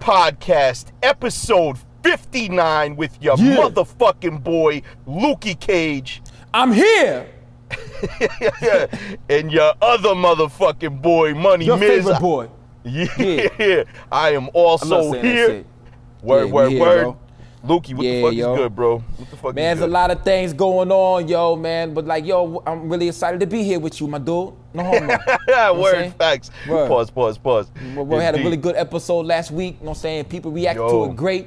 everybody to the Fuck You Mean podcast, episode 59 with your Yeah. motherfucking boy, Lukey Cage, I'm here. and your other motherfucking boy, Money Your Miz. favorite boy. Yeah. I am also love saying that here. Word, Yeah, word, here, word. bro. Lukey, what Yeah, the fuck yo. is good, bro? What the fuck Man, there's a lot of things going on, yo, man. But like, yo, I'm really excited to be here with you, my dude. No homo. Yeah, what I'm word, facts. Word. Pause, pause, pause. we we had a really good episode last week. You know what I'm saying? People reacted Yo. to it great.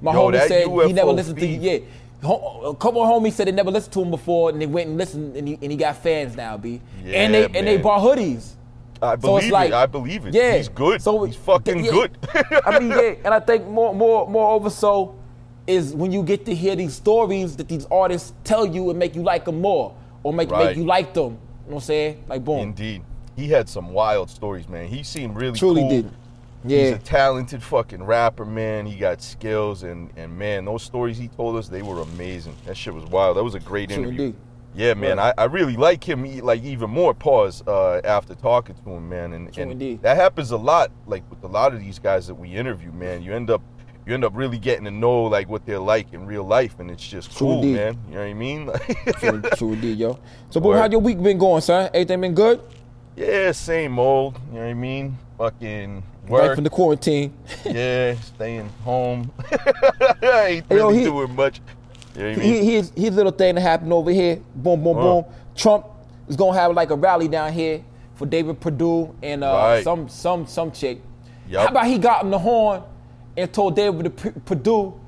My Yo, homie said he never listened to feed. yeah. A couple of homies said they never listened to him before, and they went and listened, and he, and he got fans now, b. and they Yeah, and they bought hoodies. I So believe it's like, it. I believe it. Yeah, He's good. So He's fucking yeah, good. I mean, yeah, and I think more, more, moreover, so is when you get to hear these stories that these artists tell you and make you like them more, or make Right. make you like them. You know what I'm saying? Like, boom, Indeed. He had some wild stories, man. He seemed really truly cool. did. He's Yeah, a talented fucking rapper, man. He got skills and and man, those stories he told us, they were amazing. That shit was wild. That was a great True interview. indeed. Yeah, man. I, I really like him like even more pause uh, after talking to him, man. And, and that happens a lot, like with a lot of these guys that we interview, man. You end up you end up really getting to know like what they're like in real life and it's just True cool, man. You know what I mean? true, true indeed, yo. So, boom, Word. how your week been going, son? Everything been good? yeah, same old. You know what I mean? Fucking work. Right from the quarantine. yeah, staying home. I ain't Hey, yo, really he- doing much. You know what I mean? He, here's little thing that happened over here. Boom, boom, Uh. boom. Trump is gonna have like a rally down here for David Perdue and uh, Right. some some some chick. Yup. How about he got him the horn and told David P- Perdue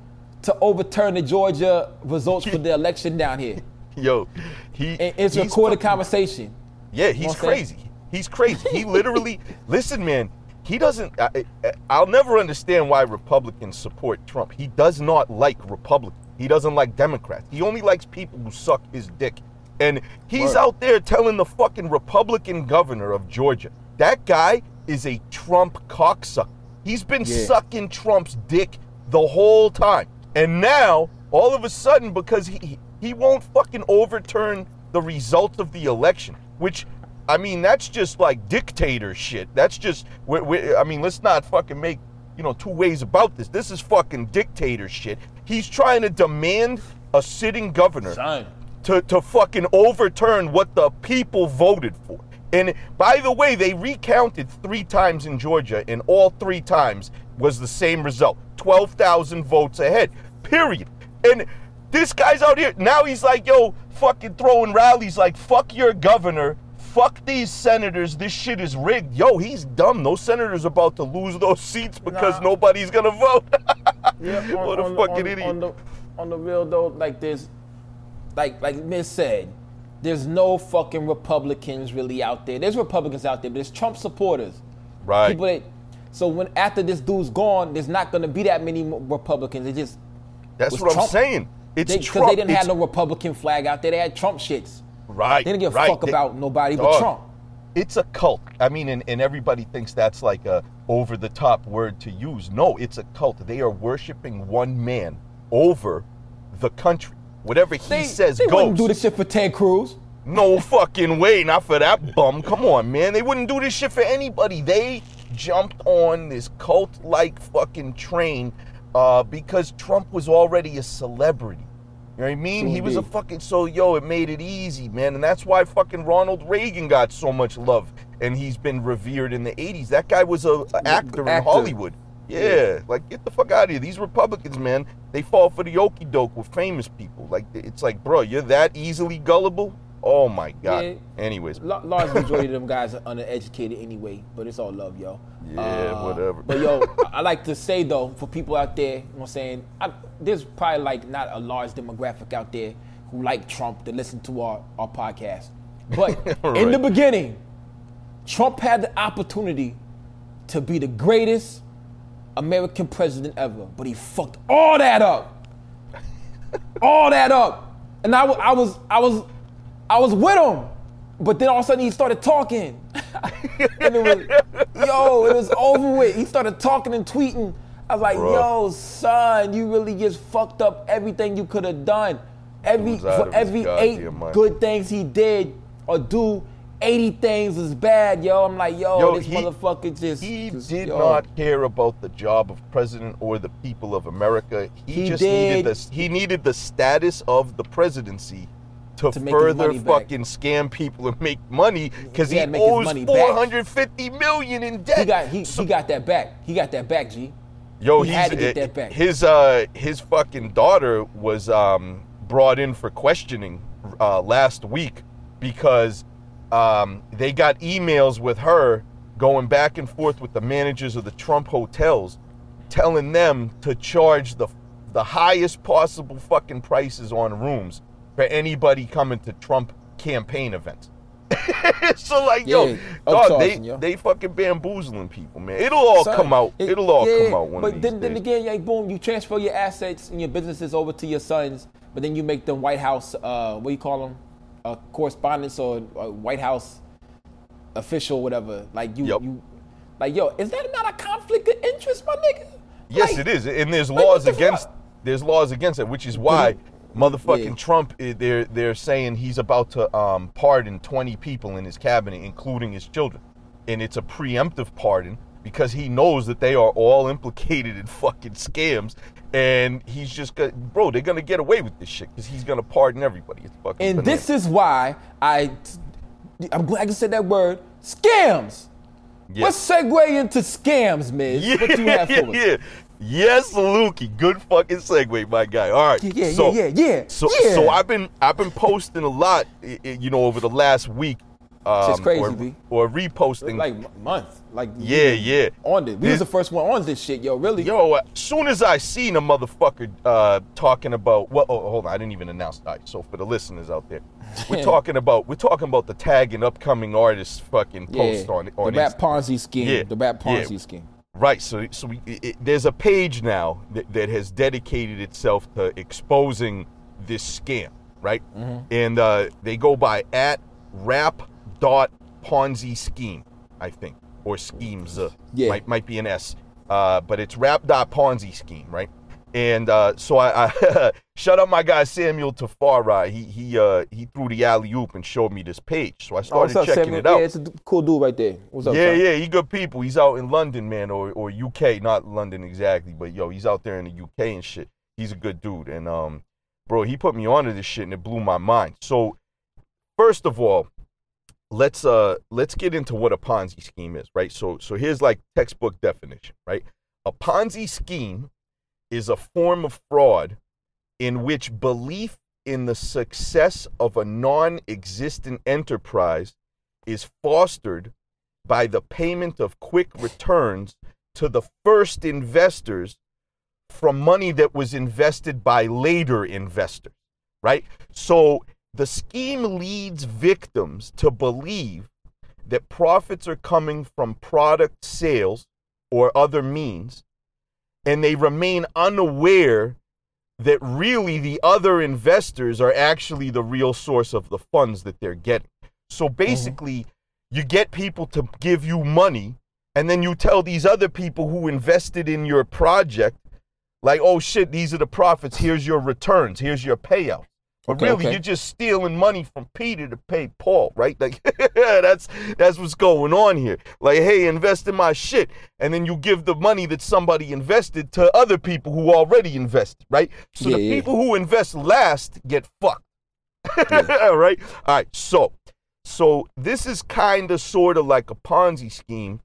to overturn the Georgia results for the election down here? Yo, he And it's a recorded fucking- conversation. Yeah, he's what I'm saying? crazy. He's crazy. He literally, listen, man. He doesn't. I- I'll never understand why Republicans support Trump. He does not like Republicans. He doesn't like Democrats. He only likes people who suck his dick. And he's Word. out there telling the fucking Republican governor of Georgia that guy is a Trump cocksucker. He's been Yeah. sucking Trump's dick the whole time. And now, all of a sudden, because he he won't fucking overturn the results of the election, which I mean, that's just like dictator shit. That's just, we we I mean, let's not fucking make, you know, two ways about this. This is fucking dictator shit. He's trying to demand a sitting governor Son. to, to fucking overturn what the people voted for. And by the way, they recounted three times in Georgia, and all three times was the same result 12,000 votes ahead, period. And this guy's out here, now he's like, yo, fucking throwing rallies like, fuck your governor, fuck these senators, this shit is rigged. Yo, he's dumb. Those senators about to lose those seats because Nah. nobody's gonna vote. Yeah, what a on, fucking on, idiot. On the, on the real though, like this, like like Miss said, there's no fucking Republicans really out there. There's Republicans out there, but it's Trump supporters. right. People that, so when after this dude's gone, there's not gonna be that many Republicans. It just That's what I'm saying. It's because Trump. they didn't have no Republican flag out there. They had Trump shits. Right. They didn't give a right. fuck They- about nobody but Dog, Trump. It's a cult. I mean, and, and everybody thinks that's like a over the top word to use. No, it's a cult. They are worshiping one man over the country. Whatever he They, says they goes. wouldn't do this shit for Ted Cruz. No fucking way, not for that bum. Come on, man. They wouldn't do this shit for anybody. They jumped on this cult like fucking train uh, because Trump was already a celebrity. You know what I mean? True he was a fucking so yo, it made it easy, man. And that's why fucking Ronald Reagan got so much love and he's been revered in the 80s. That guy was a, a actor in. Hollywood. Yeah, like get the fuck out of here. These Republicans, man, they fall for the okey doke with famous people. Like it's like, bro, you're that easily gullible. Oh my god. Yeah. Anyways, La- large majority of them guys are undereducated anyway, but it's all love, yo. Uh, Yeah, whatever. But yo, I, like to say though, for people out there, you know what I'm saying, I, there's probably like not a large demographic out there who like Trump to listen to our, our podcast. But in the beginning, Trump had the opportunity to be the greatest American president ever, but he fucked all that up. all that up. And I, I was I was I was with him. But then all of a sudden he started talking. and it was yo, it was over with. He started talking and tweeting. I was like, Bruh. yo, son, you really just fucked up everything you could have done. Every for every eight mind. good things he did or do, 80 things was bad, yo. I'm like, yo, Yo, this he- motherfucker just. He just- did yo. not care about the job of president or the people of America. He, He just did. needed the he needed the status of the presidency to, To further money back. fucking scam people and make money because He he, had to make his owes money back. 450 million in debt. He got he, So- he got that back. He got that back, G. Yo, He had to get uh, that back. His uh, his fucking daughter was um, brought in for questioning uh, last week because um, they got emails with her going back and forth with the managers of the Trump hotels, telling them to charge the the highest possible fucking prices on rooms for anybody coming to Trump campaign events. so like, yo, Yeah, dog, they yo. they fucking bamboozling people, man. It'll all Son, come out. it- It'll all yeah, come out one But then, then again, yeah, boom, you transfer your assets and your businesses over to your sons, but then you make them White House, uh, what do you call them, uh, correspondence or a White House official, whatever. Like you, Yup. you, like yo, is that not a conflict of interest, my nigga? Yes, Like, it is, and there's laws the against. fuck? There's laws against it, which is why motherfucking Yeah. Trump. eh, They're they're saying he's about to um, pardon 20 people in his cabinet, including his children, and it's a preemptive pardon because he knows that they are all implicated in fucking scams, and he's just gonna, bro. They're gonna get away with this shit because he's gonna pardon everybody. It's fucking. And bananas. this is why I, I'm glad you said that word, scams. Yeah. Let's segue into scams, Miz. Yeah, what you have for yeah, us? yeah. Yes, Lukey. Good fucking segue, my guy. All right. Yeah, yeah, so, yeah, yeah, yeah. So, yeah. so I've been I've been posting a lot, you know, over the last week. Um, Shit's crazy, or, B. or reposting. like month, like yeah, yeah. on this. We This- was the first one on this shit, yo. Really? Yo, as soon as I seen a motherfucker uh, talking about, well, oh, hold on, I didn't even announce that. So for the listeners out there, we're talking about we're talking about the tag and upcoming artists fucking post on on the rap Ponzi scheme. Yeah, The rap yeah. Ponzi scheme. Right. So, so we, it, it- there's a page now that, that has dedicated itself to exposing this scam, right? Mm-hmm. And uh, they go by at rap dot Ponzi scheme, I think, or schemes. Uh, Yeah. Might might be an S, uh, but it's rap dot Ponzi scheme, right? And uh, so I, I shut up my guy Samuel Tafari. He he uh, he threw the alley oop and showed me this page. So I Oh, started what's up, checking Samuel? it out. Yeah, it's a cool dude right there. What's up? Yeah, son? yeah, he good people. He's out in London, man, or or UK, not London exactly, but yo, he's out there in the UK and shit. He's a good dude, and um, bro, he put me onto this shit and it blew my mind. So, first of all, let's uh let's get into what a Ponzi scheme is, right? So so here's like textbook definition, right? A Ponzi scheme is a form of fraud in which belief in the success of a non-existent enterprise is fostered by the payment of quick returns to the first investors from money that was invested by later investors, right? So the scheme leads victims to believe that profits are coming from product sales or other means, and they remain unaware that really the other investors are actually the real source of the funds that they're getting. So mm-hmm. basically, you get people to give you money, and then you tell these other people who invested in your project, like, oh shit, these are the profits, here's your returns, here's your payout. But Okay, really, okay. you're just stealing money from Peter to pay Paul, right? Like that's that's what's going on here. Like, hey, invest in my shit, and then you give the money that somebody invested to other people who already invested, right? So Yeah, the yeah. people who invest last get fucked, right? All right. So, so this is kind of sort of like a Ponzi scheme,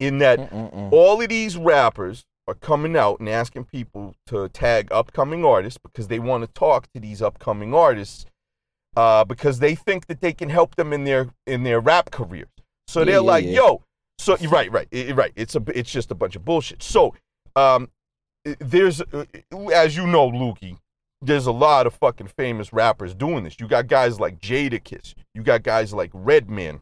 in that Mm-mm-mm. all of these rappers are coming out and asking people to tag upcoming artists because they want to talk to these upcoming artists uh, because they think that they can help them in their in their rap careers. So Yeah, they're yeah, like, yeah. "Yo, so you're right, right, right. It's a it's just a bunch of bullshit." So um, there's uh, as you know, Lukey, there's a lot of fucking famous rappers doing this. You got guys like Jadakiss. You got guys like Redman.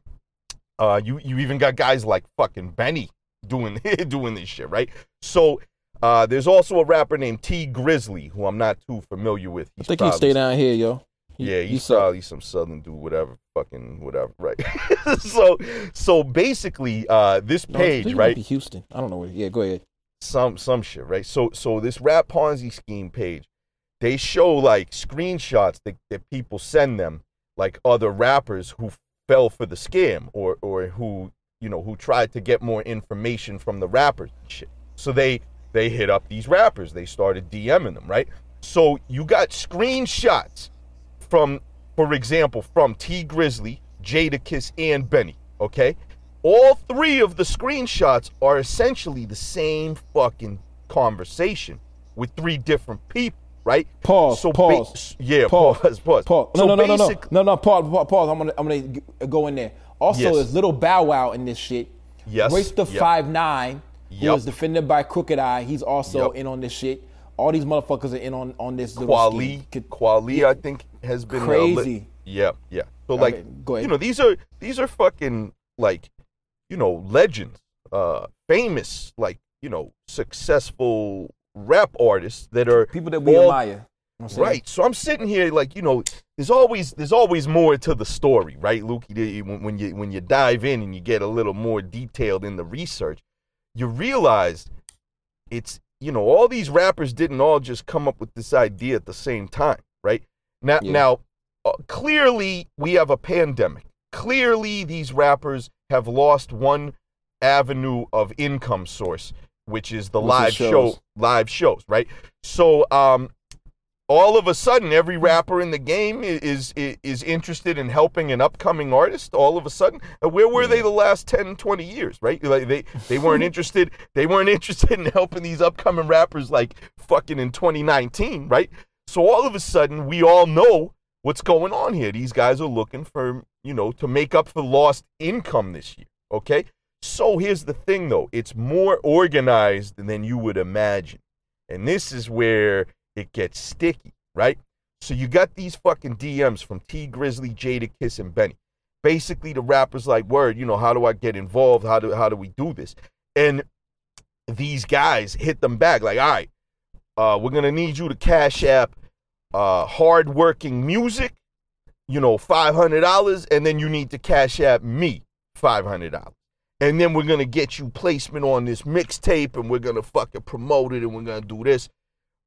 Uh, you you even got guys like fucking Benny doing doing this shit, right? So uh, there's also a rapper named Tee Grizzley who I'm not too familiar with. I think he stay down here, yo. He- Yeah, he he's probably some southern dude, whatever, fucking whatever, right? so so basically, uh, this No, page, might right? be Houston. I don't know where. Yeah, go ahead. some some shit, right? So so this rap Ponzi scheme page, they show like screenshots that, that people send them, like other rappers who fell for the scam or or who you know who tried to get more information from the rappers. So they they hit up these rappers. They started DMing them, right? So you got screenshots from, for example, from Tee Grizzley, Jada Jadakiss, and Benny. Okay, all three of the screenshots are essentially the same fucking conversation with three different people, right? Pause. So pause. ba- yeah, pause. pause. Pause. Pause. No, So no, no, no, no, no, no. Pause. Pause. pause. I'm gonna, I'm gonna go in there. Also, Yes. there's little Bow Wow in this shit. Yes. Race the Yep. five nine, who Yep. was defended by Crooked I. He's also Yep. in on this shit. All these motherfuckers are in on on this Quali, Quali, I think has been uh, Crazy. yeah, yeah. So like, go ahead. you know, these are these are fucking like, you know, legends, uh, famous, like you know, successful rap artists that are people that we all- admire. You know what I'm saying? Right. So I'm sitting here like, you know, there's always there's always more to the story, right, Lukey? When, when you when you dive in and you get a little more detailed in the research, you realize it's you know all these rappers didn't all just come up with this idea at the same time, right? Now Yeah. now uh, clearly we have a pandemic. Clearly these rappers have lost one avenue of income source, which is the is live show live shows, right? So um all of a sudden every rapper in the game is is, is interested in helping an upcoming artist all of a sudden Uh, where were they the last 10 20 years right? Like they they weren't interested they weren't interested in helping these upcoming rappers like fucking in 2019 right? So all of a sudden we all know what's going on here. These guys are looking for you know to make up for lost income this year okay so here's the thing though it's more organized than you would imagine and this is where it gets sticky, right? So you got these fucking DMs from Tee Grizzley, Jada Kiss, and Benny. Basically, the rappers like, word, you know, how do I get involved? How do how do we do this? And these guys hit them back like, all right, uh, we're gonna need you to cash app uh hardworking music, you know, five hundred dollars, and then you need to cash app me five hundred dollars. And then we're gonna get you placement on this mixtape and we're gonna fucking promote it and we're gonna do this.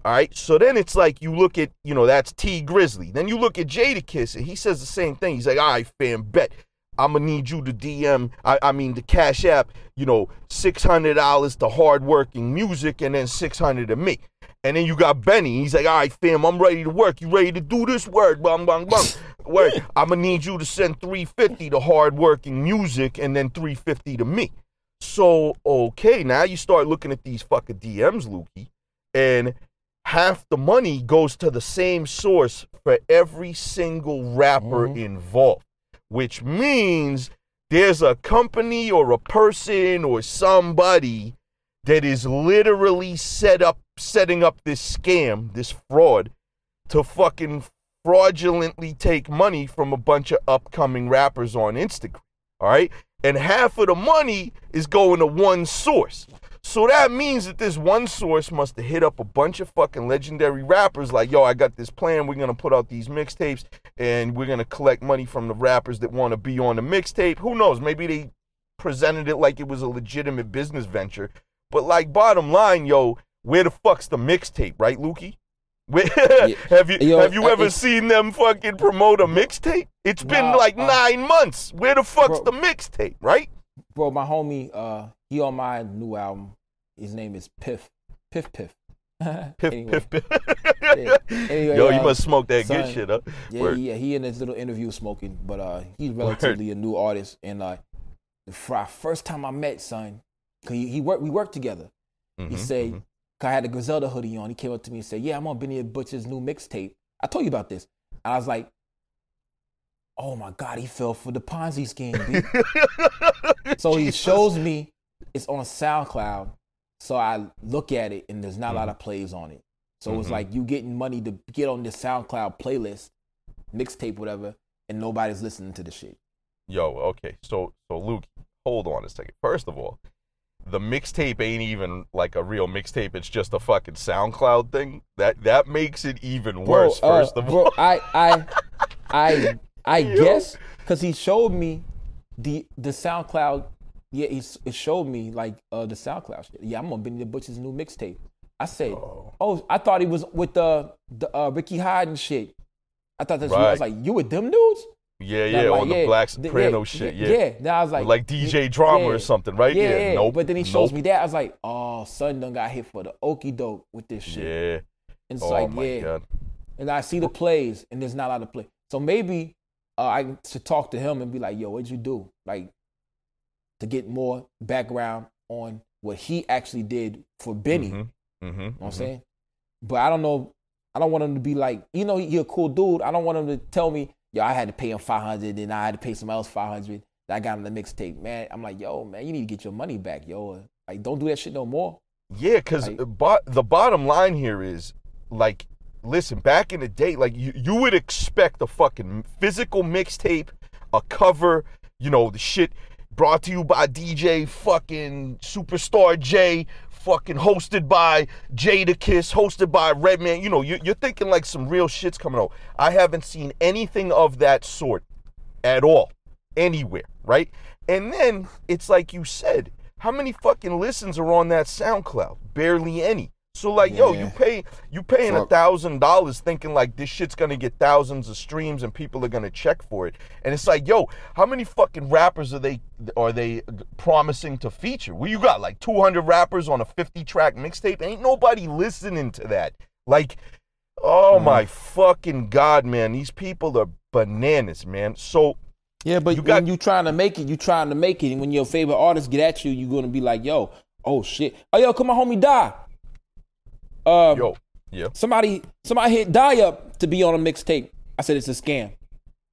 All right. So then it's like you look at, you know, that's Tee Grizzley. Then you look at Jadakiss and he says the same thing. He's like, all right, fam, bet. I'm gonna need you to DM, I, I mean, the Cash App, you know, $600 to hardworking music and then 600 to me. And then you got Benny. He's like, all right, fam, I'm ready to work. You ready to do this? Word, bang, bang, bang. Word. I'm gonna need you to send 350 to hardworking music and then 350 to me. So, okay, now you start looking at these fucking DMs, Lukey, and half the money goes to the same source for every single rapper mm-hmm. involved, which means there's a company or a person or somebody that is literally set up setting up this scam, this fraud to fucking fraudulently take money from a bunch of upcoming rappers on Instagram. All right? And half of the money is going to one source. So that means that this one source must have hit up a bunch of fucking legendary rappers like, yo, I got this plan. We're going to put out these mixtapes and we're going to collect money from the rappers that want to be on the mixtape. Who knows? Maybe they presented it like it was a legitimate business venture. But like bottom line, yo, where the fuck's the mixtape, right, Lukey? Have you Yo, have you uh, ever seen them fucking promote a mixtape? It's been Nah, like uh, nine months. Where the fuck's bro- the mixtape, right? Bro, my homie, uh, he on my new album. His name is Piff. Piff Piff. Piff, Anyway. piff, piff. Yeah. Anyway, Yo, you uh, must smoke that good shit, huh? Yeah, Word. yeah, he in his little interview smoking, but uh, he's relatively a new artist. And uh, the first time I met son, cause he, he worked, we worked together. He Mhm, said, mhm. I had a Griselda hoodie on. He came up to me and said, "Yeah, I'm on Benny the Butcher's new mixtape." I told you about this. And I was like, "Oh my God, he fell for the Ponzi scheme." B." so he Jesus. shows me it's on SoundCloud. So I look at it and there's not a lot of plays on it. So it's Mhm. like you getting money to get on this SoundCloud playlist, mixtape, whatever, and nobody's listening to the shit. Yo, okay. So so Luke, hold on a second. First of all, the mixtape ain't even like a real mixtape. It's just a fucking SoundCloud thing. That that makes it even worse. Bro, uh, first of bro, all, I I I I Yo. guess because he showed me the the SoundCloud. Yeah, he it showed me like uh the SoundCloud shit. Yeah, I'm on Benny the Butcher's new mixtape. I said, Oh. oh, I thought he was with the the uh, Ricky Hyde and shit. I thought that's you. I was like, you with them dudes? Yeah, yeah, like, on the yeah, Black th- Soprano yeah, shit. yeah, Yeah. Now I was like, Like DJ Drama or something, right? Yeah, Yeah, nope, But then he shows nope. me that. I was like, oh, son done got hit for the okey doke with this shit. Yeah. And it's Oh like, my yeah. god. And I see the plays, and there's not a lot of play. So maybe uh, I should talk to him and be like, yo, what'd you do? Like, to get more background on what he actually did for Benny. Mhm, mhm, You know what I'm mhm. saying? But I don't know. I don't want him to be like, you know, he a cool dude. I don't want him to tell me, yo, I had to pay him 500 and I had to pay somebody else 500. That I got him the mixtape. Man, I'm like, yo, man, you need to get your money back, yo. Like, don't do that shit no more. Yeah, because Like- bo- the bottom line here is like, listen, back in the day, like you, you would expect a fucking physical mixtape, a cover, you know, the shit brought to you by DJ fucking Superstar Jay, fucking hosted by Jadakiss, hosted by Redman. You know, you, you're thinking like some real shit's coming out. I haven't seen anything of that sort at all, anywhere, right? And then it's like you said, how many fucking listens are on that SoundCloud? Barely any. So like, yo, you pay you paying a thousand dollars thinking like this shit's gonna get thousands of streams and people are gonna check for it. And it's like, yo, how many fucking rappers are they are they promising to feature? Well, you got like 200 rappers on a 50 track mixtape. Ain't nobody listening to that. Like, oh Mm-hmm. my fucking god, man, these people are bananas, man. So Yeah, but You got- when you trying to make it, you trying to make it. And when your favorite artists get at you, you're gonna be like, yo, oh shit. Oh yo, come on, homie, die. Um, yo, yeah. somebody somebody hit die up to be on a mixtape. I said it's a scam.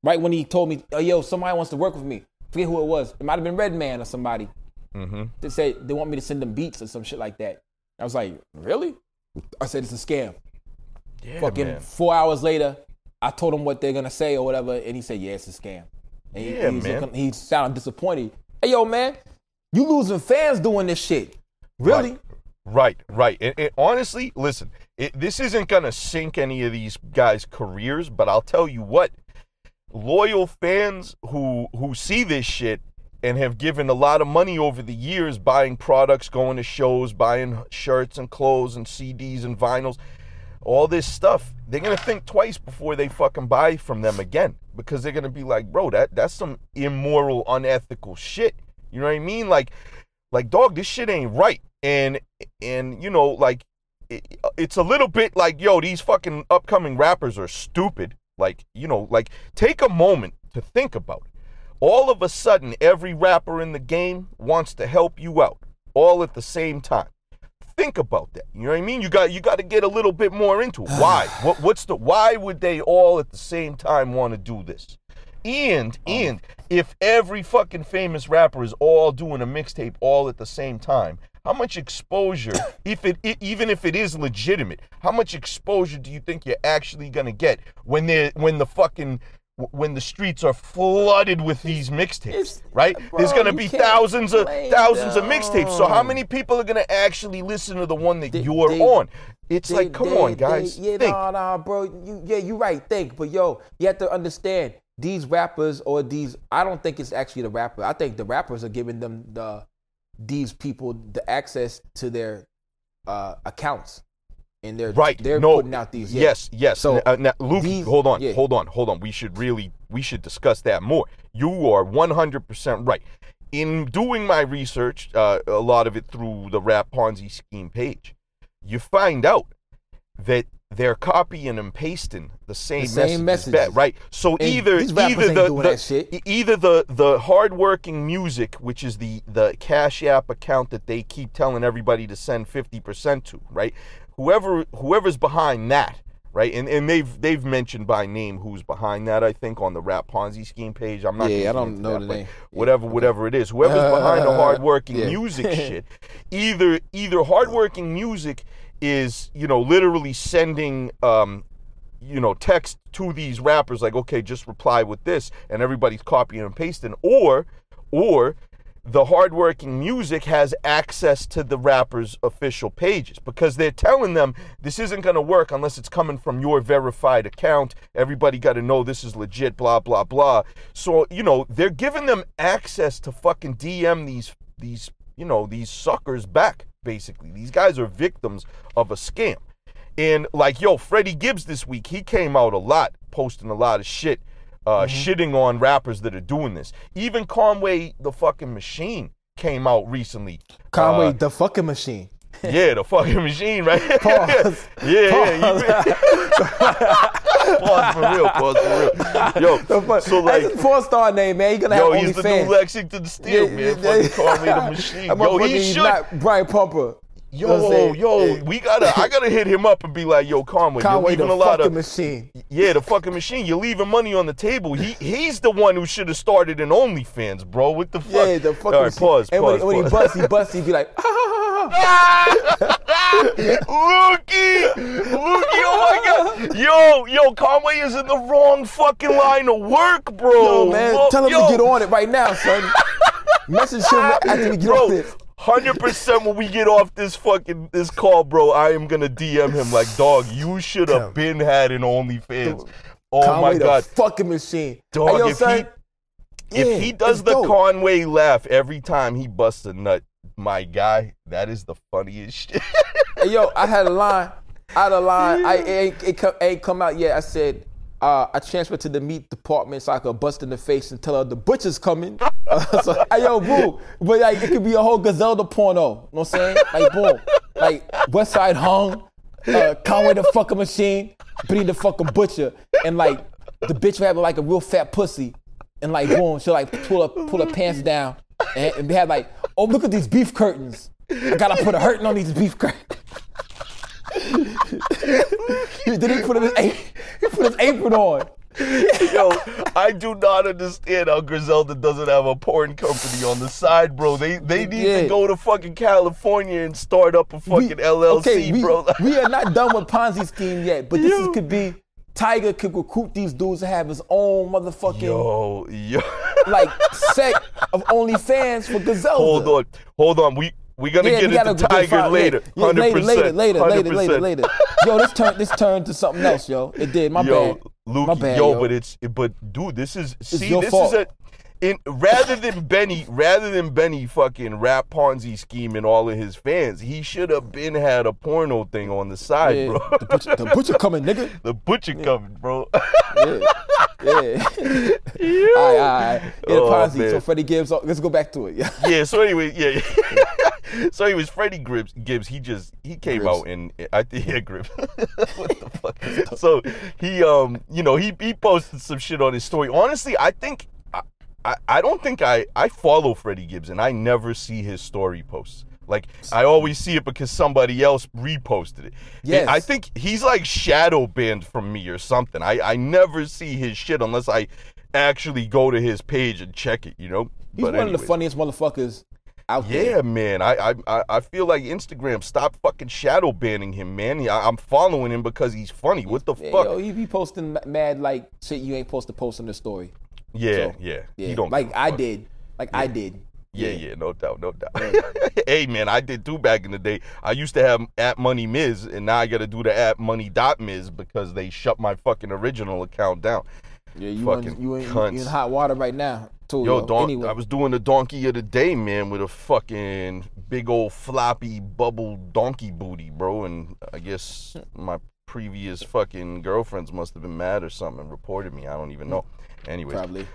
Right when he told me, oh yo, somebody wants to work with me. Forget who it was. It might have been Redman or somebody. Mm-hmm. They said they want me to send them beats or some shit like that. I was like, really? I said it's a scam. Yeah, Fucking man. four hours later, I told him what they're gonna say or whatever, and he said, yeah, it's a scam. And he, Yeah, man. looking- he sounded disappointed. Hey yo, man, you losing fans doing this shit. Really? Right, right. And, and honestly, listen, it, this isn't going to sink any of these guys' careers, but I'll tell you what, loyal fans who who see this shit and have given a lot of money over the years buying products, going to shows, buying shirts and clothes and CDs and vinyls, all this stuff, they're going to think twice before they fucking buy from them again because they're going to be like, "Bro, that that's some immoral, unethical shit." You know what I mean? Like like dog this shit ain't right and and you know like it, it's a little bit like yo these fucking upcoming rappers are stupid. Like you know like take a moment to think about it. All of a sudden every rapper in the game wants to help you out all at the same time. Think about that. You know what i mean? You got you got to get a little bit more into it. Why? What, what's the why would they all at the same time want to do this? And oh. and if every fucking famous rapper is all doing a mixtape all at the same time, how much exposure, if it even if it is legitimate, how much exposure do you think you're actually gonna get when they when the fucking when the streets are flooded with these mixtapes, right? There's gonna be thousands of thousands of mixtapes. So how many people are gonna actually listen to the one that They- you're they- on? It's They- like, come on, guys, yeah, think. nah, nah, bro. You, yeah, you're right. Think, but yo, you have to understand these rappers or these. I don't think it's actually the rapper. I think the rappers are giving them the these people the access to their uh, accounts, and they're Right. They're no. putting out these. yeah. Yes. Yes. So, uh, now, Luke, these- hold on. yeah. Hold on. Hold on. We should really we should discuss that more. You are 100% right. In doing my research, uh, a lot of it through the Rap Ponzi scheme page, you find out that they're copying and pasting the same, The same back, messages. right? So And either either the, the- either the the hardworking music, which is the the Cash App account that they keep telling everybody to send fifty percent to, right? Whoever whoever's behind that, right? And and they've they've mentioned by name who's behind that. I think on the Rap Ponzi scheme page. I'm not. Yeah, I don't know that, the name. Whatever, whatever it is, whoever's behind the hardworking Yeah. music shit, either either hardworking music is you know literally sending um you know, text to these rappers like, okay, just reply with this, and everybody's copying and pasting, or, or the hardworking music has access to the rappers' official pages because they're telling them this isn't going to work unless it's coming from your verified account. Everybody got to know this is legit, blah blah blah. So you know, they're giving them access to fucking DM these these you know these suckers back. Basically, these guys are victims of a scam. And like, yo, Freddie Gibbs this week, he came out a lot, posting a lot of shit uh, Mm-hmm. shitting on rappers that are doing this. Even Conway, the fucking machine, came out recently. Conway, Uh, the fucking machine. Yeah, the fucking machine, right? Pause. yeah, yeah. you- pause for real. Pause for real. Yo, The fuck- so That's like, his porn star name, man. He gonna yo, have he's the new Lexington Steele, man. Fucking Conway the machine. That Yo, he he's should. not Brian Pumper. You know what I'm Yo, yo, Yeah. we gotta. I gotta hit him up and be like, yo, Conway, Conway, you're the leaving a lot fucking of. machine. Yeah, the fucking machine. You're leaving money on the table. He he's the one who should have started an OnlyFans, bro. What the fuck? Yeah, the fucking All right, pause, and pause, when, when he busts, he busts, He'd be like, ah. Lukey, Lukey, oh my god, yo, yo, Conway is in the wrong fucking line of work, bro. Yo, man, Lo- tell him yo, to get on it right now, son. Message him after we get Bro, on this. Hundred percent when we get off this fucking this call, bro, I am gonna DM him like, dog, you should have been had an OnlyFans. Oh Conway my god, fucking machine. Dog, hey, yo, if son, he- if he does the dope. Conway laugh every time he busts a nut, my guy, that is the funniest shit. Hey, yo, I had a line. I had a line. I it, ain't- it, come, ain't come out yet. I said, uh, I transferred to the meat department so I could bust in the face and tell her the butcher's coming. Uh, so, hey, yo, boo. But like, it could be a whole Griselda porno. You know what I'm saying? Like, boom. Like, West Side Hung, uh, Conway the fucking machine, Benny the fucking butcher, and like, the bitch would have like a real fat pussy, and like, boom, she'll like pull her, pull her pants down, and, and they had like, oh, look at these beef curtains. I gotta put a hurting on these beef curtains. then he put his he put his apron on. Yo, I do not understand how Griselda doesn't have a porn company on the side, bro. They they need Yeah. to go to fucking California and start up a We- fucking LLC, okay, we, bro. we are not done with Ponzi scheme yet, but this is, could be Tiger could recruit these dudes to have his own motherfucking yo, yo. like sect of OnlyFans for Griselda. hold on, hold on. We we gonna Yeah, get into Tiger find- later. yeah, Hundred later, later, later, later, later, later. Yo, this turned this turned to something else, yo. It did. My yo, bad. Luke, My bad, yo, yo. but it's but dude, this is see, this fault. is a in rather than Benny, rather than Benny fucking rap Ponzi scheming all of his fans, he should have been had a porno thing on the side, Yeah, bro. the, butcher, the butcher coming, nigga. the butcher coming, bro. Yeah, yeah. all right, all right. Yeah, Oh, Ponzi. man. So Freddie Gibbs. Let's go back to it. Yeah. yeah. So anyway, yeah. yeah. so anyways, Freddie Gibbs, Gibbs, he just he came out and I think yeah, Gibbs. what the fuck? So he um you know he he posted some shit on his story. Honestly, I think I don't think I I follow Freddie Gibbs and I never see his story posts. Like I always see it because somebody else reposted it. Yes. I think he's like shadow banned from me or something. I I never see his shit unless I actually go to his page and check it. You know. He's But one of the funniest motherfuckers out there. Yeah, man. I, I I- feel like Instagram stop fucking shadow banning him, man. I, I'm following him because he's funny. What the Yeah, fuck? yo, he be posting mad like shit you ain't supposed to post in the story. Yeah, so, yeah. Yeah, He don't like I did, like I did. Yeah, yeah, no doubt, no doubt. hey, man, I did too back in the day. I used to have at Money Miz, and now I got to do the at Money dot Miz because they shut my fucking original account down. Yeah, you Fucking in, you in, you cunts. in hot water right now too. Yo, Yo, don- anyway, I was doing the donkey of the day, man, with a fucking big old floppy bubble donkey booty, bro. And I guess my previous fucking girlfriends must have been mad or something and reported me. I don't even mm. know. Anyways, probably.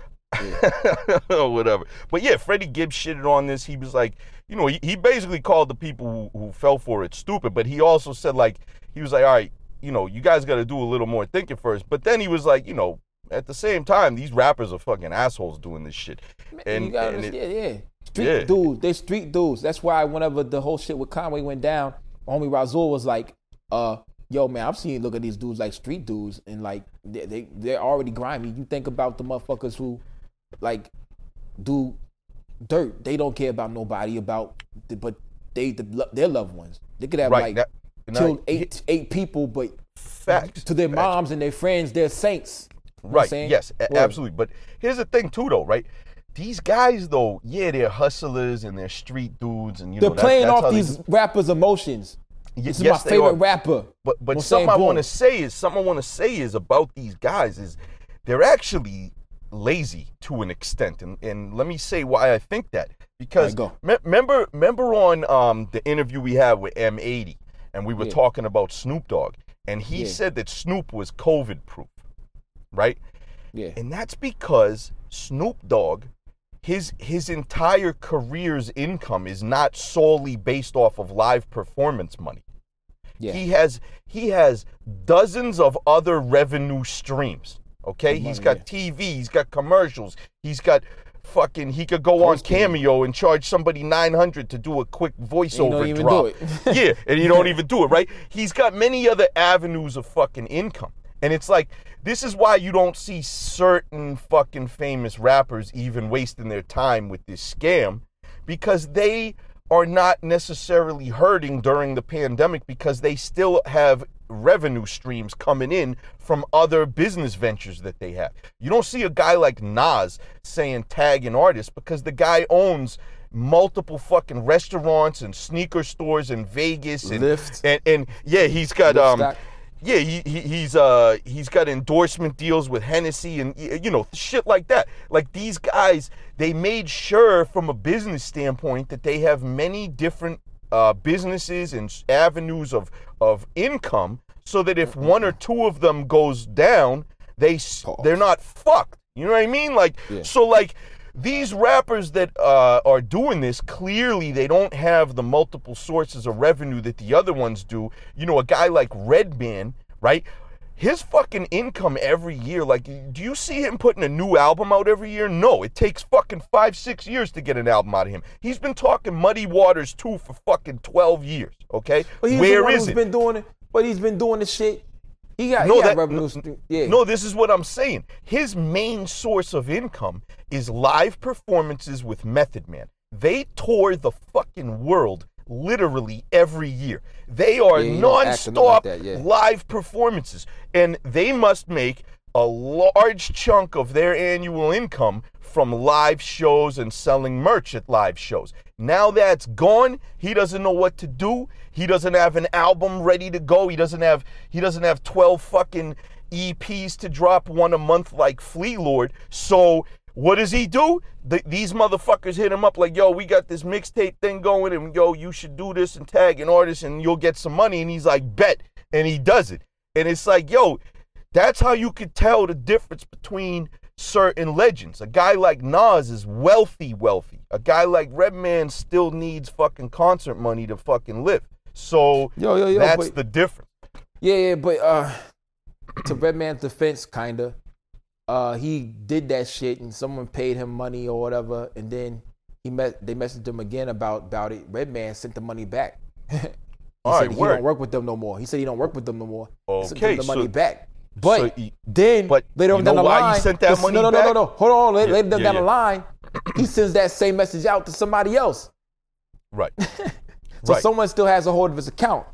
or whatever. But yeah, Freddie Gibbs shitted on this. He was like, you know, he, he basically called the people who, who fell for it stupid, but he also said, like, he was like, all right, you know, you guys got to do a little more thinking first. But then he was like, you know, at the same time, these rappers are fucking assholes doing this shit. And, you gotta and it- understand, yeah. Street Yeah. dudes, they street dudes. That's why whenever the whole shit with Conway went down, homie Razul was like, uh, yo man, I've seen look at these dudes like street dudes and like they, they they're already grimy. You think about the motherfuckers who like do dirt. They don't care about nobody about the, but they the, their loved ones. They could have Right, like that- killed eight eight people, but facts. to their Facts. moms and their friends, they're saints. You know Right. Yes, absolutely. But here's the thing too, though, right? These guys, though, yeah, they're hustlers and they're street dudes, and you They're know that- playing that's off these rappers' emotions. This is yes, my favorite are. rapper. But but something I want to say is something I want to say is about these guys is they're actually lazy to an extent, and and let me say why I think that because me- remember remember on um the interview we had with M80, and we were Yeah. talking about Snoop Dogg, and he Yeah. said that Snoop was COVID proof, right? Yeah. And that's because Snoop Dogg, his his entire career's income is not solely based off of live performance money. Yeah. He has he has dozens of other revenue streams. Okay, he's got TV, he's got commercials, he's got fucking. He could go on Hosting. Cameo and charge somebody nine hundred to do a quick voiceover don't even drop. do it. yeah, and you don't even do it right. He's got many other avenues of fucking income, and it's like this is why you don't see certain fucking famous rappers even wasting their time with this scam because they are not necessarily hurting during the pandemic because they still have revenue streams coming in from other business ventures that they have. You don't see a guy like Nas saying tag an artist because the guy owns multiple fucking restaurants and sneaker stores in Vegas and Lyft. and, and yeah, he's got Lyft um. Yeah, he, he he's uh he's got endorsement deals with Hennessy and you know shit like that. Like these guys, they made sure from a business standpoint that they have many different uh, businesses and avenues of of income, so that if one or two of them goes down, they they're not fucked. You know what I mean? Like Yeah. so like these rappers that uh, are doing this clearly they don't have the multiple sources of revenue that the other ones do you know a guy like redman right his fucking income every year like do you see him putting a new album out every year no it takes fucking five six years to get an album out of him he's been talking muddy waters too for fucking 12 years okay But he's Where the one is who's it been doing it. But he's been doing the shit. He got, No, he got that- yeah. No, this is what I'm saying. His main source of income is live performances with Method Man. They tour the fucking world literally every year. They are Yeah, he don't act or nothing like nonstop that, yeah. live performances, and they must make a large chunk of their annual income from live shows and selling merch at live shows. Now that's gone, he doesn't know what to do. He doesn't have an album ready to go. He doesn't have he doesn't have 12 fucking EPs to drop one a month like Flee Lord. So what does he do? Th- these motherfuckers hit him up like, yo, we got this mixtape thing going, and yo, you should do this and tag an artist, and you'll get some money. And he's like, bet, and he does it. And it's like, yo, that's how you could tell the difference between certain legends. A guy like Nas is wealthy, wealthy. A guy like Redman still needs fucking concert money to fucking live. So Yo, yo, yo, that's but- the difference. Yeah, yeah, but uh, to Redman's defense, kinda, uh, he did that shit, and someone paid him money or whatever, and then he met. They messaged him again about about it. Redman sent the money back. he All said right, he don't work with them no more. He said he don't work with them no more. He sent Okay, the money so- back. But so he- then but later on down the why he line, sent that this- money no, no, no, back? no, no. Hold on, later, Yeah, later down yeah, the line, he sends that same message out to somebody else. Right. So right. someone still has a hold of his account.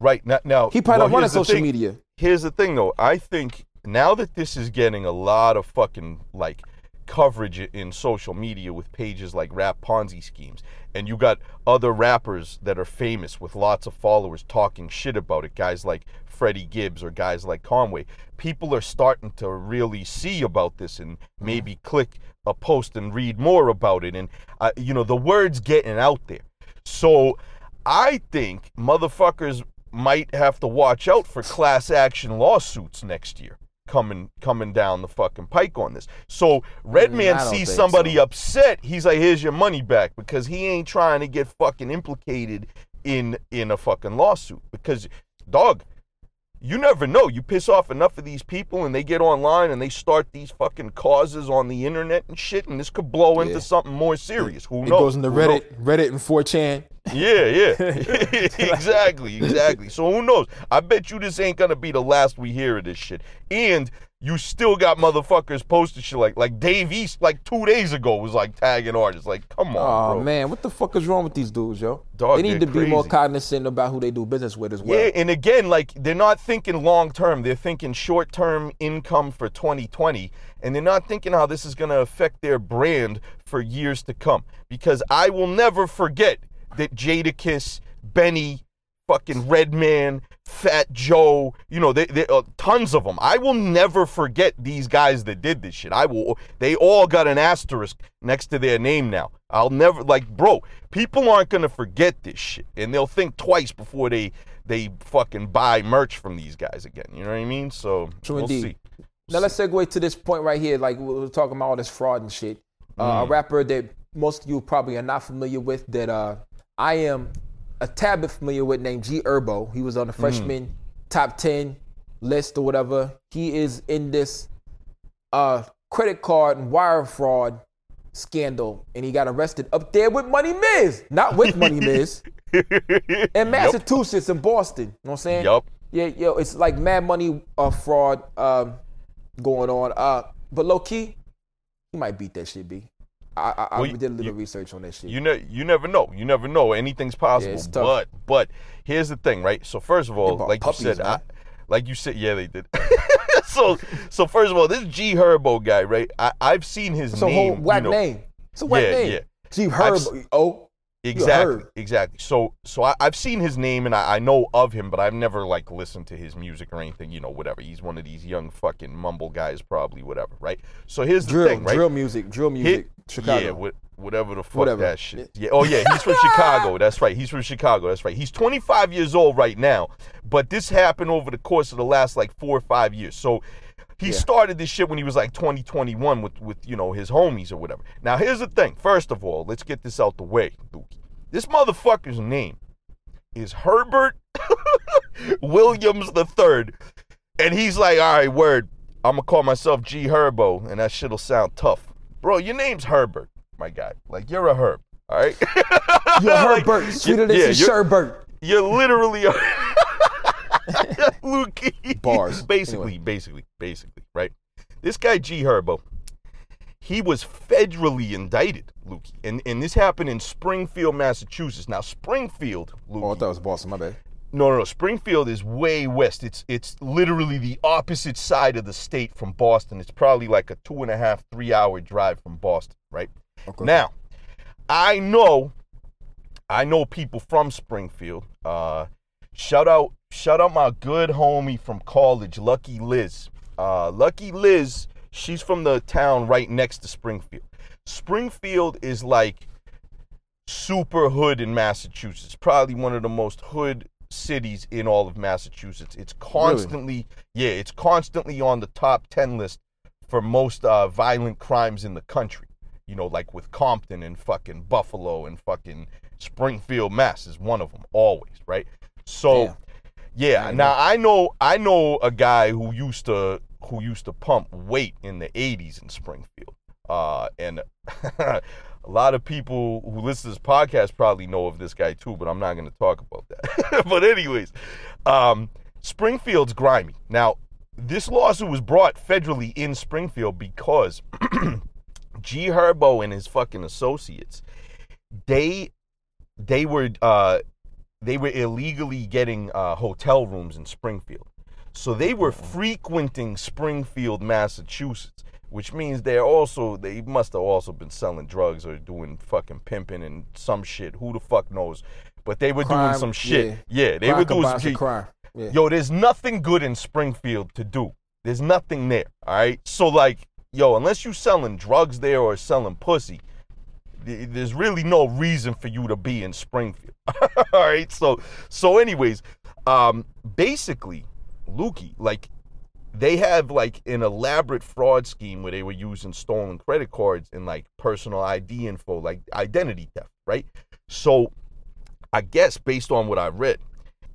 right. Now, now He probably well, don't run on social thing. media. Here's the thing, though. I think now that this is getting a lot of fucking like coverage in social media with pages like Rap Ponzi schemes, and you got other rappers that are famous with lots of followers talking shit about it, guys like Freddie Gibbs or guys like Conway. People are starting to really see about this and maybe click a post and read more about it, and uh, you know the word's getting out there. So I think motherfuckers might have to watch out for class action lawsuits next year coming coming down the fucking pike on this. So Redman mm, I don't sees somebody so. upset, he's like, "Here's your money back," because he ain't trying to get fucking implicated in in a fucking lawsuit. Because dog, you never know. You piss off enough of these people and they get online and they start these fucking causes on the internet and shit, and this could blow Yeah. into something more serious. Who knows? It goes into? Reddit, Reddit and 4chan. Yeah, yeah. exactly, exactly. So who knows? I bet you this ain't gonna be the last we hear of this shit. And you still got motherfuckers posting shit like like Dave East like two days ago was like tagging artists. Like, come on, Oh bro. man, what the fuck is wrong with these dudes, yo? Dog, they need to be more cognizant about who they do business with as well. Yeah, and again, like they're not thinking long term. They're thinking short term income for 2020, and they're not thinking how this is going to affect their brand for years to come. Because I will never forget that Jadakiss, Benny, fucking Redman, Fat Joe, you know, they, they, uh, tons of them. I will never forget these guys that did this shit. I will. They all got an asterisk next to their name now. I'll never like, bro. People aren't gonna forget this shit, and they'll think twice before they they fucking buy merch from these guys again. You know what I mean? So True we'll indeed. see. Now let's segue to this point right here. Like we're talking about all this fraud and shit. Uh, A rapper that most of you probably are not familiar with that uh, I am a tad bit familiar with named G Herbo. He was on the freshman top ten list or whatever. He is in this uh, credit card and wire fraud scandal, and he got arrested up there with Money Miz, not with Money Miz, in Massachusetts in Boston. You know what I'm saying? Yup. Yeah, yo, it's like mad money uh, fraud um, going on. Uh, but low key, he might beat that shit. B. I, I, I Well, you- did a little you- research on that shit. You know, you never know. You never know. Anything's possible. tough. but but here's the thing, right? So first of all, like puppies, you said, I, like you said, yeah, they did. so so first of all, this G Herbo guy, right? I, I've seen his it's a name. whole you whack know- name. It's a whack Yeah, name. yeah. G I've Herb. s- Oh, Exactly, exactly. So, so I, I've seen his name and I, I know of him, but I've never like listened to his music or anything. You know, whatever. He's one of these young fucking mumble guys, probably. Whatever, right? So here's the drill, thing, right? drill music, drill music, Hit- Chicago. Yeah, what, whatever the fuck Whatever. that shit. Yeah. Oh yeah, he's from Chicago. That's right. He's from Chicago. That's right. He's 25 years old right now, but this happened over the course of the last like four or five years. So he started this shit when he was like 20, 21 with with you know his homies or whatever. Now here's the thing. First of all, let's get this out the way. Dookie. This motherfucker's name is Herbert Williams the Third, and he's like, all right, word. I'm gonna call myself G Herbo, and that shit'll sound tough, bro. Your name's Herbert, my guy. Like you're a herb, all right. You're Like, Herbert, sweeter than yeah, you're- sherbert. You're literally a Lukey. Bars. Basically, Anyway. basically, basically, right? This guy G Herbo, he was federally indicted, Lukey, and and this happened in Springfield, Massachusetts. Now, Springfield, Lukey, Oh, I thought it was Boston. My bad. no, no, no. Springfield is way west. It's it's literally the opposite side of the state from Boston. It's probably like a two and a half, three hour drive from Boston, right? Okay. Now, I know, I know people from Springfield. Uh, shout out, shout out my good homie from college, Lucky Liz. Uh, Lucky Liz, she's from the town right next to Springfield. Springfield is like super hood in Massachusetts. Probably one of the most hood cities in all of Massachusetts. It's constantly, yeah, it's constantly on the top 10 list for most uh, violent crimes in the country. You know, like with Compton and fucking Buffalo and fucking Springfield, Mass is one of them always, right? So, Damn. yeah. I Now I know I know a guy who used to who used to pump weight in the 80s in Springfield. Uh, and a lot of people who listen to this podcast probably know of this guy too, but I'm not going to talk about that. but anyways, um, Springfield's grimy. Now, this lawsuit was brought federally in Springfield because G Herbo and his fucking associates, they they were uh they were illegally getting uh, hotel rooms in Springfield. So they were frequenting Springfield, Massachusetts, which means they're also they must have also been selling drugs or doing fucking pimping and some shit. Who the fuck knows? But they were doing some shit. yeah. Yeah, they Crime were doing some shit. crime. Yeah. Yo, there's nothing good in Springfield to do. There's nothing there. All right. So like, yo, unless you selling drugs there or selling pussy, there's really no reason for you to be in Springfield. all right. So so anyways, um, basically, Lukey, like they have like an elaborate fraud scheme where they were using stolen credit cards and like personal ID info, like identity theft, right? So I guess based on what I read,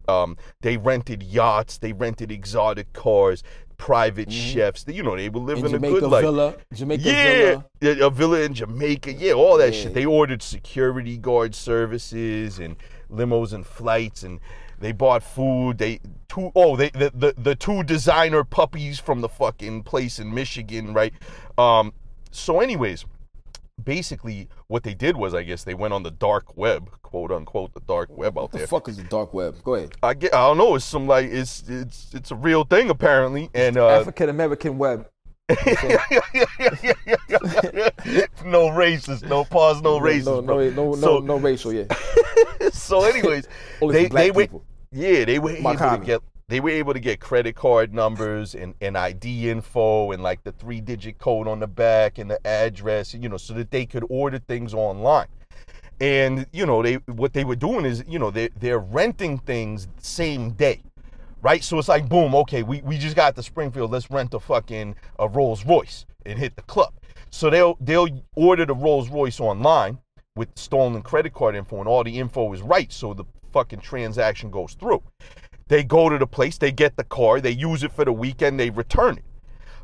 um, they rented yachts, they rented exotic cars, private chefs. You know, they were living In living a Jamaica good life. Villa, Jamaica Yeah, Villa. yeah, a villa in Jamaica. Yeah, all that Yeah. shit. They ordered security guard services and limos and flights, and they bought food. They two oh they the the, the two designer puppies from the fucking place in Michigan, right? Um. So, anyways, basically, what they did was, I guess, they went on the dark web, quote unquote, the dark web out What the there. fuck is the dark web? Go ahead. I get, I don't know. It's some like it's it's it's a real thing apparently, and uh, African American web. no racist, no pause, no racist. No, no, bro. no, no, so, no racial. Yeah. so, anyways, they for black they were people. yeah they were Mark able to get they were able to get credit card numbers and, and ID info and like the three digit code on the back and the address, you know, so that they could order things online. And you know they what they were doing is you know they they're renting things same day, right? So it's like, boom, okay, we, we just got to Springfield. Let's rent a fucking a Rolls Royce and hit the club. So they'll they'll order the Rolls Royce online with stolen credit card info, and all the info is right, so the fucking transaction goes through. They go to the place, they get the car, they use it for the weekend, they return it.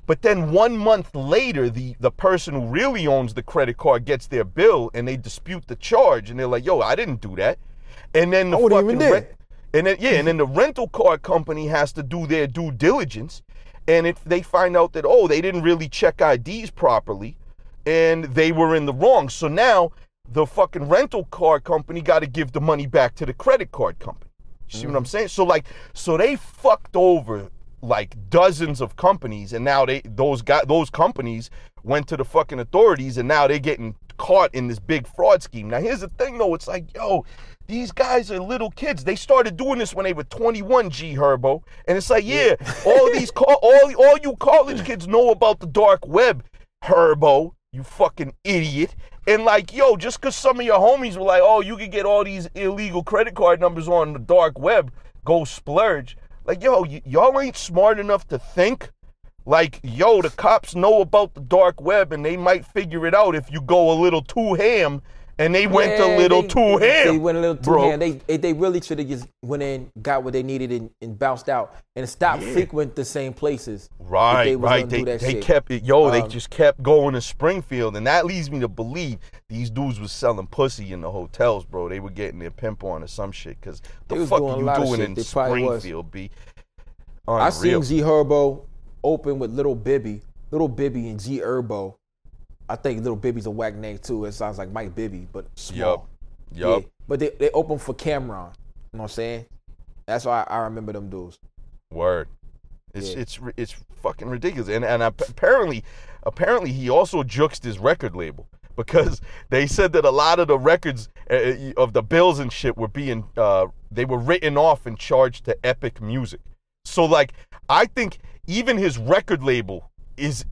But then one month later, the, the person who really owns the credit card gets their bill and they dispute the charge and they're like, yo, I didn't do that. And then the fucking rent- and then yeah, and then the rental car company has to do their due diligence. And if they find out that oh, they didn't really check IDs properly and they were in the wrong. So now the fucking rental car company got to give the money back to the credit card company. You see what mm-hmm. I'm saying? So like, so they fucked over like dozens of companies, and now they those got those companies went to the fucking authorities, and now they're getting caught in this big fraud scheme. Now here's the thing though, it's like yo. These guys are little kids. They started doing this when they were 21, G Herbo. And it's like, yeah, all these all all you college kids know about the dark web, Herbo, you fucking idiot. And like, yo, just because some of your homies were like, oh, you could get all these illegal credit card numbers on the dark web, go splurge. Like, yo, y- y'all ain't smart enough to think. Like, yo, the cops know about the dark web and they might figure it out if you go a little too ham. And they went Yeah, a little they- too they, ham. They went a little too bro. ham. They they, they really should have just went in, got what they needed, and, and bounced out, and stopped frequent the same places. Right, they right. They, they shit. kept it, yo, they Um, just kept going to Springfield. And that leads me to believe these dudes was selling pussy in the hotels, bro. They were getting their pimp on or some shit. Because the fuck are you doing in They. Springfield, B? I seen Unreal. G Herbo open with Lil Bibby, Lil Bibby and G Herbo. I think Lil Bibby's a whack name too. It sounds like Mike Bibby, but small. Yup. Yeah. But they they open for Cam'ron. You know what I'm saying? That's why I, I remember them dudes. Word. It's Yeah. it's it's fucking ridiculous. And and apparently, apparently he also juxed his record label because they said that a lot of the records uh, of the bills and shit were being uh, they were written off and charged to Epic Music. So like I think even his record label is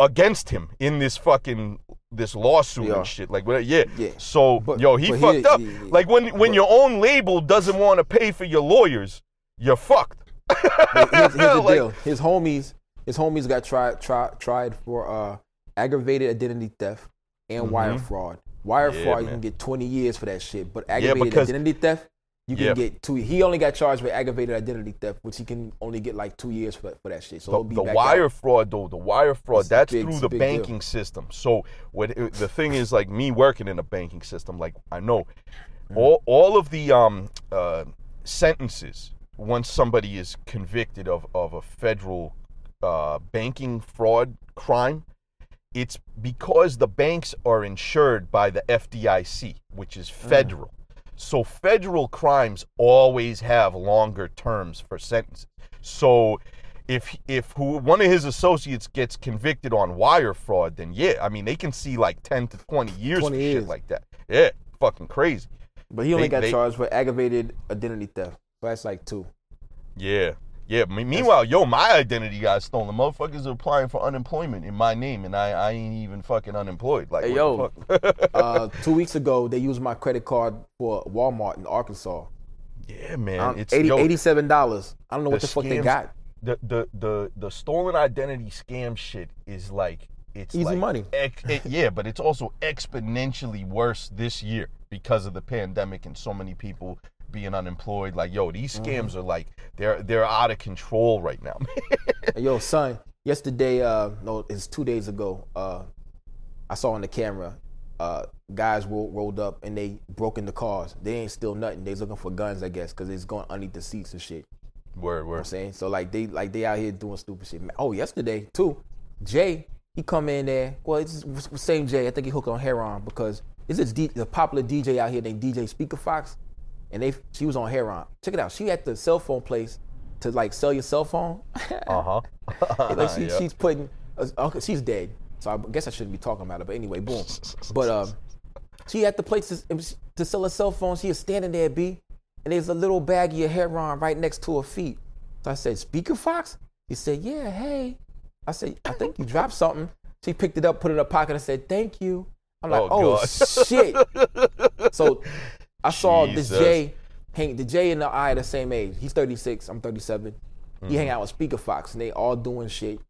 against him in this fucking this lawsuit Yeah. and shit. Like? Yeah. Yeah. So But- yo, he fucked here- up. Like when when your own label doesn't want to pay for your lawyers, you're fucked. Here's, here's the Like- deal. His homies, his homies got tried tried tried for uh, aggravated identity theft and wire fraud. Wire Mm-hmm. Yeah, fraud, you can get 20 years for that shit. But aggravated identity theft, you can Yeah. get two. He only got charged with aggravated identity theft, which he can only get like two years for, for that shit. So the, be the wire out. fraud though the wire fraud It's that's big- through the big deal. banking system so what it- the thing is like me working in a banking system like i know Mm. all, all of the um uh sentences once somebody is convicted of of a federal uh banking fraud crime it's because the banks are insured by the FDIC, which is Mm. So federal crimes always have longer terms for sentences. So if if who, one of his associates gets convicted on wire fraud, then yeah, I mean they can see like 10 to 20 years 20 years. shit like that. Yeah, fucking crazy. But he only they- got they- charged with aggravated identity theft. So that's like two. Yeah. Yeah. Me- meanwhile, yo, my identity got stolen. Motherfuckers are applying for unemployment in my name, and I, I ain't even fucking unemployed. Like, Hey, what the fuck? Uh, two weeks ago, they used my credit card for Walmart in Arkansas. yeah, man. Um, it's 80, yo, $87. I don't know what the, fuck they got. The, the the the stolen identity scam shit is like it's Easy like money. ex- it- yeah, but it's also exponentially worse this year because of the pandemic and so many people being unemployed. Like, yo, these Mm-hmm. scams are like they're they're out of control right now. Yo, son, yesterday, uh, no, it's two days ago, uh, I saw on the camera, uh, guys ro- rolled up and they broke in the cars. They ain't steal nothing. They's looking for guns, I guess, because it's going underneath the seats and shit. word, You know I'm saying? So like they like they out here doing stupid shit. Oh, yesterday too, Jay he come in there. Well, it's the same Jay. I think he hooked on Heron because it's this D, popular DJ out here named DJ Speaker Fox, and they she was on Heron. Check it out. She at the cell phone place to like sell your cell phone. Uh huh. like she, she's putting, uh, okay, she's dead. So I guess I shouldn't be talking about it. But anyway, boom. But um, she at the place to, to sell a cell phone. She is standing there, B, and there's a little baggie of heroin right next to her feet. So I said, "Speaker Fox." He said, "Yeah, hey." I said, "I think you dropped something." She picked it up, put it in her pocket, and said, "Thank you." I'm like, Oh, "Oh, shit!" So I saw Jesus. this Jay hang the Jay and the I are the same age. He's 36, I'm 37. He mm-hmm. hang out with Speaker Fox and they all doing shit,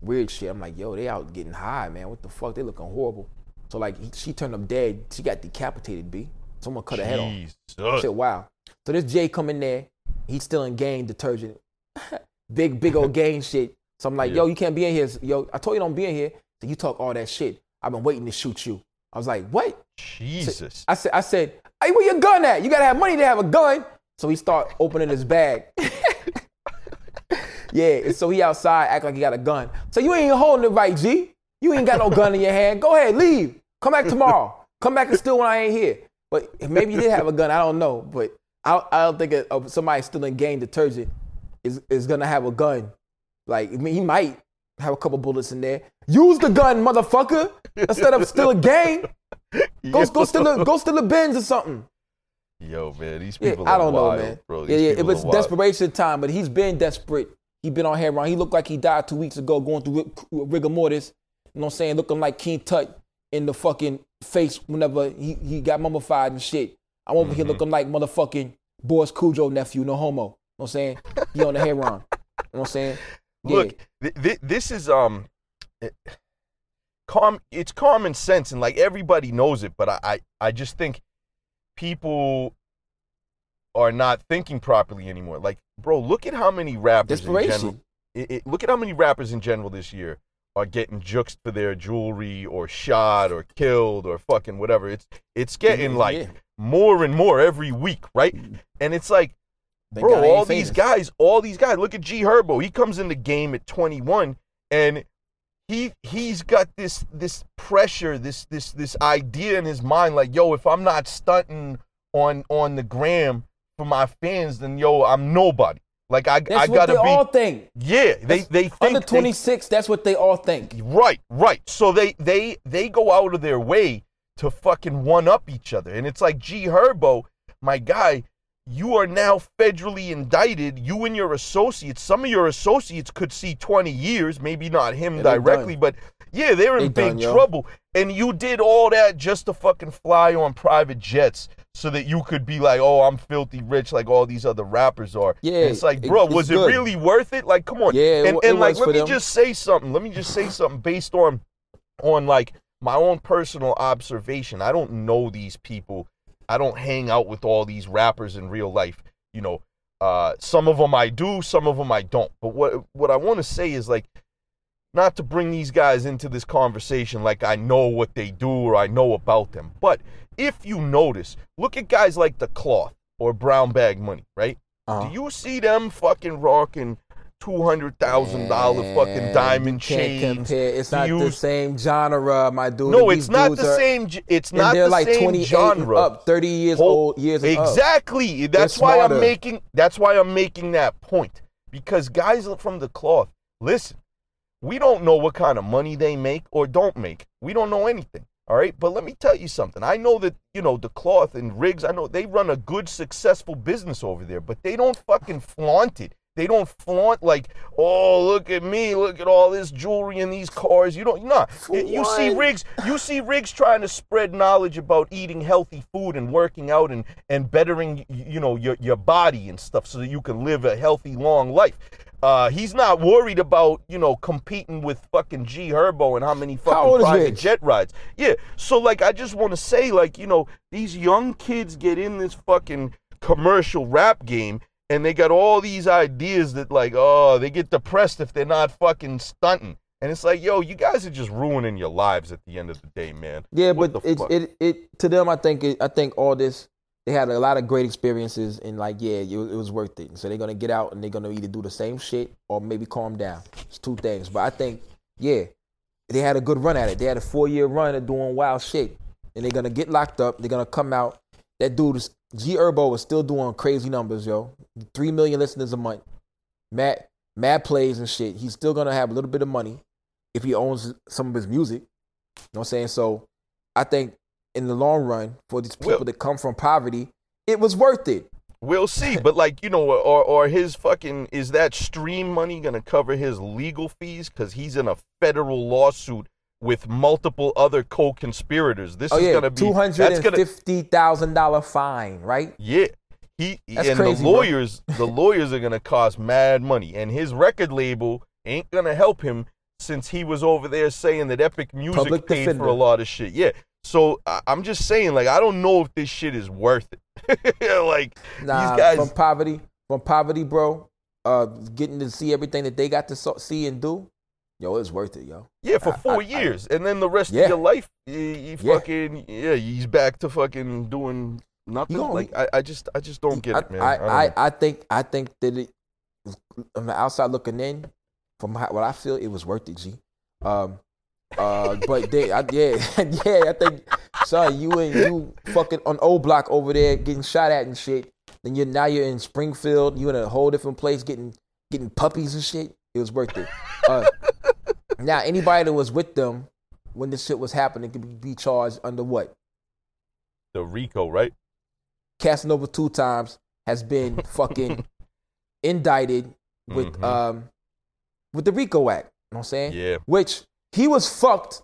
weird shit. I'm like, yo, they out getting high, man. What the fuck? They looking horrible. So like, he, she turned up dead. She got decapitated. B. Someone cut her head off. Shit, wow. So this Jay come in there. He's still in gang detergent. big, big old gang shit. So I'm like, Yeah. yo, you can't be in here. Yo, I told you don't be in here. So you talk all that shit. I've been waiting to shoot you. I was like, what? Jesus. I said, I said, hey, where your gun at? You gotta have money to have a gun. So he start opening his bag. yeah, so he outside act like he got a gun. So you ain't holding it right, G. You ain't got no gun in your hand. Go ahead, leave. Come back tomorrow. Come back and steal when I ain't here. But maybe you did have a gun. I don't know. But I, I don't think it- of somebody stealing gang detergent is, is gonna have a gun. Like I mean, he might have a couple bullets in there. Use the gun, motherfucker, instead of stealing a gang. Go, go steal a go steal a Benz or something. Yo, man, these Yeah, people I don't know, man. bro. Yeah, These yeah. It was desperation time, but he's been desperate. He been on heroin. He looked like he died two weeks ago, going through rigor mortis. You know what I'm saying? Looking like King Tut in the fucking face whenever he, he got mummified and shit. I'm over Mm-hmm. here looking like motherfucking Boris Kodjoe nephew, no homo. You know what I'm saying? He on the heroin. You know what I'm saying? Yeah. Look, th- th- this is um, it, calm. It's common sense, and like everybody knows it. But I, I, I just think people are not thinking properly anymore. Like, bro, look at how many rappers in general. Desperation. It, it, look at how many rappers in general this year are getting juked for their jewelry or shot or killed or fucking whatever. It's it's getting like yeah. more and more every week, right? And it's like Thank Bro, all these famous. guys, all these guys. Look at G Herbo. He comes in the game at 21, and he he's got this this pressure, this this this idea in his mind, like, yo, if I'm not stunting on on the gram for my fans, then yo, I'm nobody. Like I That's I gotta be what they be. all think. yeah, they That's- they think Under they- 26, that's what they all think. Right, right. So they they they go out of their way to fucking one up each other. And it's like G Herbo, my guy, you are now federally indicted. You and your associates, some of your associates could see 20 years, maybe not him directly, but yeah, they're in They big done, trouble. And you did all that just to fucking fly on private jets so that you could be like, oh, I'm filthy rich like all these other rappers are. Yeah, And it's like, it- bro, it's was it really worth it? Like, come on. Yeah, it and wa- it like, let me them. just say something. Let me just say something based on on like my own personal observation. I don't know these people. I don't hang out with all these rappers in real life. You know, uh, some of them I do, some of them I don't. But what what I want to say is like, not to bring these guys into this conversation like I know what they do or I know about them. But if you notice, look at guys like the Cloth or Brown Bag Money, right? Uh-huh. Do you see them fucking rocking two hundred thousand dollar fucking diamond chains? It's not you- the same genre, my dude. No, These it's not the are- same. It's not they're the like same 28 genre. up, 30 years Whole- old, years exactly. That's why I'm making. That's why I'm making that point because guys from the cloth. Listen, we don't know what kind of money they make or don't make. We don't know anything. All right, but let me tell you something. I know that you know the cloth and rigs. I know they run a good, successful business over there, but they don't fucking flaunt it. They don't flaunt like, oh, look at me, look at all this jewelry and these cars. You don't, nah. You see rigs, you see rigs trying to spread knowledge about eating healthy food and working out and and bettering, you know, your your body and stuff so that you can live a healthy, long life. Uh, he's not worried about you know competing with fucking G Herbo and how many fucking is private jet rides. Yeah. So like I just want to say like, you know, these young kids get in this fucking commercial rap game and they got all these ideas that like, oh, they get depressed if they're not fucking stunting. And it's like, yo, you guys are just ruining your lives at the end of the day, man. Yeah, What but it, it it to them, I think it, I think all this they had a lot of great experiences and like yeah, it, it was worth it. So they're gonna get out and they're gonna either do the same shit or maybe calm down. It's two things, but I think yeah, they had a good run at it. They had a four year run of doing wild shit, and they're gonna get locked up. They're gonna come out. That dude is G Herbo is still doing crazy numbers, yo. Three million listeners a month. Mad mad plays and shit. He's still gonna have a little bit of money if he owns some of his music. You know what I'm saying? So I think in the long run, for these people Well- that come from poverty, it was worth it. We'll see. But like, you know, or or his fucking is that stream money gonna cover his legal fees? Cause he's in a federal lawsuit with multiple other co-conspirators. This Oh is yeah, gonna be two hundred and fifty thousand dollar fine, right? Yeah. he That's and crazy, the lawyers, the lawyers are gonna cost mad money, and his record label ain't gonna help him since he was over there saying that Epic Music Public paid defender. for a lot of shit. Yeah. So I, I'm just saying, like, I don't know if this shit is worth it. like Nah, these guys, from poverty, from poverty, bro. Uh, getting to see everything that they got to so- see and do, yo, it's worth it, yo. yeah, for I- four I- I- years, and then the rest Yeah. of your life, you, you fucking yeah, he's back to fucking doing nothing. gonna- like I, I just, I just don't get I, it, man. I, I. I think, I think that it, on the outside looking in, from how, what I feel, it was worth it, G. Um, uh, but they, I, yeah, yeah, I think, son, you and you fucking on old Block over there getting shot at and shit. Then you're now you're in Springfield. You in a whole different place getting getting puppies and shit. It was worth it. Uh, now anybody that was with them when this shit was happening could be, be charged under what? the RICO, right? Casanova two times has been fucking indicted with Mhm. um with the RICO Act. You know what I'm saying? Yeah. Which he was fucked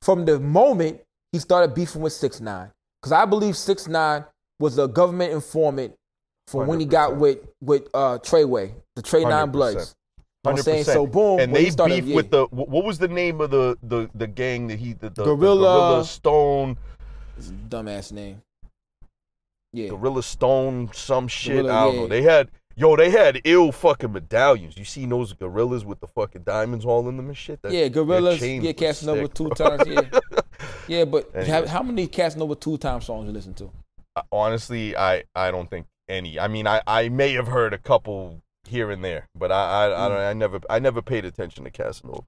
from the moment he started beefing with Six Nine. Cause I believe Six Nine was a government informant from when he got with with uh Treyway, the Trey Nine Bloods. You know what I'm Hundred saying? percent. So boom, and they started, beef yeah. with the what was the name of the the, the gang that he the, the, the Gorilla- Gorilla Stone dumbass name. Yeah. Gorilla Stone some shit Gorilla, I don't yeah. know. They had yo they had ill fucking medallions. You seen those gorillas with the fucking diamonds all in them and shit. That- Yeah, Gorillas. chains Yeah, was Casanova sick, two bro. times. Yeah, yeah. But Anyway. how, how many Casanova two times songs you listen to? Honestly, I I don't think any. I mean, I I may have heard a couple here and there, but I I, I, Mm. don't, I never I never paid attention to Casanova.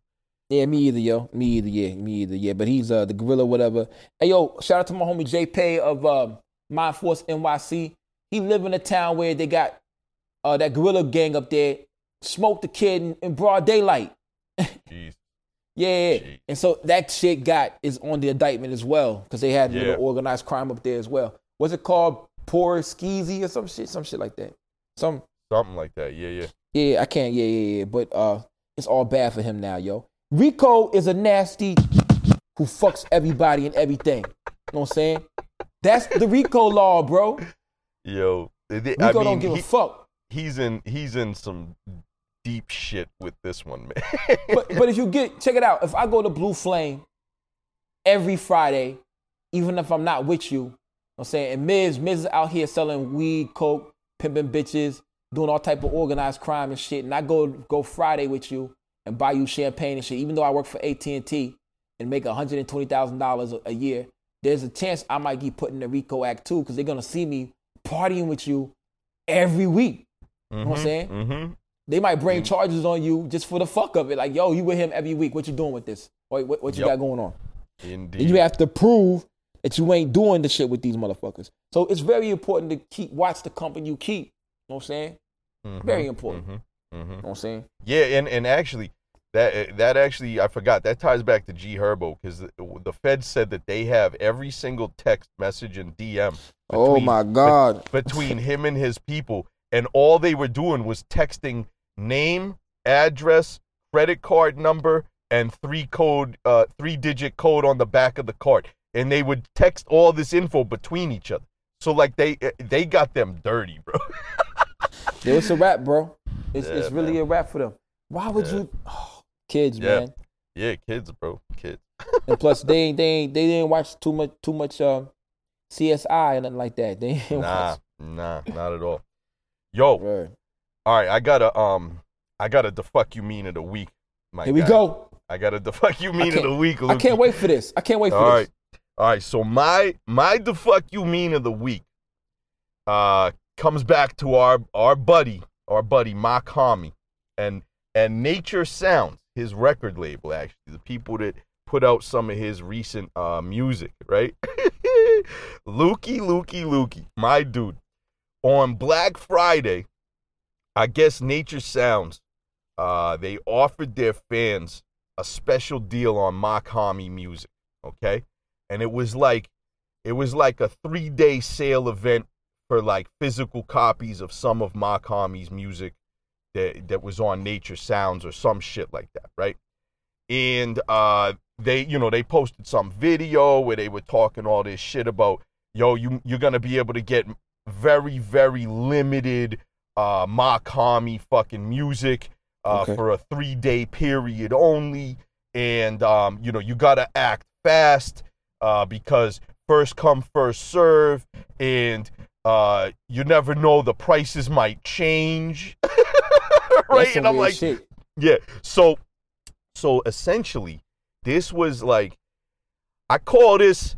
Yeah, me either, yo. Me either, yeah. Me either, yeah. But he's uh the gorilla, whatever. Hey, yo, shout out to my homie J Pay of um, Mind Force NYC. He live in a town where they got uh that gorilla gang up there, smoked the kid in, in broad daylight. Jeez. Yeah, Jeez. and so that shit got is on the indictment as well because they had Yeah. little organized crime up there as well. What's it called? Poor skeezy or some shit, some shit like that. Some Something like that. Yeah, yeah. yeah, I can't. Yeah, yeah, yeah. But uh, it's all bad for him now, yo. RICO is a nasty who fucks everybody and everything. You know what I'm saying? That's the RICO law, bro. Yo, they- they- I mean, don't give he- a fuck. he's in he's in some deep shit with this one, man. But but if you get check it out, if I go to Blue Flame every Friday, even if I'm not with you, you know what I'm saying, and Miz, Miz is out here selling weed, coke, pimping bitches, doing all type of organized crime and shit, and I go go Friday with you and buy you champagne and shit, even though I work for AT and T and make $120,000 a year, there's a chance I might get put in the RICO Act too, because they're gonna see me partying with you every week. You know what I'm saying? Mm-hmm. They might bring charges on you just for the fuck of it. Like, yo, you with him every week. What you doing with this? What, what, what you Yep. got going on? Indeed. And you have to prove that you ain't doing the shit with these motherfuckers. So it's very important to keep watch the company you keep. You know what I'm saying? Mhm, Very important. mhm, mhm. You know what I'm saying? Yeah, and and actually, that that actually I forgot that ties back to G Herbo because the, the Fed said that they have every single text message and DM. Oh my God. between him and his people, and all they were doing was texting name, address, credit card number, and three code, uh, three digit code on the back of the card, and they would text all this info between each other. So like they they got them dirty, bro. Yeah, it's a rap, bro. It's, Yeah, it's really man. a rap for them. Why would Yeah. you? Oh, kids, man. yeah, kids, bro, kids. And plus, they ain't, they ain't, they didn't watch too much too much um, CSI and nothing like that. They Nah, watch. nah, not at all. Yo, Word. all right, I got a um, I got a the fuck you mean of the week. My Here we guy. go. I got a the fuck you mean of the week. I can't wait for this. I can't wait for All this. right. All right. So my my the fuck you mean of the week uh comes back to our our buddy, our buddy Mach-Hommy and and Nature Sounds, his record label actually, the people that put out some of his recent uh music, right? Lukey, Lukey, Lukey, my dude. On Black Friday, I guess Nature Sounds, uh, they offered their fans a special deal on Mach-Hommy music, okay? And it was like it was like a three day sale event for like physical copies of some of Mach-Hommy's music that that was on Nature Sounds or some shit like that, right? And uh they you know they posted some video where they were talking all this shit about yo you you're gonna be able to get very, very limited uh Mach-Hommy fucking music uh Okay. for a three day period only. And um, you know, you gotta act fast uh because first come, first serve, and uh you never know the prices might change. Right? And I'm like, shit. yeah. So so essentially, this was like I call this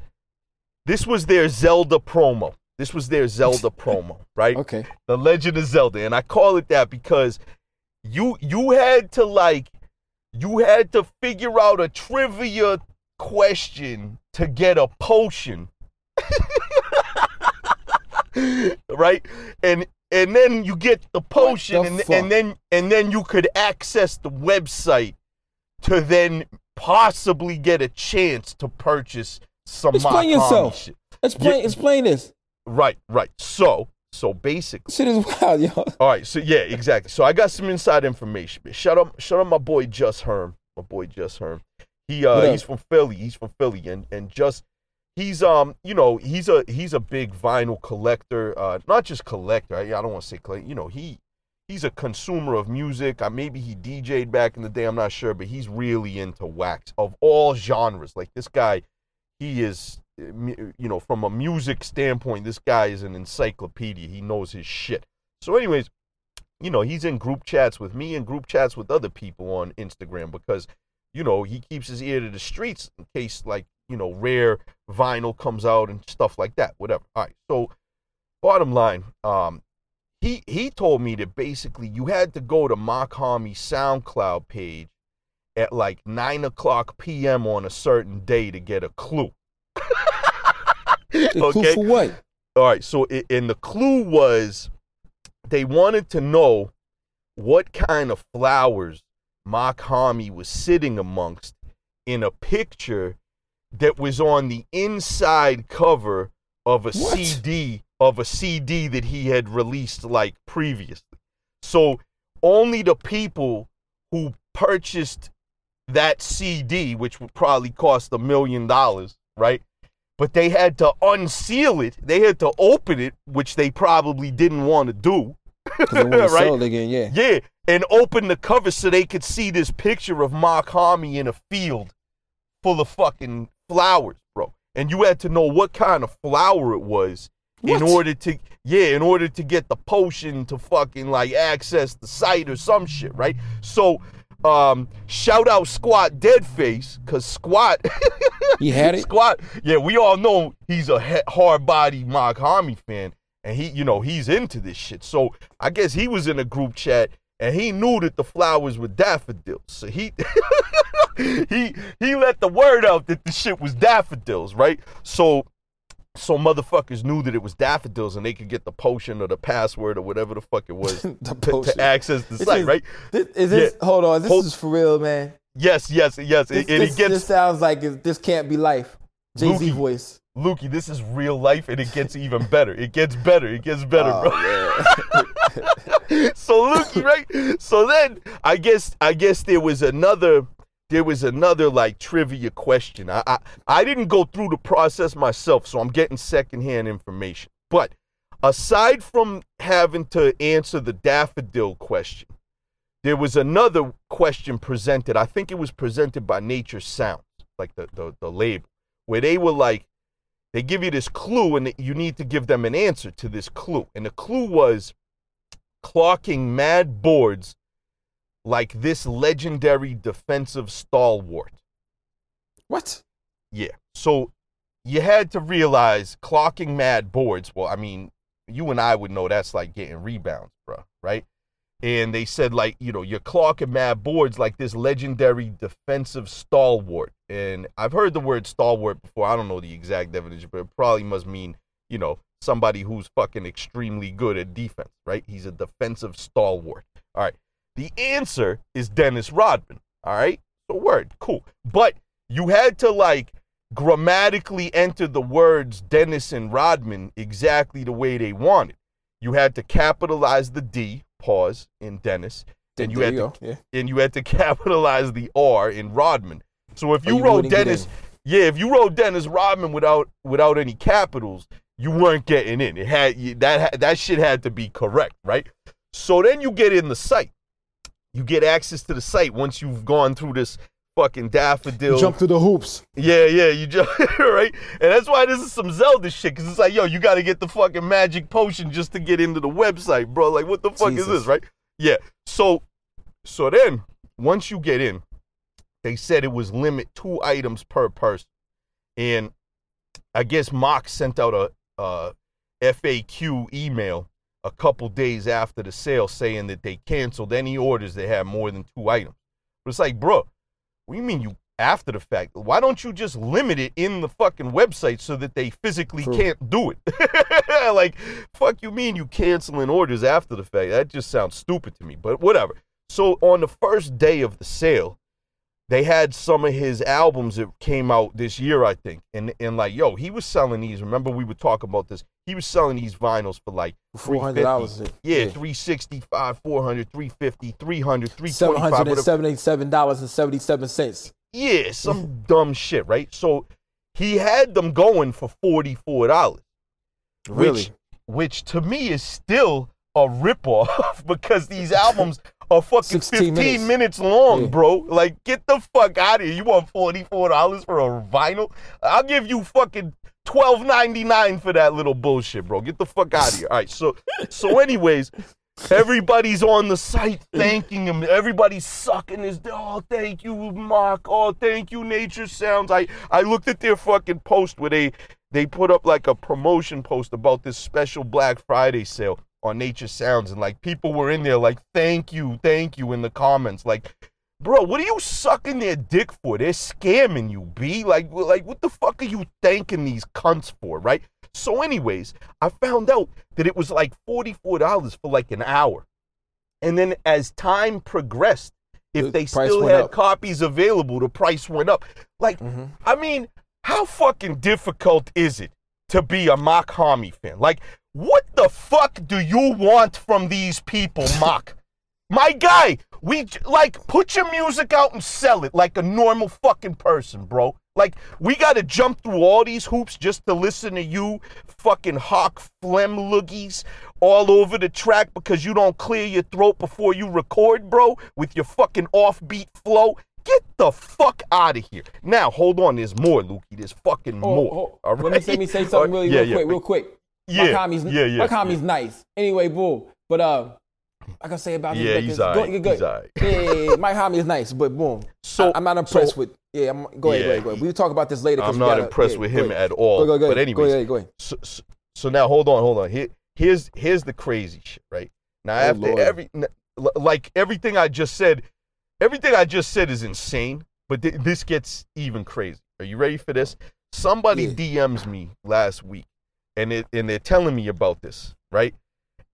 this was their Zelda promo. This was their Zelda promo, right? Okay. The Legend of Zelda. And I call it that because you you had to like you had to figure out a trivia question to get a potion. right? And and then you get the potion the and, fuck? and then and then you could access the website to then possibly get a chance to purchase some Explain yourself. shit. Explain. Explain this. Right, right. So, so basically, Shit is wild, yo. all right. So yeah, exactly. So I got some inside information. man. Shout out, shout out, my boy Just Herm. My boy Just Herm. He uh, up? he's from Philly. He's from Philly, and and just he's um, you know, he's a he's a big vinyl collector. Uh, not just collector. I, I don't want to say collect. You know, he he's a consumer of music. Uh, maybe he DJ'd back in the day. I'm not sure, but he's really into wax of all genres. Like this guy, he is, uh, you know, from a music standpoint, this guy is an encyclopedia. He knows his shit. So, anyways, you know, he's in group chats with me and group chats with other people on Instagram because, you know, he keeps his ear to the streets in case, like, you know, rare vinyl comes out and stuff like that. Whatever. All right. So, bottom line, um, he he told me that basically you had to go to Mach-Hommy SoundCloud page at like nine o'clock p.m. on a certain day to get a clue. The clue Okay. for what? All right, so i and the clue was they wanted to know what kind of flowers Mach-Hommy was sitting amongst in a picture that was on the inside cover of a What? CD of a CD that he had released like previously. So only the people who purchased that CD, which would probably cost a million dollars, right? But they had to unseal it. They had to open it, which they probably didn't want to do. Right. again. Yeah. Yeah, and open the cover so they could see this picture of Mach-Hommy in a field full of fucking flowers, bro. And you had to know what kind of flower it was in order to yeah, in order to get the potion to fucking like access the site or some shit, right? So um shout out Squat Deadface, cause Squat He had it. Squat, yeah, we all know he's a he- hard-body Mach-Hommy fan, and he, you know, he's into this shit. So I guess he was in a group chat, and he knew that the flowers were daffodils. So he, he, he let the word out that the shit was daffodils, right? So, so motherfuckers knew that it was daffodils, and they could get the potion or the password or whatever the fuck it was to, to access the This site, is- right? This, is this? Hold on. This Hold- is for real, man. Yes, yes, yes. This, and this, it gets this sounds like it- this can't be life. Jay Z Lukey. voice. Lukey, this is real life, and it gets even better. It gets better. It gets better, Oh, bro. so Lukey, right? So then I guess I guess there was another there was another like trivia question. I I, I didn't go through the process myself, so I'm getting secondhand information. But aside from having to answer the daffodil question, there was another question presented. I think it was presented by Nature Sounds, like the, the, the label, where they were like, they give you this clue and you need to give them an answer to this clue. And the clue was clocking mad boards like this legendary defensive stalwart. What? Yeah. So you had to realize clocking mad boards. Well, I mean, you and I would know that's like getting rebounds, bro, right? And they said like, you know, you're clocking mad boards like this legendary defensive stalwart. And I've heard the word stalwart before. I don't know the exact definition, but it probably must mean, you know, somebody who's fucking extremely good at defense, right? He's a defensive stalwart. All right. The answer is Dennis Rodman. All right. The word, cool. But you had to like grammatically enter the words Dennis and Rodman exactly the way they wanted. You had to capitalize the D, pause, in Dennis, and you had to. Yeah. and you had to capitalize the R in Rodman. So if Oh, you you wrote Dennis, yeah, if you wrote Dennis Rodman without without any capitals, you weren't getting in. It had you- that that shit had to be correct, right? So then you get in the site. You get access to the site once you've gone through this fucking daffodil. Jump through the hoops. Yeah, yeah, you just right, and that's why this is some Zelda shit. Cause it's like, yo, you got to get the fucking magic potion just to get into the website, bro. Like, what the fuck is this, right? Yeah. So, so then once you get in, they said it was limit two items per person, and I guess Mach sent out a, Uh, a FAQ email a couple days after the sale saying that they canceled any orders that had more than two items. But it's like, bro, what do you mean you after the fact? Why don't you just limit it in the fucking website so that they physically True. can't do it? like, fuck you mean you canceling orders after the fact? That just sounds stupid to me, but whatever. So on the first day of the sale, they had some of his albums that came out this year, I think. And and like, yo, he was selling these. Remember we would talk about this. He was selling these vinyls for like Four hundred dollars. yeah, 365, 400, 350, 300, Seven 325. hundred and whatever. seventy-seven dollars and seventy-seven cents. Yeah, some dumb shit, right? So he had them going for $44, Really? which which to me is still a ripoff because these albums are fucking 15 minutes. minutes, long, Yeah. bro. Like, get the fuck out of here. You want $44 for a vinyl? I'll give you fucking twelve ninety nine for that little bullshit, bro. Get the fuck out of here. All right, so so anyways, everybody's on the site thanking him. Everybody's sucking his oh thank you, Mark. Oh, thank you, Nature Sounds. I I looked at their fucking post where they they put up like a promotion post about this special Black Friday sale on Nature Sounds, and like people were in there like thank you, thank you in the comments, like. Bro, what are you sucking their dick for? They're scamming you, B. Like, like, what the fuck are you thanking these cunts for, right? So, anyways, I found out that it was like $44 for like an hour. And then as time progressed, if The they still had up. copies available, the price went up. Like, Mhm. I mean, how fucking difficult is it to be a Mach-Hommy fan? Like, what the fuck do you want from these people, Mach? My guy, we like put your music out and sell it like a normal fucking person, bro. Like we gotta jump through all these hoops just to listen to you fucking hawk phlegm loogies all over the track because you don't clear your throat before you record, bro, with your fucking offbeat flow. Get the fuck out of here. Now, hold on, there's more, Lukey. There's fucking Oh, more. oh, all Let me say me say something Uh, really yeah, real yeah. quick, real quick. Yeah, my commie's yeah, yeah, my commie's nice. Anyway, boo. But uh, I can say about Yeah, he's Go- alright, good, good. he's alright. Yeah, yeah, yeah, my homie is nice, but boom. So- I, am not impressed so- with. Yeah, I'm, go ahead, go ahead, go ahead. We'll talk about this later. I'm not gotta- impressed yeah, with him ahead. at all. Go, go, go. But anyways, go ahead, go ahead. so, so, so now hold on, hold on. Here, here's here's the crazy shit, right? Now Oh, after Lord. every like everything I just said, everything I just said is insane. But th- this gets even crazy. Are you ready for this? Somebody Yeah. DMs me last week, and it and they're telling me about this, right?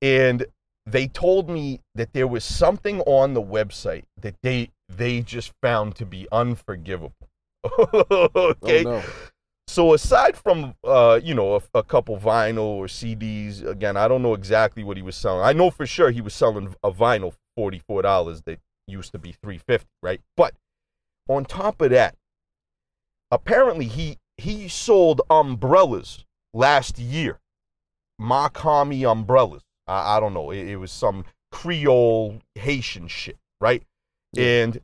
And they told me that there was something on the website that they they just found to be unforgivable. okay. Oh, no. So aside from uh, you know, a, a couple vinyl or CDs, again, I don't know exactly what he was selling. I know for sure he was selling a vinyl forty-four dollars that used to be three fifty, right? But on top of that, apparently he he sold umbrellas last year, Mach-Hommy umbrellas. I, I don't know. It, it was some Creole Haitian shit, right? And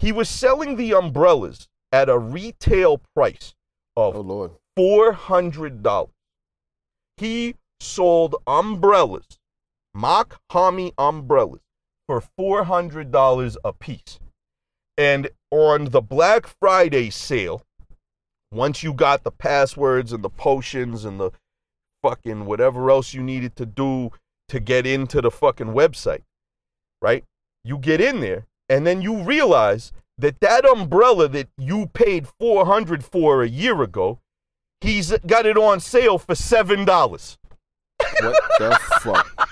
he was selling the umbrellas at a retail price of Oh Lord. four hundred dollars. He sold umbrellas, mock Hami umbrellas, for four hundred dollars a piece. And on the Black Friday sale, once you got the passwords and the potions and the fucking whatever else you needed to do to get into the fucking website, right? You get in there and then you realize that that umbrella that you paid 400 for a year ago, he's got it on sale for $7. What the fuck?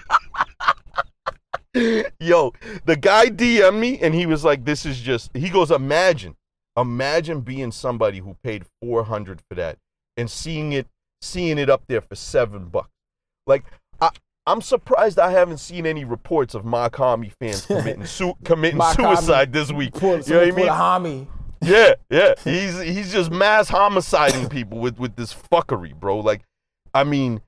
Yo, the guy DM me and he was like, "This is just." He goes, "Imagine, imagine being somebody who paid four hundred for that and seeing it, seeing it up there for seven bucks. Like, I, I'm surprised I haven't seen any reports of Mach-Hommy fans committing su- committing suicide this week. Pull, you know what I mean? Homie. Yeah, yeah. He's he's just mass homiciding people with with this fuckery, bro. Like I mean,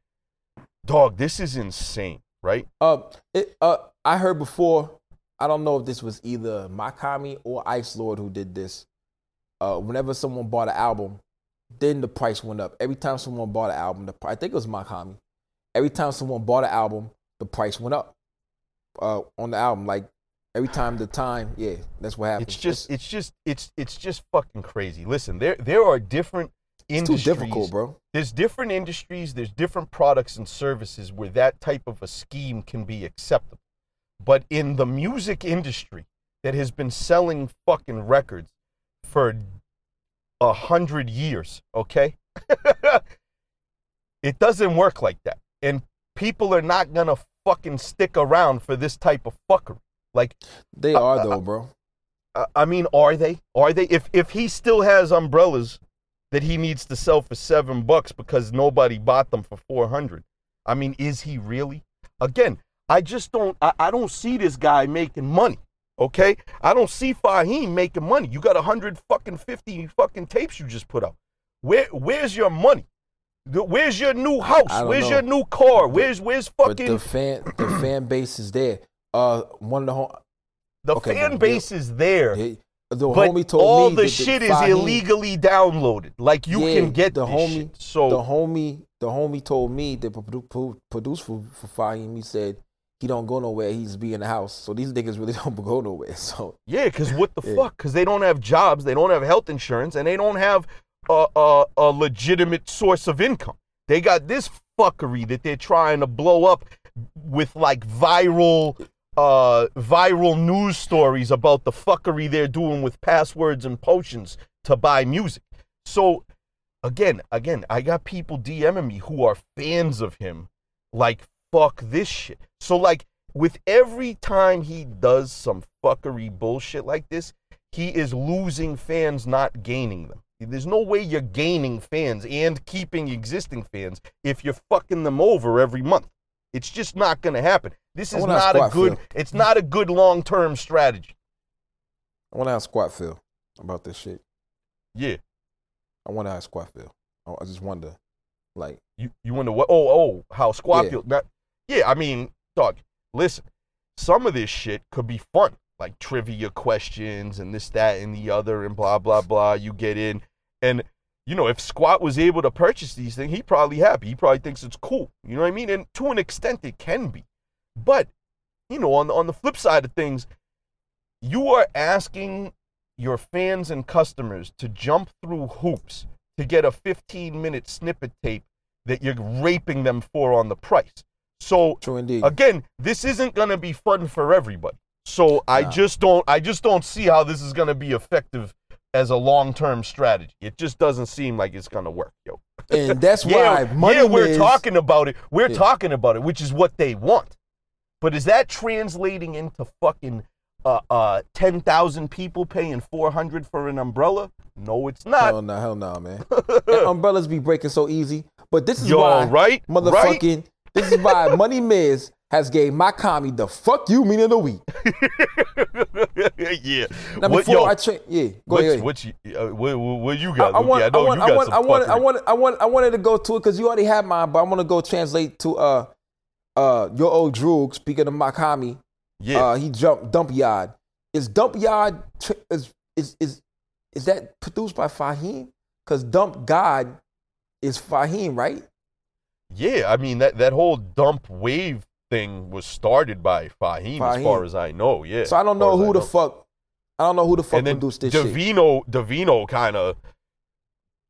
dog, this is insane, right? Uh, it, uh, I heard before. I don't know if this was either Mach-Hommy or Ice Lord who did this. Uh, whenever someone bought an album, then the price went up. Every time someone bought an album, the I think it was Mach-Hommy. Every time someone bought an album, the price went up. Uh, on the album, like every time the time, yeah, that's what happens. It's just, it's just, it's, it's just fucking crazy. Listen, there, there are different industries. too difficult, bro. There's different industries. There's different products and services where that type of a scheme can be acceptable. But in the music industry that has been selling fucking records for a hundred years, okay? it doesn't work like that. And people are not gonna fucking stick around for this type of fuckery. Like They are uh, though, bro. uh, I mean, are they? Are they? If if he still has umbrellas that he needs to sell for seven bucks because nobody bought them for four hundred, I mean, is he really? Again, I just don't. I, I don't see this guy making money. Okay, I don't see Fahim making money. You got a hundred fucking fifty fucking tapes you just put up. Where where's your money? Where's your new house? Where's know. your new car? Where's where's But fucking the fan, the fan base is there. Uh, one of the home, the okay, fan but- base is there? the the but homie told all the shit is Fahim- illegally downloaded. Like you Yeah, can get the this homie- shit. So the homie, the homie told me that produ- produced for for Fahim. He said he don't go nowhere. He's be in the house. So these niggas really don't go nowhere. So yeah, because what the Yeah. fuck? Because they don't have jobs, they don't have health insurance, and they don't have a, a a legitimate source of income. They got this fuckery that they're trying to blow up with like viral uh viral news stories about the fuckery they're doing with passwords and potions to buy music. So again, again, I got people DMing me who are fans of him like fuck this shit. So like with every time he does some fuckery bullshit like this, he is losing fans, not gaining them. There's no way you're gaining fans and keeping existing fans if you're fucking them over every month. It's just not going to happen. This is not a good. Phil. It's not a good long-term strategy. I want to ask Squat Phil about this shit. Yeah. I want to ask Squat Phil. I I just wonder, like, You you wonder what? Oh oh, how squat Yeah. feel? That, yeah, I mean, dog. Listen, some of this shit could be fun, like trivia questions and this, that, and the other, and blah blah blah. You get in, and you know, if Squat was able to purchase these things, he'd probably happy. He probably thinks it's cool. You know what I mean? And to an extent, it can be, but you know, on the, on the flip side of things, you are asking your fans and customers to jump through hoops to get a 15 minute snippet tape that you're raping them for on the price. So true indeed. again, this isn't going to be fun for everybody. So I Nah. just don't I just don't see how this is going to be effective as a long-term strategy. It just doesn't seem like it's going to work, yo. and that's Yeah, why money yeah, we're Miz- talking about it. We're Yeah. talking about it, which is what they want. But is that translating into fucking uh, uh, 10,000 people paying 400 for an umbrella? No, it's not. Hell no, hell no, man. Umbrellas be breaking so easy. But this is Yo, why, right? motherfucking, this is why Money Miz has gave Mach-Hommy the fuck you mean of the week. yeah. Now What- before yo, I tra- yeah, go what's, ahead. what you, uh, what, what, what you got? I Luke? want, Yeah, I know want, you I got want, some I want, I want, I want, I wanted to go to it because you already had mine, but I want to go translate to uh, uh, your old Droog. Speaking of Mach-Hommy, Yeah. uh, he jumped Dump Yard. Is Dump Yard tr- is is is is that produced by Fahim? Because Dump God is Fahim, right? Yeah, I mean that that whole dump wave thing was started by Fahim, as far as I know. Yeah. So I don't know who the fuck. I don't know who the fuck And then produced this shit. Davino Davino kind of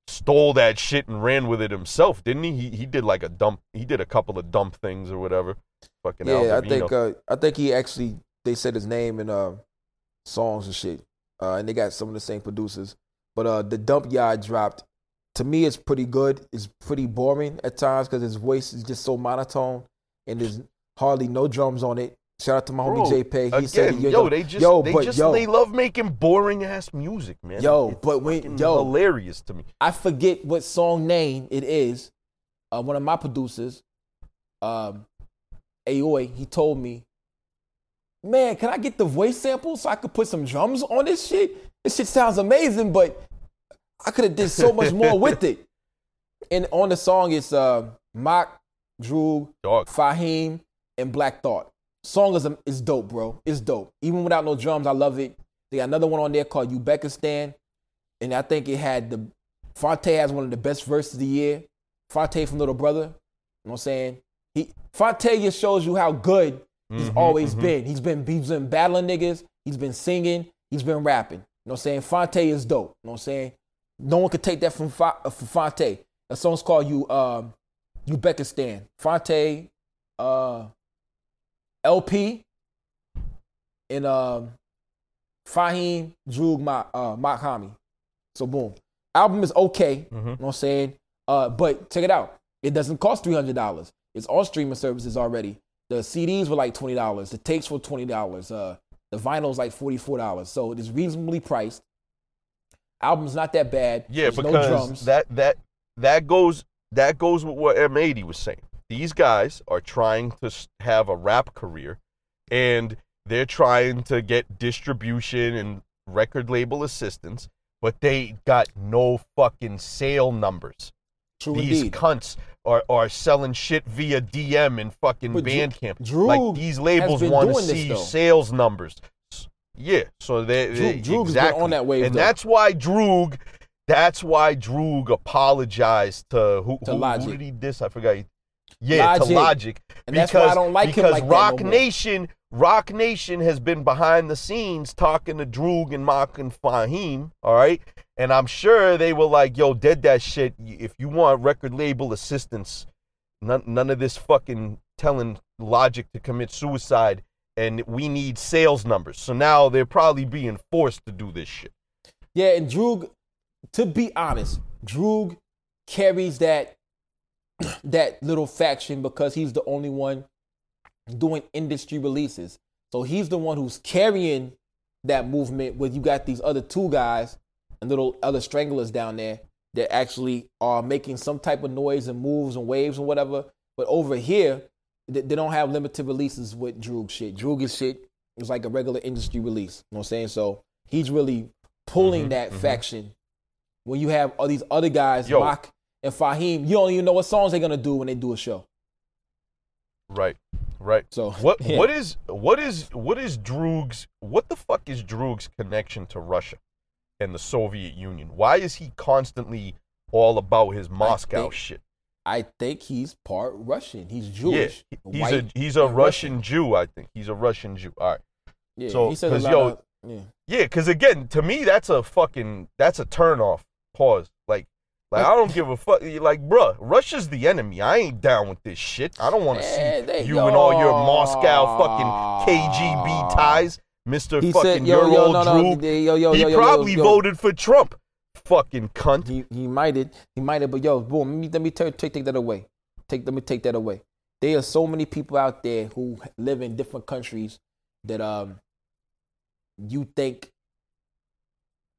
stole that shit and ran with it himself, didn't he? He he did like a dump. He did a couple of dump things or whatever. Fucking Yeah, I think uh, I think he actually they said his name in uh, songs and shit, uh, and they got some of the same producers. But uh, the Dump Yard dropped. To me, it's pretty good. It's pretty boring at times because his voice is just so monotone, and there's hardly no drums on it. Shout out to my Bro, homie JP. He Again, said, yo, they just yo, they but just yo, they love making boring ass music, man. Yo, It's but when- yo. hilarious to me. I forget what song name it is. Uh, one of my producers, um, Aoi, he told me, "Man, can I get the voice sample so I could put some drums on this shit? This shit sounds amazing, but I could have did so much more with it." And on the song, it's uh, Mach, Droog, Dog. Fahim, and Black Thought. Song is, is dope, bro. It's dope. Even without no drums, I love it. They got another one on there called Uzbekistan. And I think it had the Phonte has one of the best verses of the year. Phonte from Little Brother. You know what I'm saying? He Phonte just shows you how good he's Mhm, always mhm. been. He's been he's been battling niggas, he's been singing, he's been rapping. You know what I'm saying? Phonte is dope. You know what I'm saying? No one could take that from, Fa- uh, from Phonte. A song's called You um Uzbekistan. Phonte, uh LP, and um Fahim Droog Ma uh Mach-Hommy. So boom. Album is okay. You know what I'm saying? Uh, but check it out. It doesn't cost three hundred dollars. It's on streaming services already. The CDs were like twenty dollars. The tapes were twenty dollars. Uh, the vinyl's like forty four dollars. So it is reasonably priced. Album's not that bad. Yeah, There's because no drums. that that that goes that goes with what M80 was saying. These guys are trying to have a rap career, and they're trying to get distribution and record label assistance, but they got no fucking sale numbers. True These indeed. cunts are, are selling shit via DM and fucking But Bandcamp. Droog like these labels want to this, see sales numbers. Yeah, so they, they Droog- exactly on that wave, and though. that's why Droog. That's why Droog apologized to who? To who, Logic. who did he diss? I forgot. Yeah, to Logic. Logic. And that's why I don't like him because like that Roc no. Nation, Roc Nation has been behind the scenes talking to Droog and Mach and Fahim. All right, and I'm sure they were like, "Yo, dead that shit. If you want record label assistance, none, none of this fucking telling Logic to commit suicide." And we need sales numbers. So now they're probably being forced to do this shit. Yeah, and Droog, to be honest, Droog carries that that little faction because he's the only one doing industry releases. So he's the one who's carrying that movement where you got these other two guys and little other stranglers down there that actually are making some type of noise and moves and waves and whatever. But over here, they, they don't have limited releases with Droog shit. Droog's shit is like a regular industry release. You know what I'm saying? So he's really pulling Mhm, that mhm. faction. When you have all these other guys, Yo. Mach and Fahim, you don't even know what songs they're gonna do when they do a show. Right, right. So What yeah. what is what is what is Droog's what the fuck is Droog's connection to Russia and the Soviet Union? Why is he constantly all about his Moscow think- shit? I think he's part Russian. He's Jewish. he- he's white a he's a and Russian Jew, I think. He's a Russian Jew. All right. Yeah, so, he says a 'cause, lot yo, of- yeah. Yeah, cuz again, to me that's a fucking that's a turnoff. Pause. Like like I don't give a fuck. Like, bruh, Russia's the enemy. I ain't down with this shit. I don't want to see they- you and all your Moscow fucking KGB ties, Mister He fucking said, yo, your yo, old no, no, Droog. yo, yo, he yo, yo, probably yo, yo. voted for Trump. Fucking cunt. He he might have he might have, but yo, boom, let me let me take take that away. Take let me take that away. There are so many people out there who live in different countries that um you think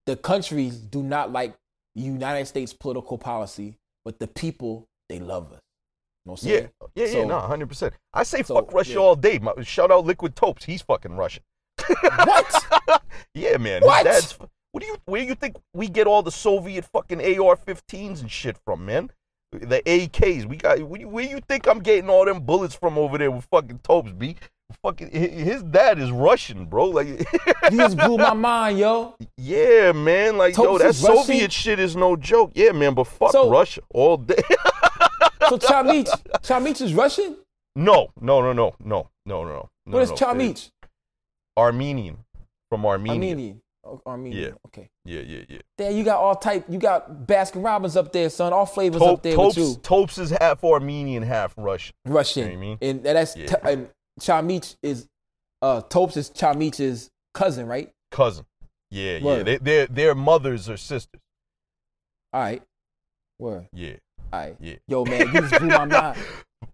the countries do not like United States political policy, but the people they love us. You know Yeah, yeah, yeah. No, hundred percent. I say so, fuck Russia yeah. all day. My, shout out Liquid Topes. He's fucking Russian. What? yeah, man. What? What do you? Where you think we get all the Soviet fucking AR-15s and shit from, man? The AKs. We got. Where you, you think I'm getting all them bullets from over there with fucking Topes? B. Fucking his dad is Russian, bro. Like, you just blew my mind, yo. yeah, man. Like, yo, that is Russian? Soviet shit is no joke. Yeah, man. But fuck So- Russia all day. So Chamich, Chamich is Russian? no, no, no, no, no, no, no, no. What is. Chamich? Armenian from Armenia. Armenian. Oh, Armenian. Yeah. Okay. Yeah, yeah, yeah. There you got all type. You got Baskin Robbins up there, son. All flavors Top, up there Topes, with you. Topes is half Armenian, half Russian. Russian. You know what I mean? And that's Yeah. t- and Chamich is uh Topes is Chamich's cousin, right? Cousin. Yeah, yeah. They, their their mothers are sisters. All right. Word. Yeah. All right. Yeah. Yo, man, you just blew my mind.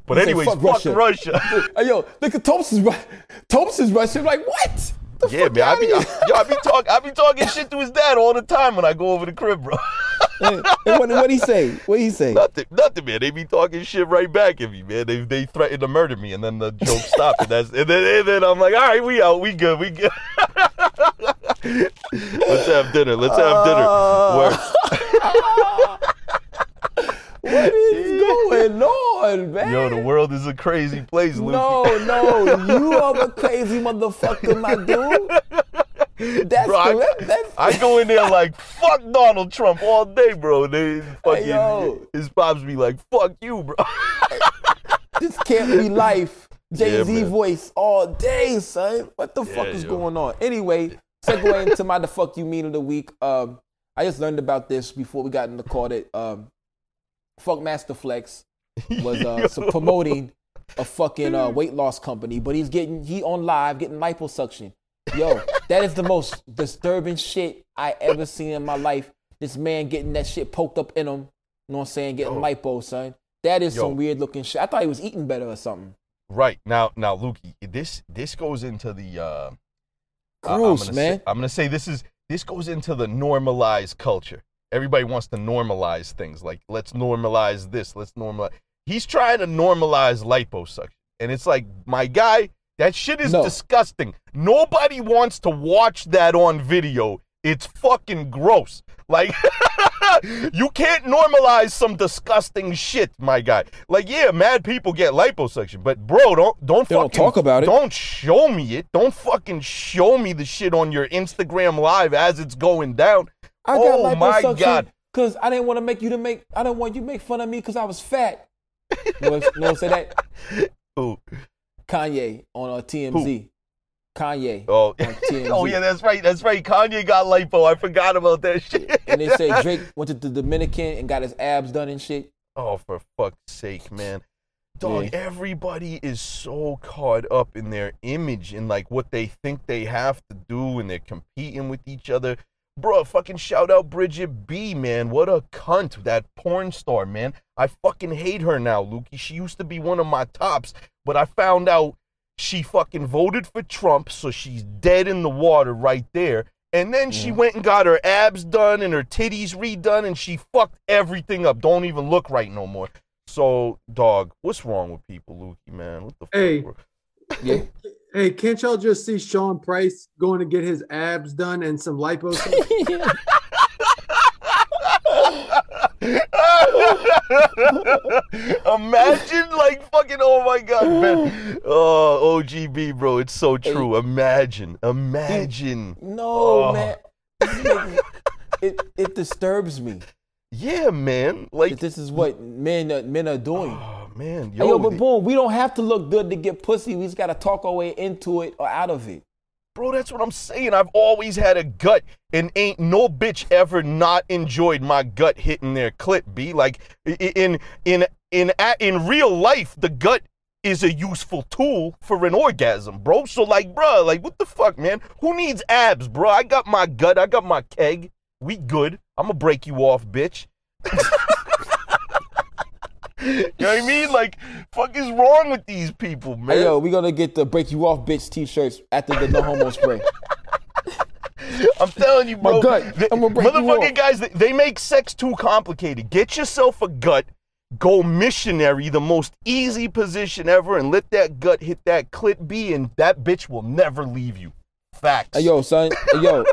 But You anyways, fuck fuck, Russia. Russia. Yo, look at Topes is Topes is Russian. Like what? The yeah, man. I be. I, yo, I be talking I be talking shit to his dad all the time when I go over the crib, bro. Hey, what what he say? What he say? nothing, nothing, man. They be talking shit right back at me, man. They they threaten to murder me, and then the joke stopped, and that's and then and then I'm like, all right, we out, we good, we good. Let's have dinner. Let's have dinner. Uh, Word. What is going on, man? Yo, the world is a crazy place, Luke. No, no, you are the crazy motherfucker, my dude. That's Bro, I- That's, I go in there like fuck Donald Trump all day, bro. They fucking yo. his pops be like, fuck you, bro. this can't be life. Jay Z man. voice all day, son. What the fuck is yo. going on? Anyway, segue into my the fuck you mean of the week. Um, I just learned about this before we got in the call that um, Funkmaster Flex was uh, so promoting a fucking uh, weight loss company, but he's getting he on live getting liposuction. Yo, that is the most disturbing shit I ever seen in my life. This man getting that shit poked up in him. You know what I'm saying? Getting Yo. lipo, son. That is Yo. some weird looking shit. I thought he was eating better or something. right now, now, Lukey, this this goes into the. Uh, I- I'm man. Say, I'm gonna say this is this goes into the normalized culture. Everybody wants to normalize things. Like let's normalize this. Let's normalize. He's trying to normalize liposuction, and it's like, my guy, that shit is No. disgusting. Nobody wants to watch that on video. It's fucking gross. Like you can't normalize some disgusting shit, my guy. Like yeah, mad people get liposuction, but bro, don't don't They don't fucking talk about it. Don't show me it. Don't fucking show me the shit on your Instagram live as it's going down. I got oh my liposuction god. because I didn't want to make you to make. I didn't want you to make fun of me because I was fat. You know, what- you know what I'm? That Ooh. Kanye on uh, TMZ. Kanye. Oh, oh yeah, that's right. That's right. Kanye got lipo. I forgot about that shit. And they say Drake went to the Dominican and got his abs done and shit. Oh, for fuck's sake, man. Dog, Yeah. everybody is so caught up in their image and like what they think they have to do and they're competing with each other. Bro, fucking shout out Bridgette B, man. What a cunt, that porn star, man. I fucking hate her now, Lukey. She used to be one of my tops, but I found out she fucking voted for Trump, so she's dead in the water right there. And then she mm. went and got her abs done and her titties redone, and she fucked everything up. Don't even look right no more. So, dog, what's wrong with people, Lukey, man? What the Hey. fuck, bro? Yeah. Hey, can't y'all just see Sean Price going to get his abs done and some lipo? Imagine, like, fucking, oh my god, man. Oh, OGB, bro, it's so true. Imagine, imagine. no, Oh. man. it it disturbs me Yeah, man. Like, this is what men are, men are doing. Oh. Man. Yo, yo, but boom, we don't have to look good to get pussy. We just gotta talk our way into it or out of it. Bro, that's what I'm saying. I've always had a gut, and ain't no bitch ever not enjoyed my gut hitting their clit. B like in in in a- in real life, the gut is a useful tool for an orgasm, bro. So like, bro, like what the fuck, man? Who needs abs, bro? I got my gut. I got my keg. We good. I'm gonna break you off, bitch. you know what I mean? Like, fuck is wrong with these people, man? Hey, yo, we gonna get the break you off bitch t-shirts after the no homo spray. I'm telling you, bro. gut. the- I'm gonna break you motherfucking off. guys, they, they make sex too complicated. Get yourself a gut. Go missionary, the most easy position ever, and let that gut hit that clit B, and that bitch will never leave you. Facts. Hey, yo, son. Hey, yo,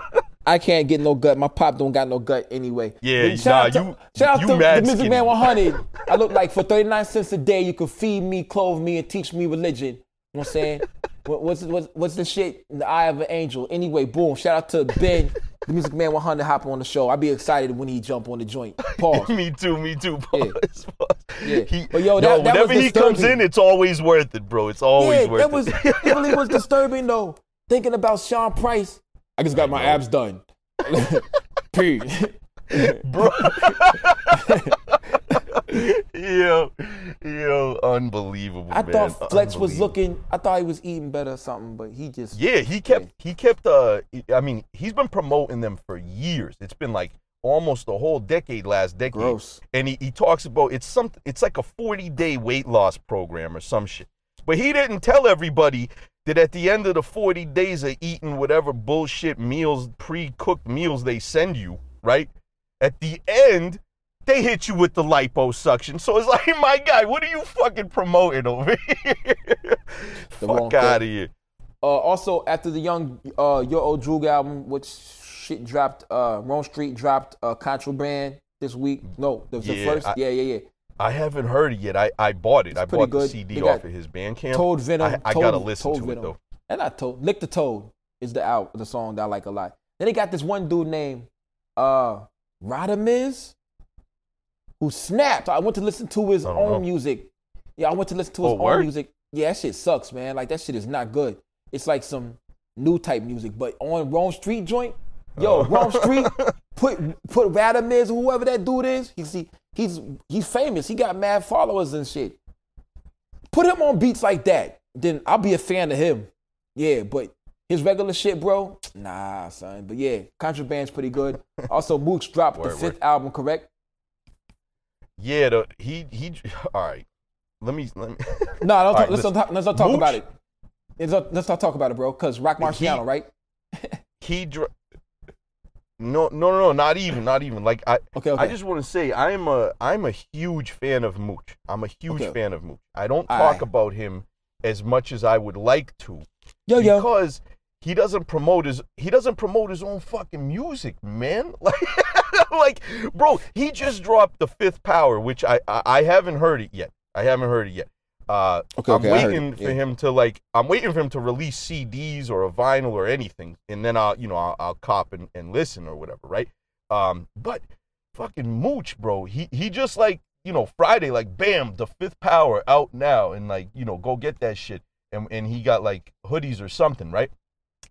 I can't get no gut. My pop don't got no gut anyway. Yeah, But shout nah, out to, you- shout out you to mad the Music. Man 100. I look like for 39 cents a day, you could feed me, clothe me, and teach me religion. You know what I'm saying? What- what's, what's, what's the shit? In the eye of an angel. Anyway, boom. Shout out to Ben, the Music Man 100, hop on the show. I'd be excited when he jump on the joint. Pause. me too, me too. Yeah. Pause, pause. Yeah. He- But yo, that- that whenever he comes in, it's always worth it, bro. It's always yeah, worth that was it. it really was disturbing though. Thinking about Sean Price. I just got my abs done. P. bro. yo, yo, unbelievable. I man. thought Flex was looking. I thought he was eating better or something, but he just Yeah, he kept he kept uh I mean, he's been promoting them for years. It's been like almost a whole decade last decade. Gross. And he, he talks about it's some it's like a 40-day weight loss program or some shit. But he didn't tell everybody that at the end of the 40 days of eating whatever bullshit meals, pre-cooked meals they send you, right? At the end, they hit you with the liposuction. So it's like, my guy, what are you fucking promoting over here? The Fuck out of here. Uh, also, after the young uh, Your Old Droog album, which shit dropped, uh, Rome Streetz dropped uh, Contraband this week. No, the, the Yeah, first. I- yeah, yeah, yeah. I haven't heard it yet. I, I bought it. I pretty bought the. CD off of his Bandcamp. Toad Venom. I, I gotta listen Toad to it Venom. though. And I told Lick the Toad is the out the song that I like a lot. Then they got this one dude named uh Radamiz who snapped. I went to listen to his own know. music. Yeah, I went to listen to his Oh, own word? music. Yeah, that shit sucks, man. Like that shit is not good. It's like some new type music. But on Rome Streetz joint, yo, Oh. Rome Streetz, put put Radamiz, whoever that dude is. He's he, he's he's famous. He got mad followers and shit. Put him on beats like that, then I'll be a fan of him. Yeah, but his regular shit, bro, nah, son. But yeah, Contraband's pretty good. Also, Mooks dropped the fifth word. album, correct? Yeah, the, he he. All right, let me let me. No, talk, right, let's, listen. not, let's not talk Mooch- about it. Let's not, let's not talk about it, bro. Cause Rock He- right? he dr- no no no no not even not even like I Okay, okay. I just want to say I'm a I'm a huge fan of Mooch. I'm a huge Okay. fan of Mooch. I don't talk right. about him as much as I would like to yo, yo. because he doesn't promote his he doesn't promote his own fucking music, man. Like like bro, he just dropped the Fifth Power, which I I, I haven't heard it yet. I haven't heard it yet. Uh, Okay, I'm okay, I heard waiting for yeah. him to like. I'm waiting for him to release CDs or a vinyl or anything, and then I'll, you know, I'll, I'll cop and, and listen or whatever, right? Um, but fucking Mooch, bro, he he just like, you know, Friday, like, bam, the Fifth Power out now, and like, you know, go get that shit, and and he got like hoodies or something, right?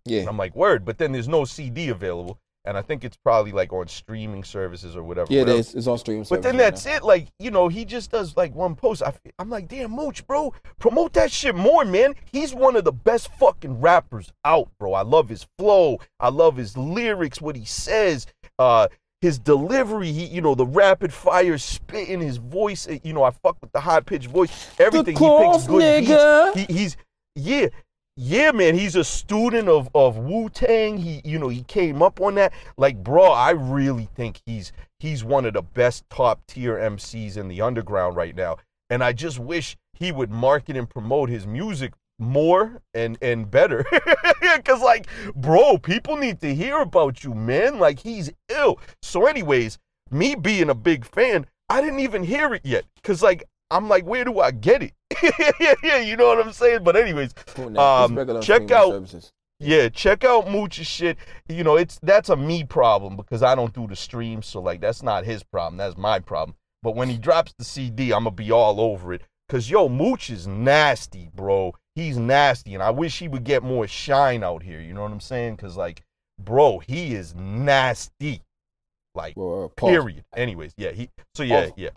yeah. And I'm like, word, but then there's no CD available, and I think it's probably like on streaming services or whatever. Yeah, it is. It's on streaming. Services. But then right that's now. it. Like, you know, he just does like one post. I, am like, damn, Mooch, bro, promote that shit more, man. He's one of the best fucking rappers out, bro. I love his flow. I love his lyrics, what he says, uh, his delivery. He, you know, the rapid fire spit in his voice. You know, I fuck with the high pitched voice. Everything. he picks good nigga. beats. He, he's yeah. Yeah, man, he's a student of, of Wu Tang. He, you know, he came up on that. Like, bro, I really think he's he's one of the best top tier MCs in the underground right now. And I just wish he would market and promote his music more and and better. Cause like, bro, people need to hear about you, man. Like he's ill. So, anyways, me being a big fan, I didn't even hear it yet. Cause like I'm like, where do I get it? yeah, you know what I'm saying? But anyways, Cool, now. It's um, check out services. yeah, check out Mooch's shit. You know, it's that's a me problem because I don't do the streams, so like that's not his problem. That's my problem. But when he drops the CD, I'm gonna be all over it. Cause yo, Mooch is nasty, bro. He's nasty, and I wish he would get more shine out here. You know what I'm saying? Cause like, bro, he is nasty. Like, Well, uh, period. Anyways, yeah, he. So yeah, yeah.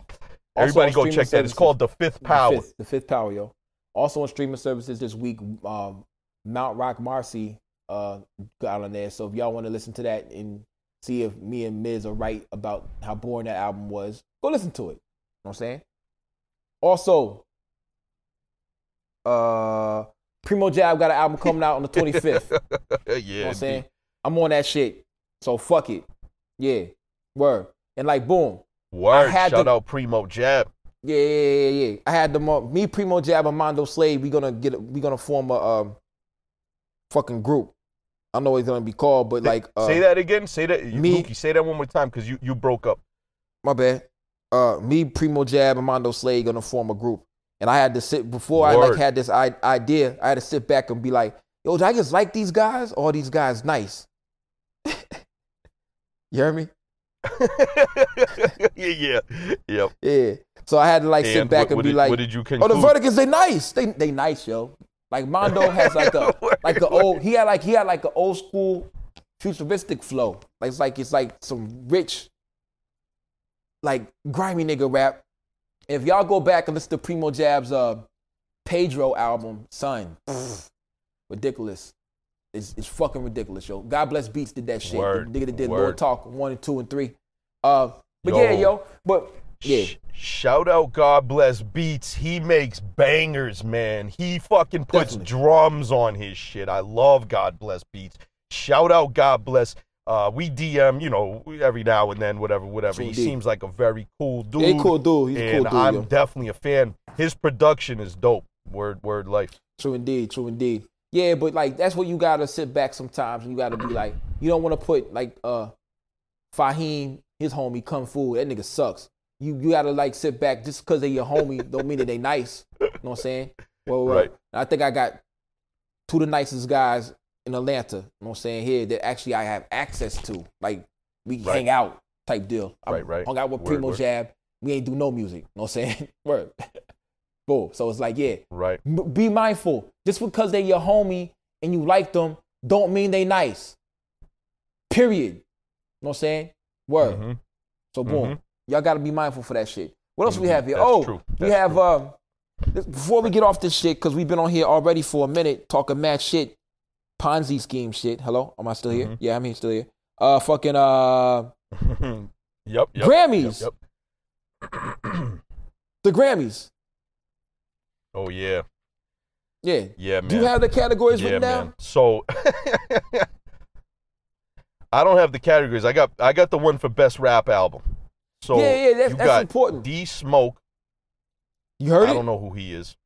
Everybody go check that. It's called the Fifth The Power. fifth, the fifth power, yo. Also on streaming services this week, um, Mount Rock Marcy uh, got on there. So if y'all want to listen to that and see if me and Miz are right about how boring that album was, go listen to it. You know what I'm saying? Also, uh, Primo Jab got an album coming out on the 25th. yeah, You know what I'm saying? I'm on that shit. So fuck it. Yeah. Word. And like boom. Word. had Shout to- out Primo Jab. Yeah, yeah, yeah, yeah. I had them uh, me, Primo Jab, and Mondo Slade. We gonna get we gonna form a um fucking group. I don't know what it's gonna be called, but like uh, say that again. Say that. me- say that one more time because you, you broke up. my bad. Uh me, Primo Jab, and Mondo Slade gonna form a group. And I had to sit before I like had this I- idea, I had to sit back and be like, yo, do I just like these guys or are these guys nice? you hear me? yeah, yeah, yep. Yeah. So I had to like sit back what, and be did, like, what did you Oh, conclude? the verdict is they nice. They they nice, yo. Like Mondo has like a like a old he had like he had like an old school futuristic flow. Like it's like it's like some rich, like grimy nigga rap. If y'all go back and listen to Primo Jab's uh Pedro album, son, pff, ridiculous. It's it's fucking ridiculous, yo. God bless Beats did that shit. Word, The nigga that did word. Lord Talk one and two and three. Uh, but yeah, Yo. yo. But yeah, Sh- Shout out God bless Beats. He makes bangers, man. He fucking puts Definitely. drums on his shit. I love God bless Beats. Shout out God bless. Uh, we DM, you know, every now and then, whatever, whatever. He seems like a very cool dude. he cool dude. He's a and cool dude. I'm yo. definitely a fan. His production is dope. Word, word, life. True indeed, true indeed. Yeah, but like that's what you gotta sit back sometimes and you gotta be like, you don't wanna put like uh Fahim, his homie Kung Fu, that nigga sucks. you you gotta like sit back just because they your homie don't mean that they nice. You know what I'm saying? Well, well, Right. I think I got two of the nicest guys in Atlanta. You know what I'm saying here that actually I have access to. Like we Right. hang out type deal. I Right, right. Hung out with Word, Primo word. Jab. We ain't do no music. You know what I'm saying? Word. Boom. So it's like, yeah, Right. Be mindful. Just because they your homie and you like them, don't mean they nice. Period. You know what I'm saying? Word. Mhm. So boom. Mhm. Y'all gotta be mindful for that shit. What else we Mhm. have here? That's oh, true. we have true. um this- before we get off this shit, because we've been on here already for a minute talking mad shit, Ponzi scheme shit. Hello? Am I still here? Mhm. Yeah, I'm here still here. Uh fucking uh yep. Yep. Grammys. Yep. yep. The Grammys. Oh yeah. Yeah. Yeah, man. Do you have the categories yeah, written down? man. So I don't have the categories. I got I got the one for best rap album. So yeah, yeah, that's, you that's got important. D Smoke. you heard I it? I don't know who he is.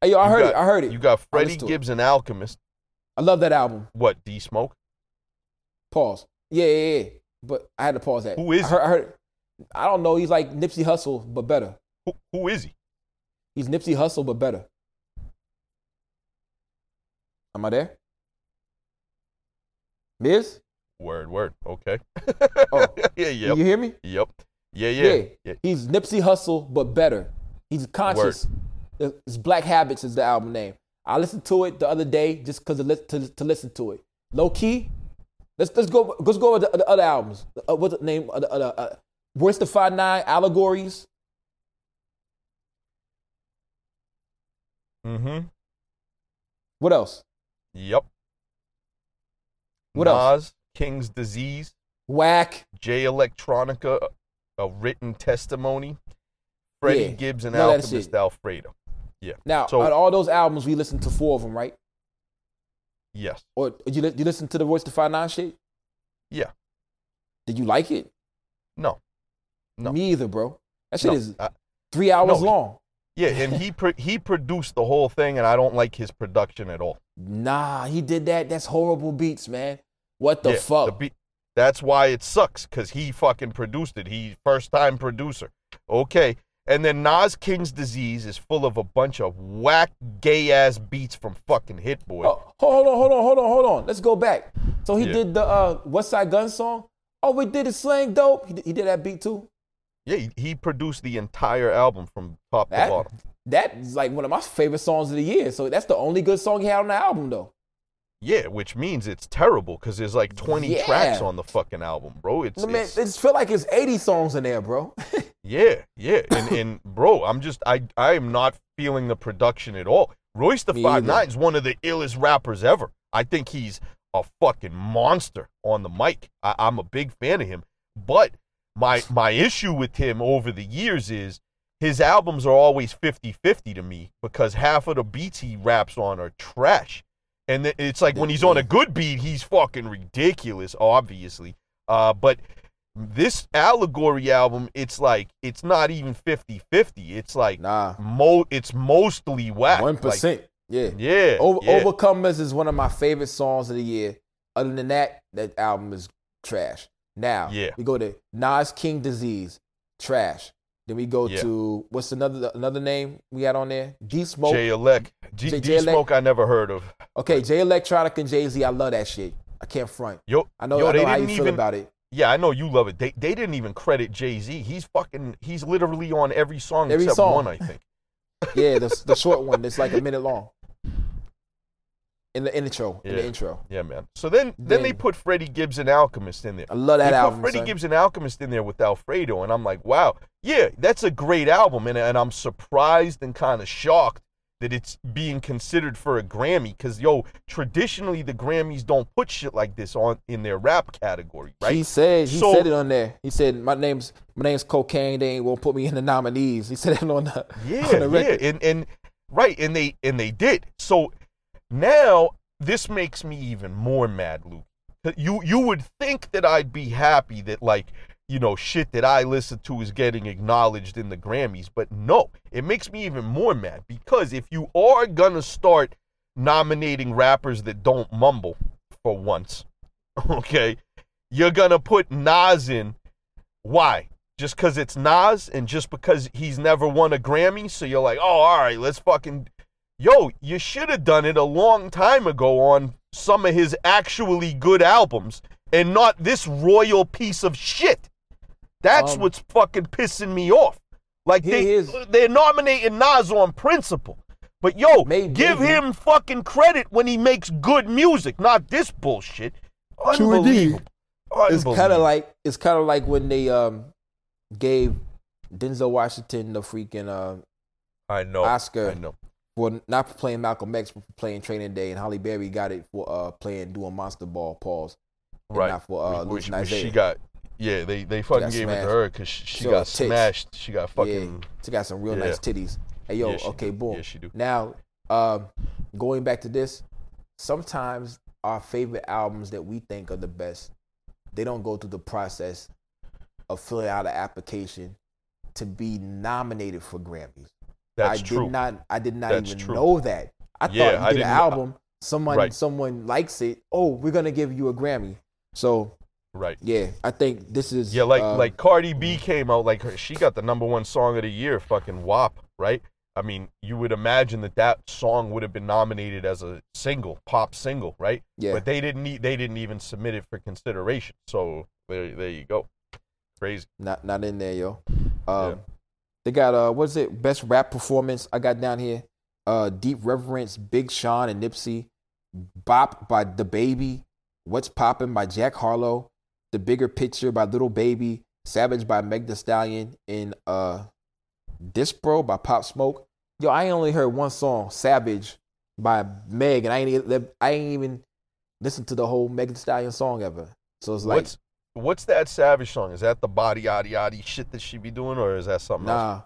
Hey, yo, I You heard got- it. I heard it. You got Freddie listened to it. Gibbs and Alchemist. I love that album. What? D Smoke? Pause. Yeah, yeah, yeah. But I had to pause that. Who is I heard, I heard I don't know. He's like Nipsey Hussle, but better. Who, who is he? He's Nipsey Hussle, but better. Am I there? Miz? Word, word. Okay. Oh. yeah, yep. You hear me? Yep. Yeah, yeah. yeah. He's Nipsey Hussle, but better. He's conscious. It's Black Habits is the album name. I listened to it the other day just because to, to, to listen to it. Low key. Let's let's go let's go with the, the other albums. Uh, what's the name of the other? Uh, Royce the Five Nine Allegories. Mm-hmm. What else? Yep. What Nas, else? King's Disease, Whack. Jay Electronica, a written testimony, Freddie Yeah, Gibbs and that Alchemist. Alfredo. Yeah. Now, So- on all those albums, we listened to four of them, right? Yes. Or you you listen to the Royce the Five Nine shit? Yeah. Did you like it? No. No. Me either, bro. That shit No. is I- three hours No. long. Yeah, and he pro- he produced the whole thing, and I don't like his production at all. Nah, he did that. That's horrible beats, man. What the Yeah, fuck? be- that's why it sucks because he fucking produced it. He first time producer. Okay. And then Nas King's Disease is full of a bunch of whack gay ass beats from fucking Hit Boy. Oh, hold on, hold on, hold on, hold on. Let's go back. So he Yeah. did the uh, Westside Gunn song. Oh, we did it slang dope. He did, he did that beat too. Yeah, he, he produced the entire album from top That to bottom. that is like one of my favorite songs of the year. So that's the only good song he had on the album, though. Yeah, which means it's terrible because there's like 20 Yeah. tracks on the fucking album, bro. It's, I mean, it it's feel like it's 80 songs in there, bro. yeah, yeah, and and bro, I'm just I I am not feeling the production at all. Royce the Me Five. Nine is one of the illest rappers ever. I think he's a fucking monster on the mic. I, I'm a big fan of him, but my my issue with him over the years is his albums are always 50-50 to me because half of the beats he raps on are trash. And it's like when he's on a good beat, he's fucking ridiculous, obviously. Uh, but this allegory album, it's like it's not even 50-50. It's like nah, mo it's mostly whack. one Like, yeah. yeah, Over, yeah. Overcomers is one of my favorite songs of the year. Other than that, that album is trash. Now, Yeah. we go to Nas King Disease, trash. Then we go Yeah. to what's another another name we had on there? D Smoke. J Elect. G, J- D Smoke I never heard of. okay, J Electronic and Jay Z. I love that shit. I can't front. Yo, I know, yo, I know how you didn't feel about it. Yeah, I know you love it. They they didn't even credit Jay Z. He's fucking. He's literally on every song Every except song. one, I think. Yeah, the the short one that's like a minute long. In the intro, in the intro. Yeah, man. So then then they put Freddie Gibbs and Alchemist in there. I love that they album. put Freddie son. Gibbs and Alchemist in there with Alfredo, and I'm like, wow, yeah, that's a great album, and and I'm surprised and kind of shocked that it's being considered for a Grammy, because yo, traditionally the Grammys don't put shit like this on in their rap category, right? He said he So- said it on there. He said my name's my name's cocaine. They ain't won't put me in the nominees. He said it on the Yeah, on the yeah, and and right, and they and they did. So now this makes me even more mad, Luke. You you would think that I'd be happy that like you know shit that I listen to is getting acknowledged in the Grammys, but no, it makes me even more mad because if you are gonna start nominating rappers that don't mumble for once, okay, you're gonna put Nas in. Why? just because it's Nas and just because he's never won a Grammy. So you're like, oh, all right, let's fucking. Yo, you should have done it a long time ago on some of his actually good albums and not this royal piece of shit. That's Um, what's fucking pissing me off. Like they is- they're nominating Nas on principle. But yo, Maybe- give maybe. him fucking credit when he makes good music, not this bullshit. True. Unbelievable. It's kind of like it's kind of like when they um gave Denzel Washington the freaking uh, I know. Oscar. I know. For not for playing Malcolm X, but for playing Training Day, and Halle Berry got it for uh playing doing Monster Ball. Pause. Right. Not for uh, which, which she got. Yeah, they they fucking got gave it to her because she, she got tits. smashed. She got fucking. Yeah, she got some real yeah. nice titties. Hey yo, Yeah, okay, do. boom. Yeah, she do. Now, um, going back to this, sometimes our favorite albums that we think are the best, they don't go through the process of filling out an application to be nominated for Grammys. That's I true. did not. I did not That's even true. know that. I Yeah, thought you did an album. Someone, Right. someone likes it. Oh, we're gonna give you a Grammy. So right. yeah, I think this is Yeah, like uh, like Cardi B came out like her, she got the number one song of the year, fucking WAP, right? I mean, you would imagine that that song would have been nominated as a single, pop single, right? yeah. But they didn't need, they didn't even submit it for consideration. So there there you go. Crazy. not not in there, yo. Um, They got uh, what's it? Best rap performance. I got down here. Uh, Deep Reverence, Big Sean and Nipsey, Bop by DaBaby, What's Poppin' by Jack Harlow, The Bigger Picture by Lil Baby, Savage by Meg Thee Stallion, and uh, Dispro by Pop Smoke. Yo, I only heard one song, Savage by Meg, and I ain't I ain't even listened to the whole Meg Thee Stallion song ever. So it's like, what's what's that Savage song? Is that the body yaddy yaddy shit that she be doing, or is that something else? Nah.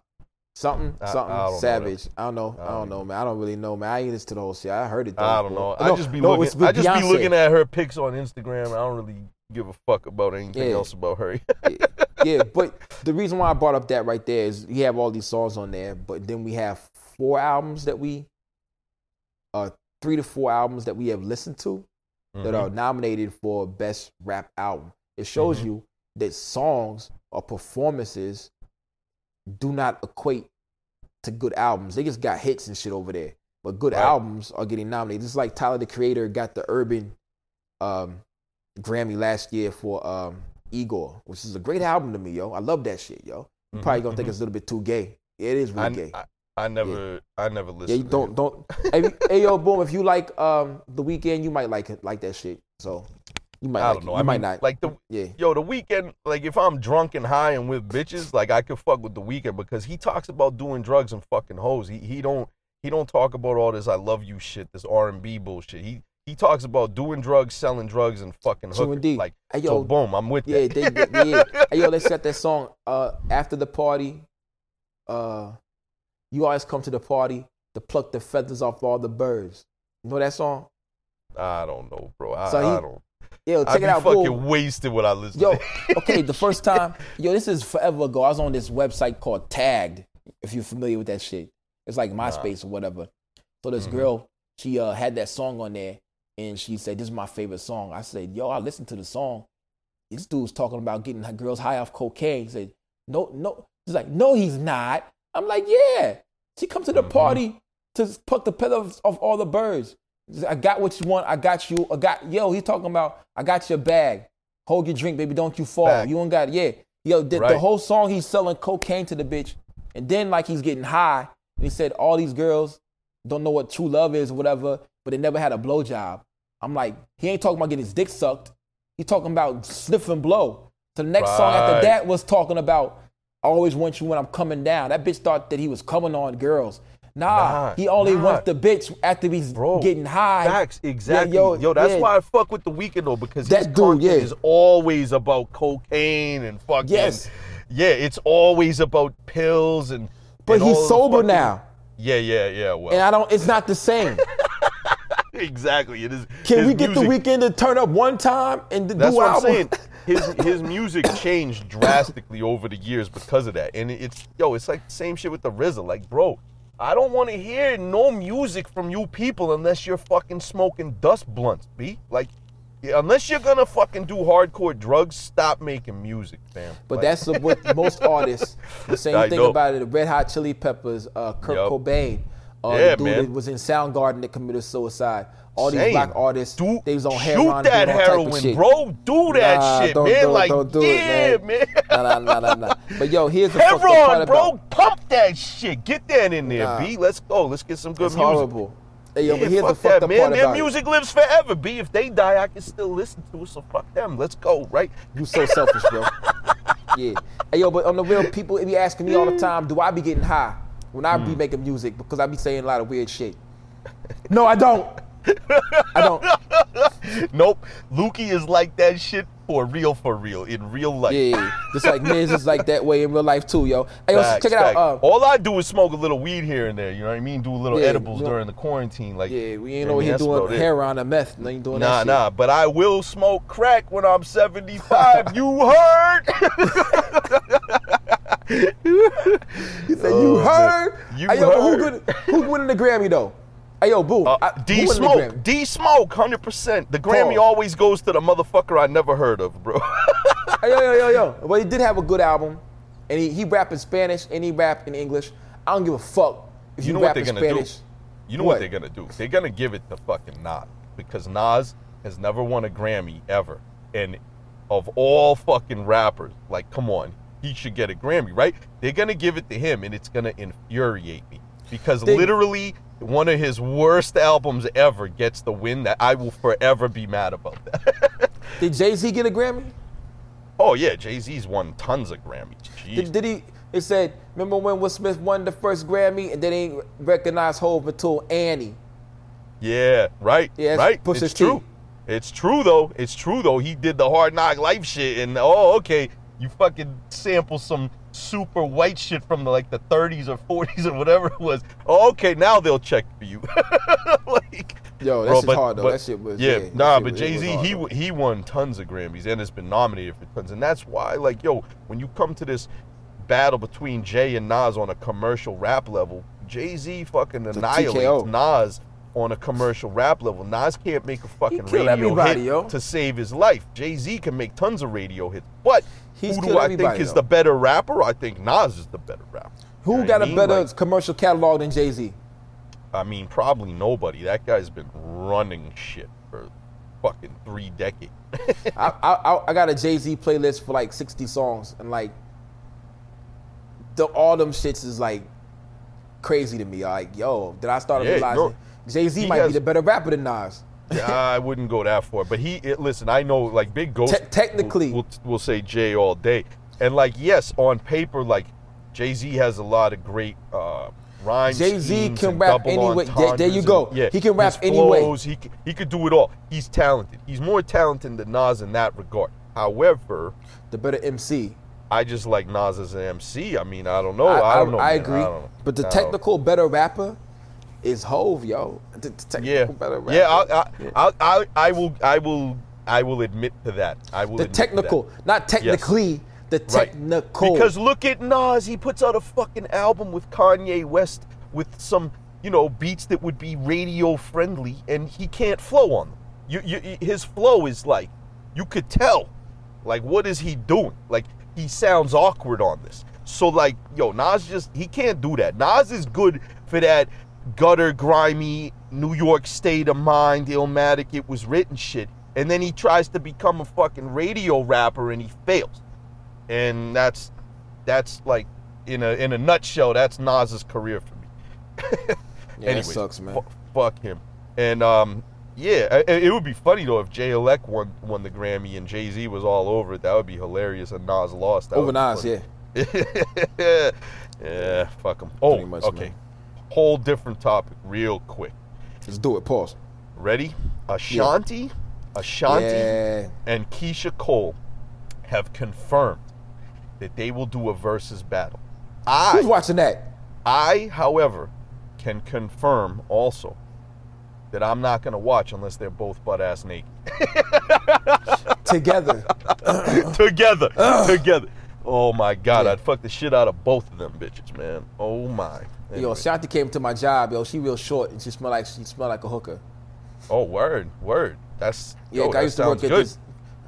Something, I- something I savage. I don't know. I I don't don't know, man. I don't really know, man. I ain't listen to the whole shit. I heard it. Though I don't know. I No, just be no, looking. I just Beyonce. be looking at her pics on Instagram. I don't really give a fuck about anything Yeah. else about her. yeah, but the reason why I brought up that right there is you have all these songs on there, but then we have four albums that we, uh, three to four albums that we have listened to that Mhm. are nominated for best rap album. It shows Mhm. you that songs or performances do not equate to good albums. They just got hits and shit over there, but good Right. albums are getting nominated. It's like Tyler the Creator got the Urban um, Grammy last year for um, Igor, which is a great album to me, yo. I love that shit, yo. You probably Mhm, gonna think it's a little bit too gay. It is really I, gay. I, I never, I never listened. yeah, you don't don't. hey, hey, yo, boom. If you like um, the Weeknd, you might like it, like that shit. So you might I don't it. know. You I might mean, not. like the yeah. yo, the Weeknd. Like if I'm drunk and high and with bitches, like I could fuck with the Weeknd because he talks about doing drugs and fucking hoes. He he don't he don't talk about all this I love you shit, this R and B bullshit. He he talks about doing drugs, selling drugs, and fucking hookers. Like Hey, so, yo, boom, I'm with Yeah, that. they, they, yeah. Hey, yo, they set that song uh, after the party. Uh, you always come to the party to pluck the feathers off all the birds. You know that song? I don't know, bro. I, So he- I don't. Yo, check it out, fucking wasted when I listen. Yo, okay, the first time, yo, this is forever ago. I was on this website called Tagged. If you're familiar with that shit, it's like MySpace or whatever. So this Mhm. girl, she uh, had that song on there, and she said, "This is my favorite song." I said, "Yo, I listened to the song. This dude's talking about getting girls high off cocaine." He said, "No, no." He's like, "No, he's not." I'm like, "Yeah." She come to the Mhm. party to pluck the feathers off all the birds. I got what you want. I got you. I got yo. He's talking about. I got your bag. Hold your drink, baby. Don't you fall. Bag. You don't got yeah. Yo, the, the whole song he's selling cocaine to the bitch, and then like he's getting high. And he said all these girls don't know what true love is, or whatever, but they never had a blowjob. I'm like, he ain't talking about getting his dick sucked. He talking about sniff and blow. So the next song after that was talking about I always want you when I'm coming down. That bitch thought that he was coming on girls. Nah, Nah, he only nah. wants the bitch after he's Bro, getting high. Facts, exactly. yo, yo, that's yeah. why I fuck with the Weeknd though, because That dude, yeah. is always about cocaine and fucking. Yes. Yeah, it's always about pills and. But and he's sober fucking- now, Yeah, yeah, yeah. Well, and I don't. It's not the same. exactly. It is. Can we get the Weeknd to turn up one time and do what I'm saying. His his music changed drastically over the years because of that, and it's yo, it's like same shit with the RZA. Like, bro, I don't want to hear no music from you people unless you're fucking smoking dust blunts, b. Like, unless you're gonna fucking do hardcore drugs, stop making music, fam. But Like, that's the- what most artists. The same I thing know. about it. The Red Hot Chili Peppers, uh, Kurt Yup. Cobain, uh, Yeah, the dude man. that was in Soundgarden that committed suicide. All these Same. black artists, do, they was on shoot heroin, that type of heroin, bro. Do that Nah, shit, don't man. do it, like, don't do yeah, it, man. Nah, nah, nah, nah, nah. But yo, here's the up part Heron, about bro. Pump that shit. Get that in there, Nah. B. Let's go. Let's get some good It's music. horrible. Hey, yo, Yeah, but here's the fuck fucked that, man. Their about it. music lives forever, B. If they die, I can still listen to it. So fuck them. Let's go, right? You so selfish, bro. yeah. Hey, yo, but on the real, people it be asking me all the time, do I be getting high when I be Hmm. making music? Because I be saying a lot of weird shit. No, I don't. I don't. Nope. Lukey is like that shit for real, for real, in real life. Yeah, just like Miz is like that way in real life too, yo. Hey, yo, Facts, check it out. Uh, All I do is smoke a little weed here and there. You know what I mean? Do a little Yeah, edibles you know- during the quarantine. Like, yeah, we ain't over here doing heroin or meth. Ain't doing Nah, that nah. But I will smoke crack when I'm 75. you heard? He said, Oh, "You man. heard? You hey, yo, but who heard. good? Who winning the Grammy though? Hey, yo, boo. Uh, I- D Smoke D Smoke, hundred percent. The Grammy Pause. always goes to the motherfucker I never heard of, bro. Hey, yo, yo, yo, yo. But he did have a good album, and he, he rap in Spanish and he rap in English. I don't give a fuck if you you, know rap what they're in gonna Spanish. do? You know what? What? they're gonna do? They're gonna give it to fucking Nas because Nas has never won a Grammy ever, and of all fucking rappers, like, come on, he should get a Grammy, right? They're gonna give it to him, and it's gonna infuriate me because They- literally one of his worst albums ever gets the win that I will forever be mad about that. Did Jay Z get a Grammy? oh yeah, Jay Z's won tons of Grammys. Did, did he? It said, remember when Will Smith won the first Grammy and they didn't recognize Hove until Annie? Yeah, right. Yeah, right. It's true. It's true though. It's true though. He did the hard knock life shit, and oh, okay, you fucking sample some super white shit from the, like the 30s or 40s or whatever it was. Okay, now they'll check for you. like, Yo, that bro, shit's hard, though. That shit was- yeah. yeah, nah, but Jay Z, he though. he won tons of Grammys and has been nominated for tons, and that's why like yo, when you come to this battle between Jay and Nas on a commercial rap level, Jay Z fucking annihilates Nas on a commercial rap level. Nas can't make a fucking radio everybody, hit yo. to save his life. Jay Z can make tons of radio hits, but He's who do I think is though. the better rapper? I think Nas is the better rapper. You Who know got a mean? better Like, commercial catalog than Jay Z? I mean, probably nobody. That guy's been running shit for fucking three decades. I, I I- got a Jay Z playlist for like 60 songs, and like, the, all them shits is like crazy to me. Like, yo, did I start Yeah, realizing no, Jay Z might has- be the better rapper than Nas? Yeah, I wouldn't go that far, but he it, listen. I know like Big Ghost. Te- technically. will will will say Jay all day, and like yes, on paper, like Jay Z has a lot of great uh, rhyme. Jay-Z can and rap double any way. There- there you go. and- yeah, He can rap his any way. flows, He he could do it all. He's talented. He's more talented than Nas in that regard. However, The better MC. I just like Nas as an MC. I mean, I don't know. I, don't know. I man. agree. I. But the technical better rapper is Hove, yo. The, the technical Yeah, yeah. I, I, I, I, I will, I will, I will admit to that. I will. the to technical, not technically. The Right. technical. Because look at Nas, he puts out a fucking album with Kanye West with some, you know, beats that would be radio friendly, and he can't flow on them. You, you, his flow is like, you could tell, like, what is he doing? Like, he sounds awkward on this. So like, yo, Nas just he can't do that. Nas is good for that gutter, grimy New York state of mind, illmatic. It was written shit, and then he tries to become a fucking radio rapper, and he fails and that's that's like in a in a nutshell that's Nas's career for me. Yeah, that Anyways, sucks, man. fu- fuck him. And um, yeah, it, it would be funny though if Jay Elect won won the Grammy and Jay Z was all over it. That would be hilarious. And Nas lost. That Over Nas, yeah. yeah, fuck him. Oh, much, okay. man. Whole different topic, real quick. Let's do it. Pause. Ready? Ashanti, Ashanti, Yeah. and Keisha Cole have confirmed that they will do a versus battle. I, Who's watching that? I, however, can confirm also that I'm not going to watch unless they're both butt ass naked Together. together, together. Oh my God, Yeah. I'd fuck the shit out of both of them bitches, man. Oh my. Yo, Shanti came to my job, yo. She real short and she smell like she smell like a hooker. Oh, word, word. That's Yeah, yo, I that used to work sounds at this.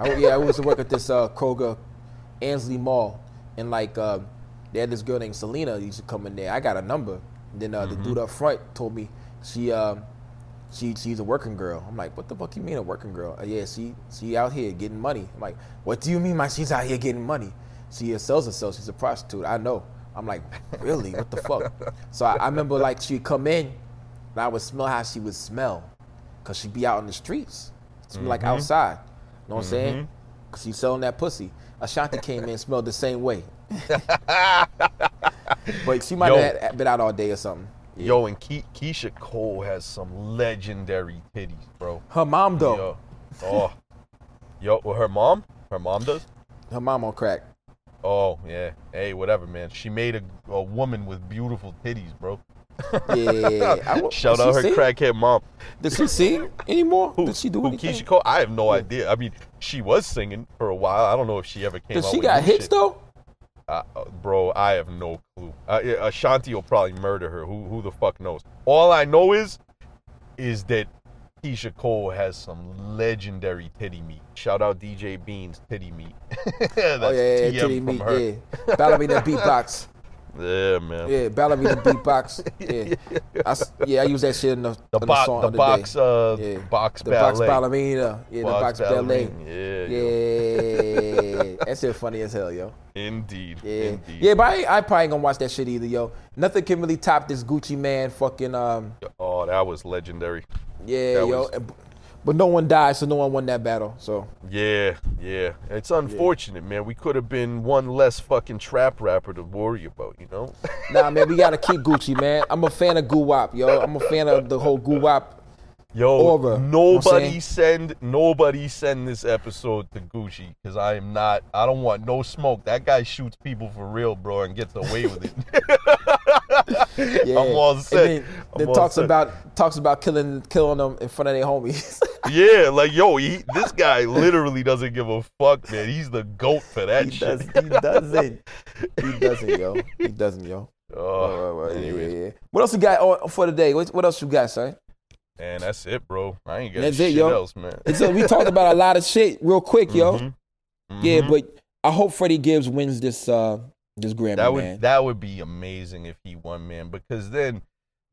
I, yeah, I used to work at this uh, Kroger, Ansley Mall, and like uh, they had this girl named Selena used to come in there. I got a number. Then uh, Mm-hmm. the dude up front told me she um, she she's a working girl. I'm like, what the fuck you mean a working girl? Uh, yeah, she she out here getting money. I'm like, what do you mean, my she's out here getting money? She sells herself. She's a prostitute. I know. I'm like, really? What the fuck? So I, I remember like she'd come in, and I would smell how she would smell, cause she'd be out in the streets, smell like mm-hmm. outside. You know what I'm saying? Mm-hmm. Cause she's selling that pussy. Ashanti came in, smelled the same way. but she might Yo. have been out all day or something. Yo, and Ke- Keyshia Cole has some legendary titties, bro. Her mom though, Yo, oh, yo, well, her mom, her mom does. her mom on crack. Oh yeah, hey, whatever, man. She made a, a woman with beautiful titties, bro. Yeah. I Shout out her sing? crackhead mom. Did she sing anymore? Who, Did she do who anything? Keyshia Cole? I have no idea. I mean, she was singing for a while. I don't know if she ever came Did out she got hits shit. though? Uh, uh, bro, I have no clue. Uh, Ashanti will probably murder her. Who who the fuck knows? All I know is, is that Keyshia Cole has some legendary titty meat. Shout out DJ Beans titty meat. That's oh yeah, yeah, titty from meat. her. Yeah, ballerina beatbox. Yeah, man. Yeah, ballerina beatbox. Yeah, I, yeah, I use that shit in the, The in the box, song the the box, day. uh, Yeah. box the ballet. box ballerina. Yeah, the box ballet. Yeah, yo. Yeah, that shit funny as hell, yo. Indeed. Yeah, Indeed. yeah, but I, I probably ain't gonna watch that shit either, yo. Nothing can really top this Gucci Mane fucking um. Oh, that was legendary. Yeah, That yo. was- But no one died, so no one won that battle. So Yeah, yeah. It's unfortunate, man. We could have been one less fucking trap rapper to worry about, you know? nah, man, we gotta keep Gucci, man. I'm a fan of Guwop, yo. I'm a fan of the whole Goo Wop. Yo, Aura, you know nobody send nobody send this episode to Gucci because I am not. I don't want no smoke. That guy shoots people for real, bro, and gets away with it. Yeah. I'm all And set. I'm talks set. about talks about killing killing them in front of their homies. yeah, like yo, he, this guy literally doesn't give a fuck, man. He's the goat for that he shit. does. He doesn't. He doesn't, yo. He doesn't, yo. Oh, Uh, yeah, yeah, yeah. What else you got on, for today? What, what else you got, son? man, that's it, bro. I ain't got That's shit it, yo. else, man. A, we talked about a lot of shit real quick, yo. Mhm. Yeah, Mhm. but I hope Freddie Gibbs wins this uh this Grammy, That would man. that would be amazing if he won, man. Because then,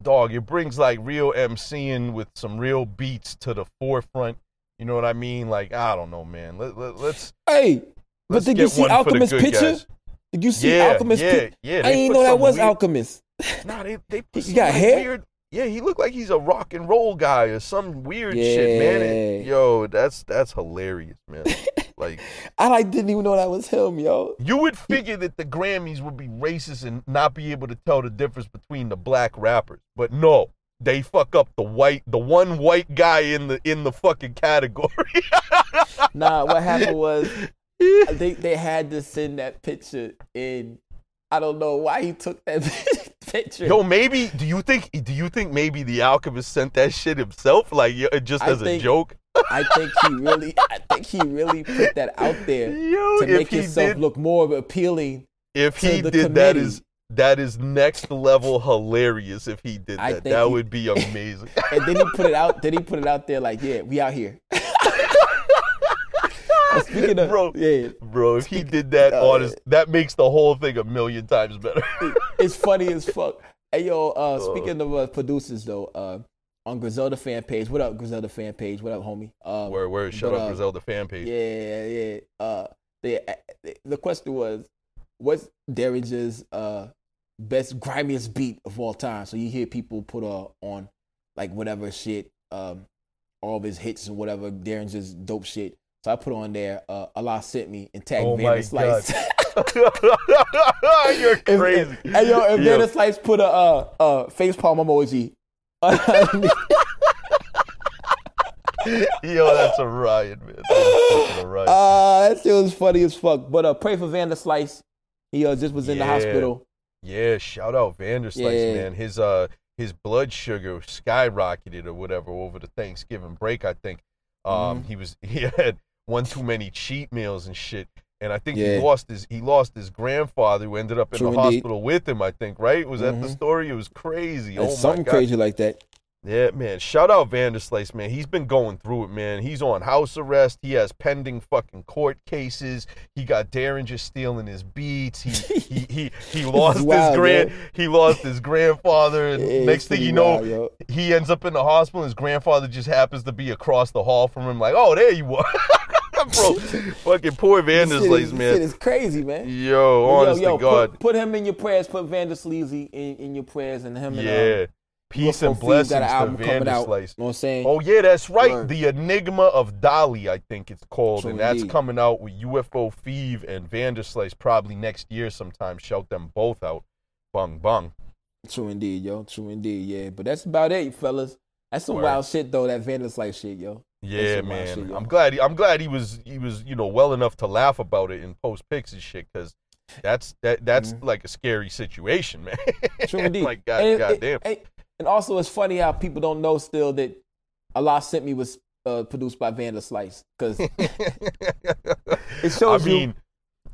dog, it brings like real MCing with some real beats to the forefront. You know what I mean? Like I don't know, man. Let, let, let's hey, but let's did you see Alchemist picture? guys. Did you see Yeah, Alchemist yeah, pic- yeah. I didn't know that was weird- Alchemist. Nah, they they put He got hair? weird. Yeah, he looked like he's a rock and roll guy or some weird shit, man. And, yo, that's that's hilarious, man. like I like didn't even know that was him, yo. you would figure that the Grammys would be racist and not be able to tell the difference between the black rappers, but no. They fuck up the white, the one white guy in the in the fucking category. Nah, what happened was they they had to send that picture in. I don't know why he took that picture. Yo, maybe do you think do you think maybe the Alchemist sent that shit himself, like just I as a joke? I think he really, I think he really put that out there Yo, to make himself did, look more appealing. if he did that committee. is that is next level hilarious. If he did I that, that he- would be amazing. And then he put it out. Then he put it out there like, yeah, we out here. Uh, Speaking of, Bro. yeah, Bro, if he did that on his, that makes the whole thing a million times better. it's funny as fuck. Hey yo, uh, speaking of uh, producers though, uh, on Griselda fan page, what up Griselda fan page? What up, homie? Um, where where shut but, up uh, Griselda fan page. Yeah, yeah. Uh, the the question was, what's Daringer's uh best grimiest beat of all time? So you hear people put uh, on like whatever shit, um, all of his hits and whatever Daringer's dope shit. So I put on there, uh, Allah sent me and tagged Oh my Slice. You're crazy. and, Hey yo, if Yo. Vanderslice put a uh, uh, face palm emoji. Yo, that's a riot, man. That's a riot. uh, that shit was funny as fuck. But uh, pray for Vanderslice. He uh, just was in the hospital. Yeah, shout out Vanderslice, Yeah. man. His uh his blood sugar skyrocketed or whatever over the Thanksgiving break, I think. Um Mm-hmm. he was he had one too many cheat meals and shit. And I think Yeah. he lost his he lost his grandfather who ended up in True the indeed. hospital with him, I think, right? Was that the Mhm. story? It was crazy. It's oh my something God. crazy like that. Yeah, man. Shout out Vanderslice, man. He's been going through it, man. He's on house arrest. He has pending fucking court cases. He got Daringer stealing his beats. He he he, he lost wild, his grand yo. he lost his grandfather. And Yeah, next thing you know, wild, yo. he ends up in the hospital. His grandfather just happens to be across the hall from him, like, oh, there you are. Bro, fucking poor Vanderslice, is- man. Shit is crazy, man. Yo, honest yo, yo, to God. Put, put him in your prayers. Put Vander in, in your prayers and him and yeah. um, Peace and blessings got an to album coming out. You know what I'm saying? Oh yeah, that's right. Word. The Enigma of Dolly, I think it's called, True and that's coming out with UFO Fev and Vanderslice probably next year sometime. Shout them both out. Bung bung. True indeed, yo. True indeed, yeah. But that's about it, fellas. That's some Word. wild shit though. That Vanderslice shit, yo. Yeah, man. I'm glad. He, I'm glad he was. He was, you know, well enough to laugh about it and post pics and shit. Because that's that. That's like a scary situation, man. Mm-hmm. True indeed. like God, and, goddamn. And, and also, it's funny how people don't know still that Allah sent me was uh, produced by Vanderslice because it shows I you mean,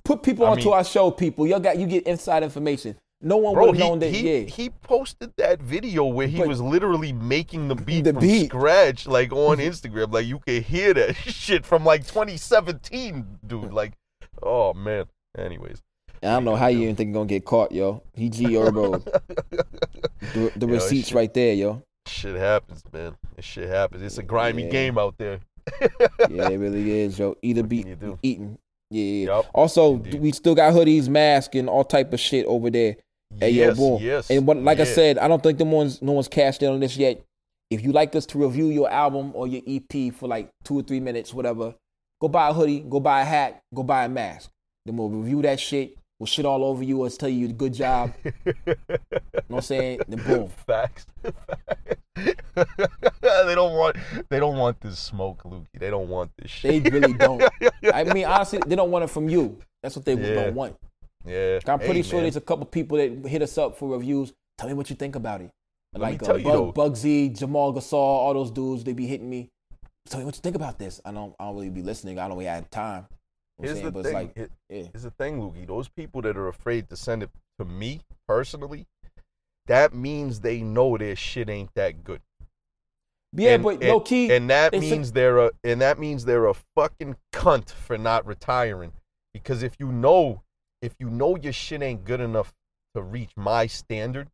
put people I onto mean- our show. People, you got you get inside information. No one would have he, known that. he, yeah, he posted that video where he But- was literally making the beat The from beat. scratch, like on Instagram. Like you could hear that shit from like 2017, dude. Like, oh man. Anyways, I don't know how you even think you're gonna get caught, yo. He G Herbo. the the Yo, receipts shit. right there, yo. shit happens, man. This shit happens. It's a grimy Yeah. game out there. Yeah, it really is, yo. Either be eating. Yeah, yeah. Yup, Also, indeed. we still got hoodies, masks, and all type of shit over there. Hey, yo, yes, boom. yes. And what, like I said, I don't think the ones, no one's cashed in on this yet. If you like us to review your album or your EP for like two or three minutes, whatever, go buy a hoodie, go buy a hat, go buy a mask. Then we'll review that shit. We'll shit all over you. Let's tell you good job. You know what I'm saying? Then boom. Facts. they don't want. They don't want this smoke, Lukey. They don't want this shit. They really don't. I mean, honestly, they don't want it from you. That's what they Yeah. don't want. Yeah. I'm pretty sure there's a couple people that hit us up for reviews. Tell me what you think about it. Let Like uh. Bug, Bugsy, Jamal Gasol, all those dudes, they be hitting me. Tell me what you think about this. I don't, I don't really be listening. I don't really have time. You know Here's saying? the but thing. it's like, yeah. Here's the thing, Lukey. Those people that are afraid to send it to me personally, that means they know their shit ain't that good. Yeah, and, but and- low key, and that means they're a and that means they're a fucking cunt for not retiring. Because if you know, if you know your shit ain't good enough to reach my standard,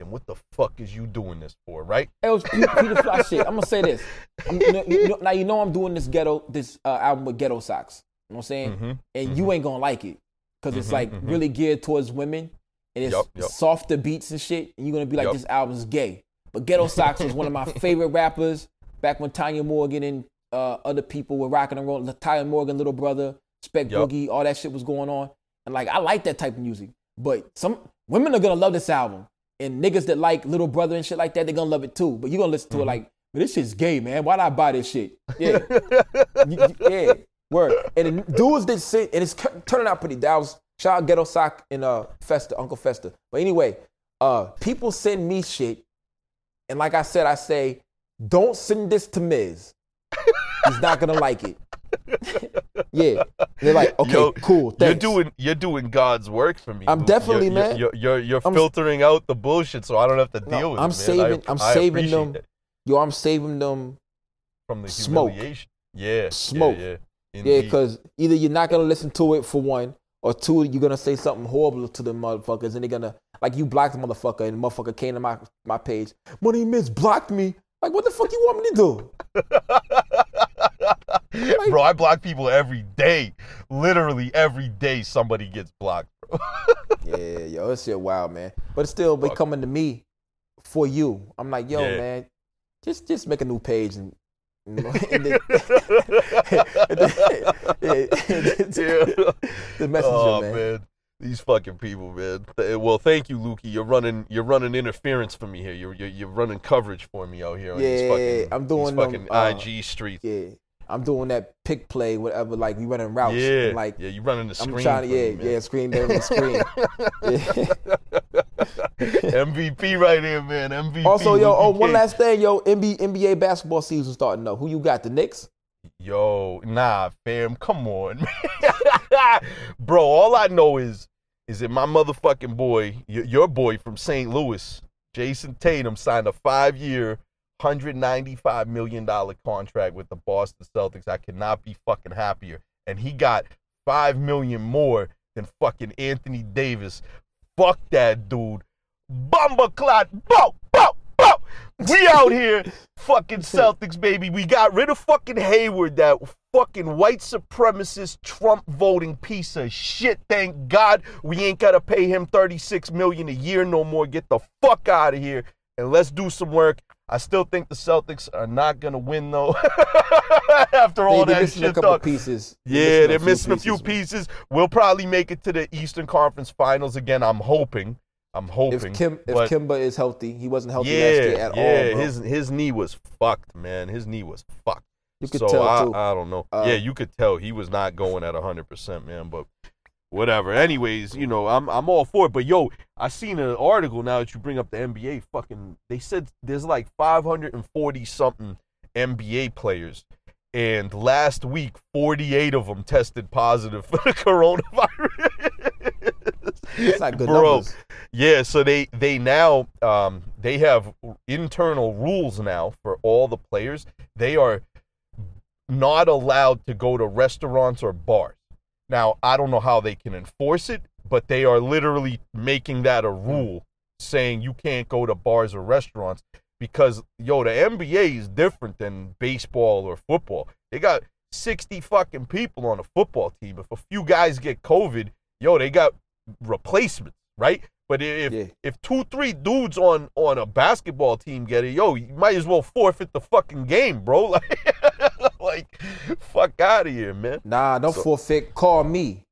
then what the fuck is you doing this for, right? it was Peter Fly shit. I'm gonna say this. You know, now you know I'm doing this ghetto, this uh, album with Ghetto Socks. You know what I'm saying? Mhm, and you ain't gonna like it because it's Mhm, like mhm. really geared towards women and it's Yup, yup. softer beats and shit. And you're gonna be like, Yup. this album's gay. But Ghetto Socks is one of my favorite rappers. Back when Tanya Morgan and uh, other people were rocking and rolling, Tanya Morgan, little brother, Spec. Boogie, all that shit was going on. And like, I like that type of music. But some women are gonna love this album, and niggas that like Little Brother and shit like that, they're gonna love it too. But you're gonna listen to Mm-hmm. it like, this shit's gay, man. Why'd I buy this shit? Yeah. Yeah, word. And the dudes that sing, and it's turning out pretty. That was shout out Ghetto Sock and uh Festa, Uncle Festa. But anyway, uh, people send me shit, and like I said, I say, don't send this to Miz. He's not gonna like it. Yeah, they're like, okay, Yo, cool. Thanks. You're doing you're doing God's work for me. I'm definitely, You're- man. You're you're, you're I'm- filtering out the bullshit, so I don't have to deal No, with I'm it. man. I- saving- I'm I saving them that Yo, I'm saving them. from the smoke. humiliation. Yeah, Smoke. Yeah, yeah. Yeah, because either you're not gonna listen to it for one, or two, you're gonna say something horrible to the motherfuckers, and they're gonna like you blocked the motherfucker, and the motherfucker came to my my page. Money Miz blocked me. Like, what the fuck you want me to do? bro, I block people every day. Literally every day, somebody gets blocked. Bro. Yeah, yo, it's shit wild, man. But still they coming to me for you. I'm like, yo, Yeah. man, just just make a new page and. you know, and then- Yeah, the messenger, oh man. these fucking people, man. Well, thank you, Lukey. You're running, you're running interference for me here. You're, you're, you're running coverage for me out here on these Yeah, fucking, I'm doing these them, fucking uh, IG streets. Yeah, I'm doing that pick play, whatever. Like we running routes. Yeah, and, like yeah, you running the screen. I'm trying to, yeah, me, yeah, screen there the screen. MVP right here, man. MVP. also, yo, oh, one last thing, yo, NBA, NBA basketball season starting up. Who you got? The Knicks? Yo, nah, fam, come on, bro. All I know is, is that my motherfucking boy, your, your boy from St. Louis, Jayson Tatum, signed a five-year, $195 million contract with the Boston Celtics. I cannot be fucking happier. And he got 5 million more than fucking Anthony Davis. Fuck that dude. Bumba clot. Bo, bo, bo. We out here, fucking Celtics, baby. We got rid of fucking Hayward, that fucking white supremacist Trump voting piece of shit. Thank God we ain't gotta pay him 36 million a year no more. Get the fuck out of here and let's do some work. I still think the Celtics are not gonna win though. After all they, that missing shit a couple pieces. Yeah, they're missing a few pieces. We'll probably make it to the Eastern Conference Finals again. I'm hoping. I'm hoping. If Kim, if Kemba is healthy, he wasn't healthy yeah, last year at yeah, all. Bro. his his knee was fucked, man. His knee was fucked. you could so tell I, too. I don't know. Uh, yeah, you could tell he was not going at 100%, man, but whatever. Anyways, you know, I'm I'm all for it. But yo, I seen an article now that you bring up the NBA fucking they said there's like 540 something NBA players. And last week, 48 of them tested positive for the coronavirus. It's not good Bro, numbers. yeah, so they they now um, they have internal rules now for all the players. They are not allowed to go to restaurants or bars. Now, I don't know how they can enforce it, but they are literally making that a hmm. rule saying you can't go to bars or restaurants because yo, the NBA is different than baseball or football. They got 60 fucking people on a football team. If a few guys get COVID, yo, they got replacements, right? But if Yeah. if two, three dudes on on a basketball team get it, yo, you might as well forfeit the fucking game, bro. Like, like fuck out of here, man. Nah, don't So- forfeit. Call me.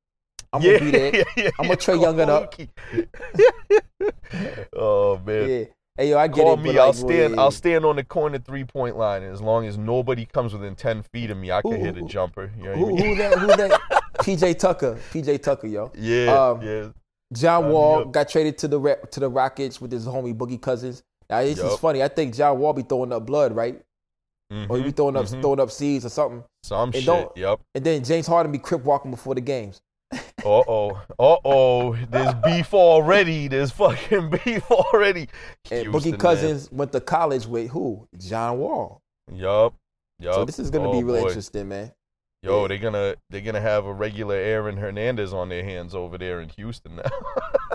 I'm gonna be there. I'm gonna Trae Young it up. oh man. Yeah. Hey yo, I get Call it. me. I'll like, stand. I'll stand on the corner three point line, and as long as nobody comes within ten feet of me, I can Who- hit a jumper. You know Who, I mean? who that? Who that? PJ Tucker. PJ Tucker, yo. Yeah, um, yeah. John Wall got traded to the to the Rockets with his homie Boogie Cousins. Now it's just Yup. funny. I think John Wall be throwing up blood, right? Or he be throwing up mhm. throwing up seeds or something. some and shit. Yep. And then James Harden be crip walking before the games. Uh oh. Uh oh. There's beef already. There's fucking beef already. And Houston, Boogie man. Cousins went to college with who? John Wall. Yup. Yup. So this is gonna Oh, be really boy. interesting, man. Yo, they're gonna they're gonna have a regular Aaron Hernandez on their hands over there in Houston now.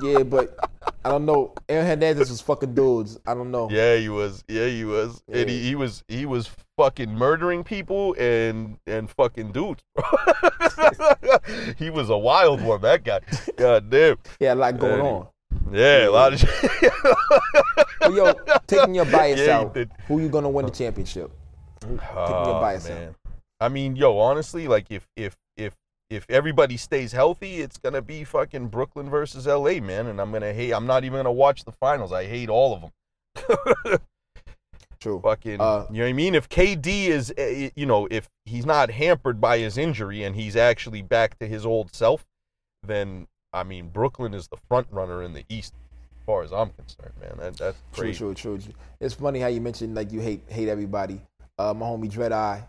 Yeah, but I don't know. Aaron Hernandez was fucking dudes. I don't know. Yeah, he was. Yeah, he was. And he, he was he was fucking murdering people and and fucking dudes. he was a wild one, that guy. God damn. Had a lot going Yeah, on. Yeah, a lot of shit. Yo, taking your bias Yeah, out, who you gonna win the championship? Taking your Oh, bias out. I mean, yo, honestly, like if if if if everybody stays healthy, it's gonna be fucking Brooklyn versus LA, man. And I'm gonna hate. I'm not even gonna watch the finals. I hate all of them. True. fucking Uh, you know what I mean? If KD is uh, you know, if he's not hampered by his injury and he's actually back to his old self, then I mean Brooklyn is the front runner in the East as far as I'm concerned, man. That, that's True, crazy. true, true, true. It's funny how you mentioned like you hate hate everybody. Uh, my homie Dread Eye,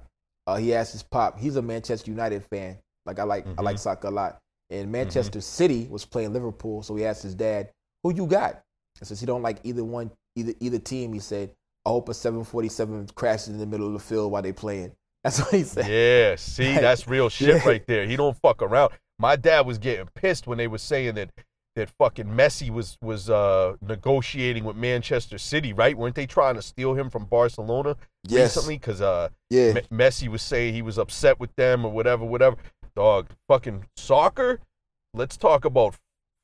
uh, he asked his pop. He's a Manchester United fan. Like I like I like Mhm. soccer a lot. And Mm-hmm. Manchester City was playing Liverpool, so he asked his dad, "Who you got?" And since he don't like either one, either either team, he said, "I hope a 747 crashes in the middle of the field while they playing." That's what he said. Yeah, see, that's real shit Yeah. right there. He don't fuck around. My dad was getting pissed when they were saying that that fucking Messi was was uh negotiating with Manchester City, right? Weren't they trying to steal him from Barcelona Yes. recently? Because uh Yeah. Me- Messi was saying he was upset with them or whatever, whatever. Dog, fucking soccer. Let's talk about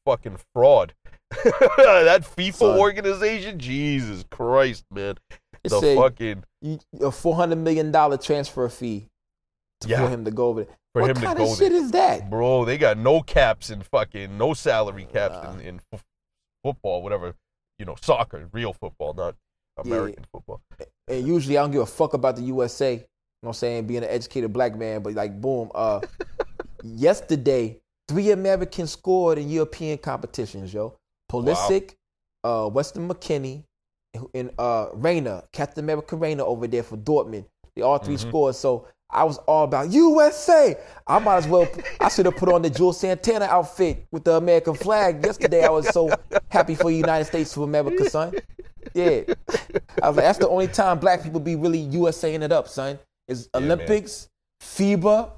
fucking fraud. that FIFA Son. organization, Jesus Christ, man. It The said fucking a four hundred million dollar transfer fee Yeah. for him to go over there. for what him to kind go of there. shit is that? Bro, they got no caps in fucking no salary caps Nah. in, in f- football, whatever. You know, soccer, real football, not American football. and usually I don't give a fuck about the USA. You know what I'm saying? Being an educated black man, but like boom, uh yesterday, three Americans scored in European competitions, yo. Pulisic, uh Weston McKennie, and uh Reyna, Captain America Reyna over there for Dortmund. They all 3 Mhm. scored. So I was all about USA. I might as well I should have put on the Juelz Santana outfit with the American flag. Yesterday I was so happy for the United States of America, son. yeah. I was like, that's the only time black people be really USAing it up, son. Is. Olympics, FIBA,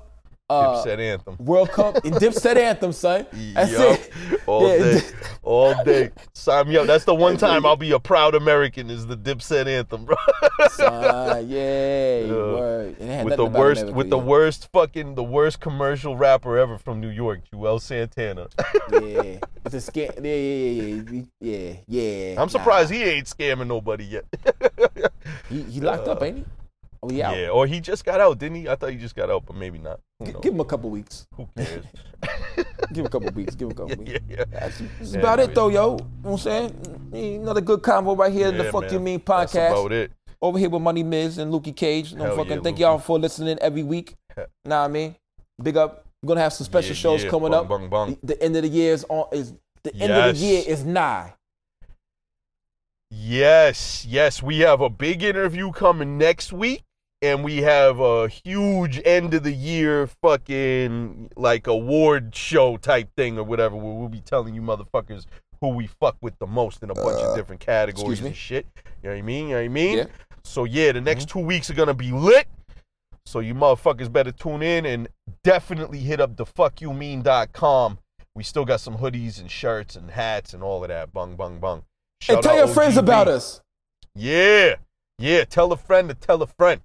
uh, Dipset anthem. World Cup, and Dipset anthem, son. That's Yup. it. All Yeah, day. All day. Sign me up. That's the one time I'll be a proud American is the Dipset anthem, bro. Son, yeah, Yeah. word. And it had with the worst America, with the worst fucking the worst commercial rapper ever from New York, Juelz Santana. Yeah, it's a scam. Yeah, yeah, yeah, yeah, yeah. yeah. I'm surprised he ain't scamming nobody yet. He, he locked up, ain't he? Oh, out. yeah, or he just got out, didn't he? I thought he just got out, but maybe not. G- Give him a couple weeks. Who cares? Give him a couple weeks. Give him a couple yeah, weeks. yeah, yeah. That's, that's Yeah, about it, though, yo. You know what I'm saying? Another good convo right here in the Fuck man. You Mean That's podcast. about it. Over here with Money Miz and Lukey Cage. No Hell fucking yeah, thank Lukey. y'all for listening every week. Nah, I mean, big up. We're gonna have some special Yeah, shows yeah. coming Bung, up. bung, bung. The, the end of the year is on. Is the end of the year is nigh. Yes, yes, we have a big interview coming next week, and we have a huge end of the year fucking like award show type thing or whatever, where we'll be telling you motherfuckers who we fuck with the most in a bunch of uh, different categories and shit. You know what I mean? You know what I mean? Yeah. So yeah, the next mm-hmm. two weeks are gonna be lit. So you motherfuckers better tune in and definitely hit up the fuckyoumean.com. We still got some hoodies and shirts and hats and all of that. Bung bung bung. And tell your friends about us. Yeah. Yeah. Tell a friend to tell a friend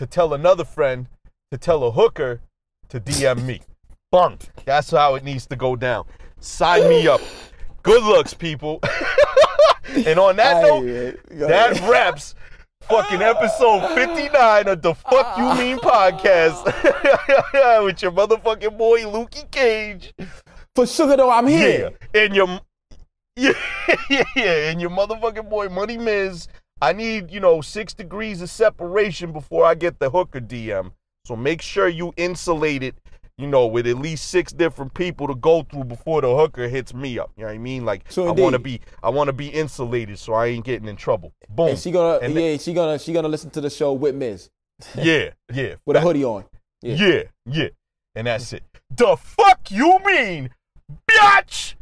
to tell another friend to tell a hooker to DM me. Bung. That's how it needs to go down. Sign me up. Good looks, people. and on that note, that wraps fucking episode 59 of the Fuck You ah. Mean podcast with your motherfucking boy Lukey Cage. For sugar though, I'm here. Yeah. And your yeah, yeah, yeah, and your motherfucking boy Money Miz. I need, you know, six degrees of separation before I get the hooker DM. So make sure you insulate it, you know, with at least six different people to go through before the hooker hits me up. You know what I mean? Like So I want to be I want to be insulated so I ain't getting in trouble. Boom. And she gonna And yeah, she gonna she gonna listen to the show with Miz yeah, yeah. with a hoodie on. Yeah. Yeah, yeah. And that's it. The fuck you mean, bitch?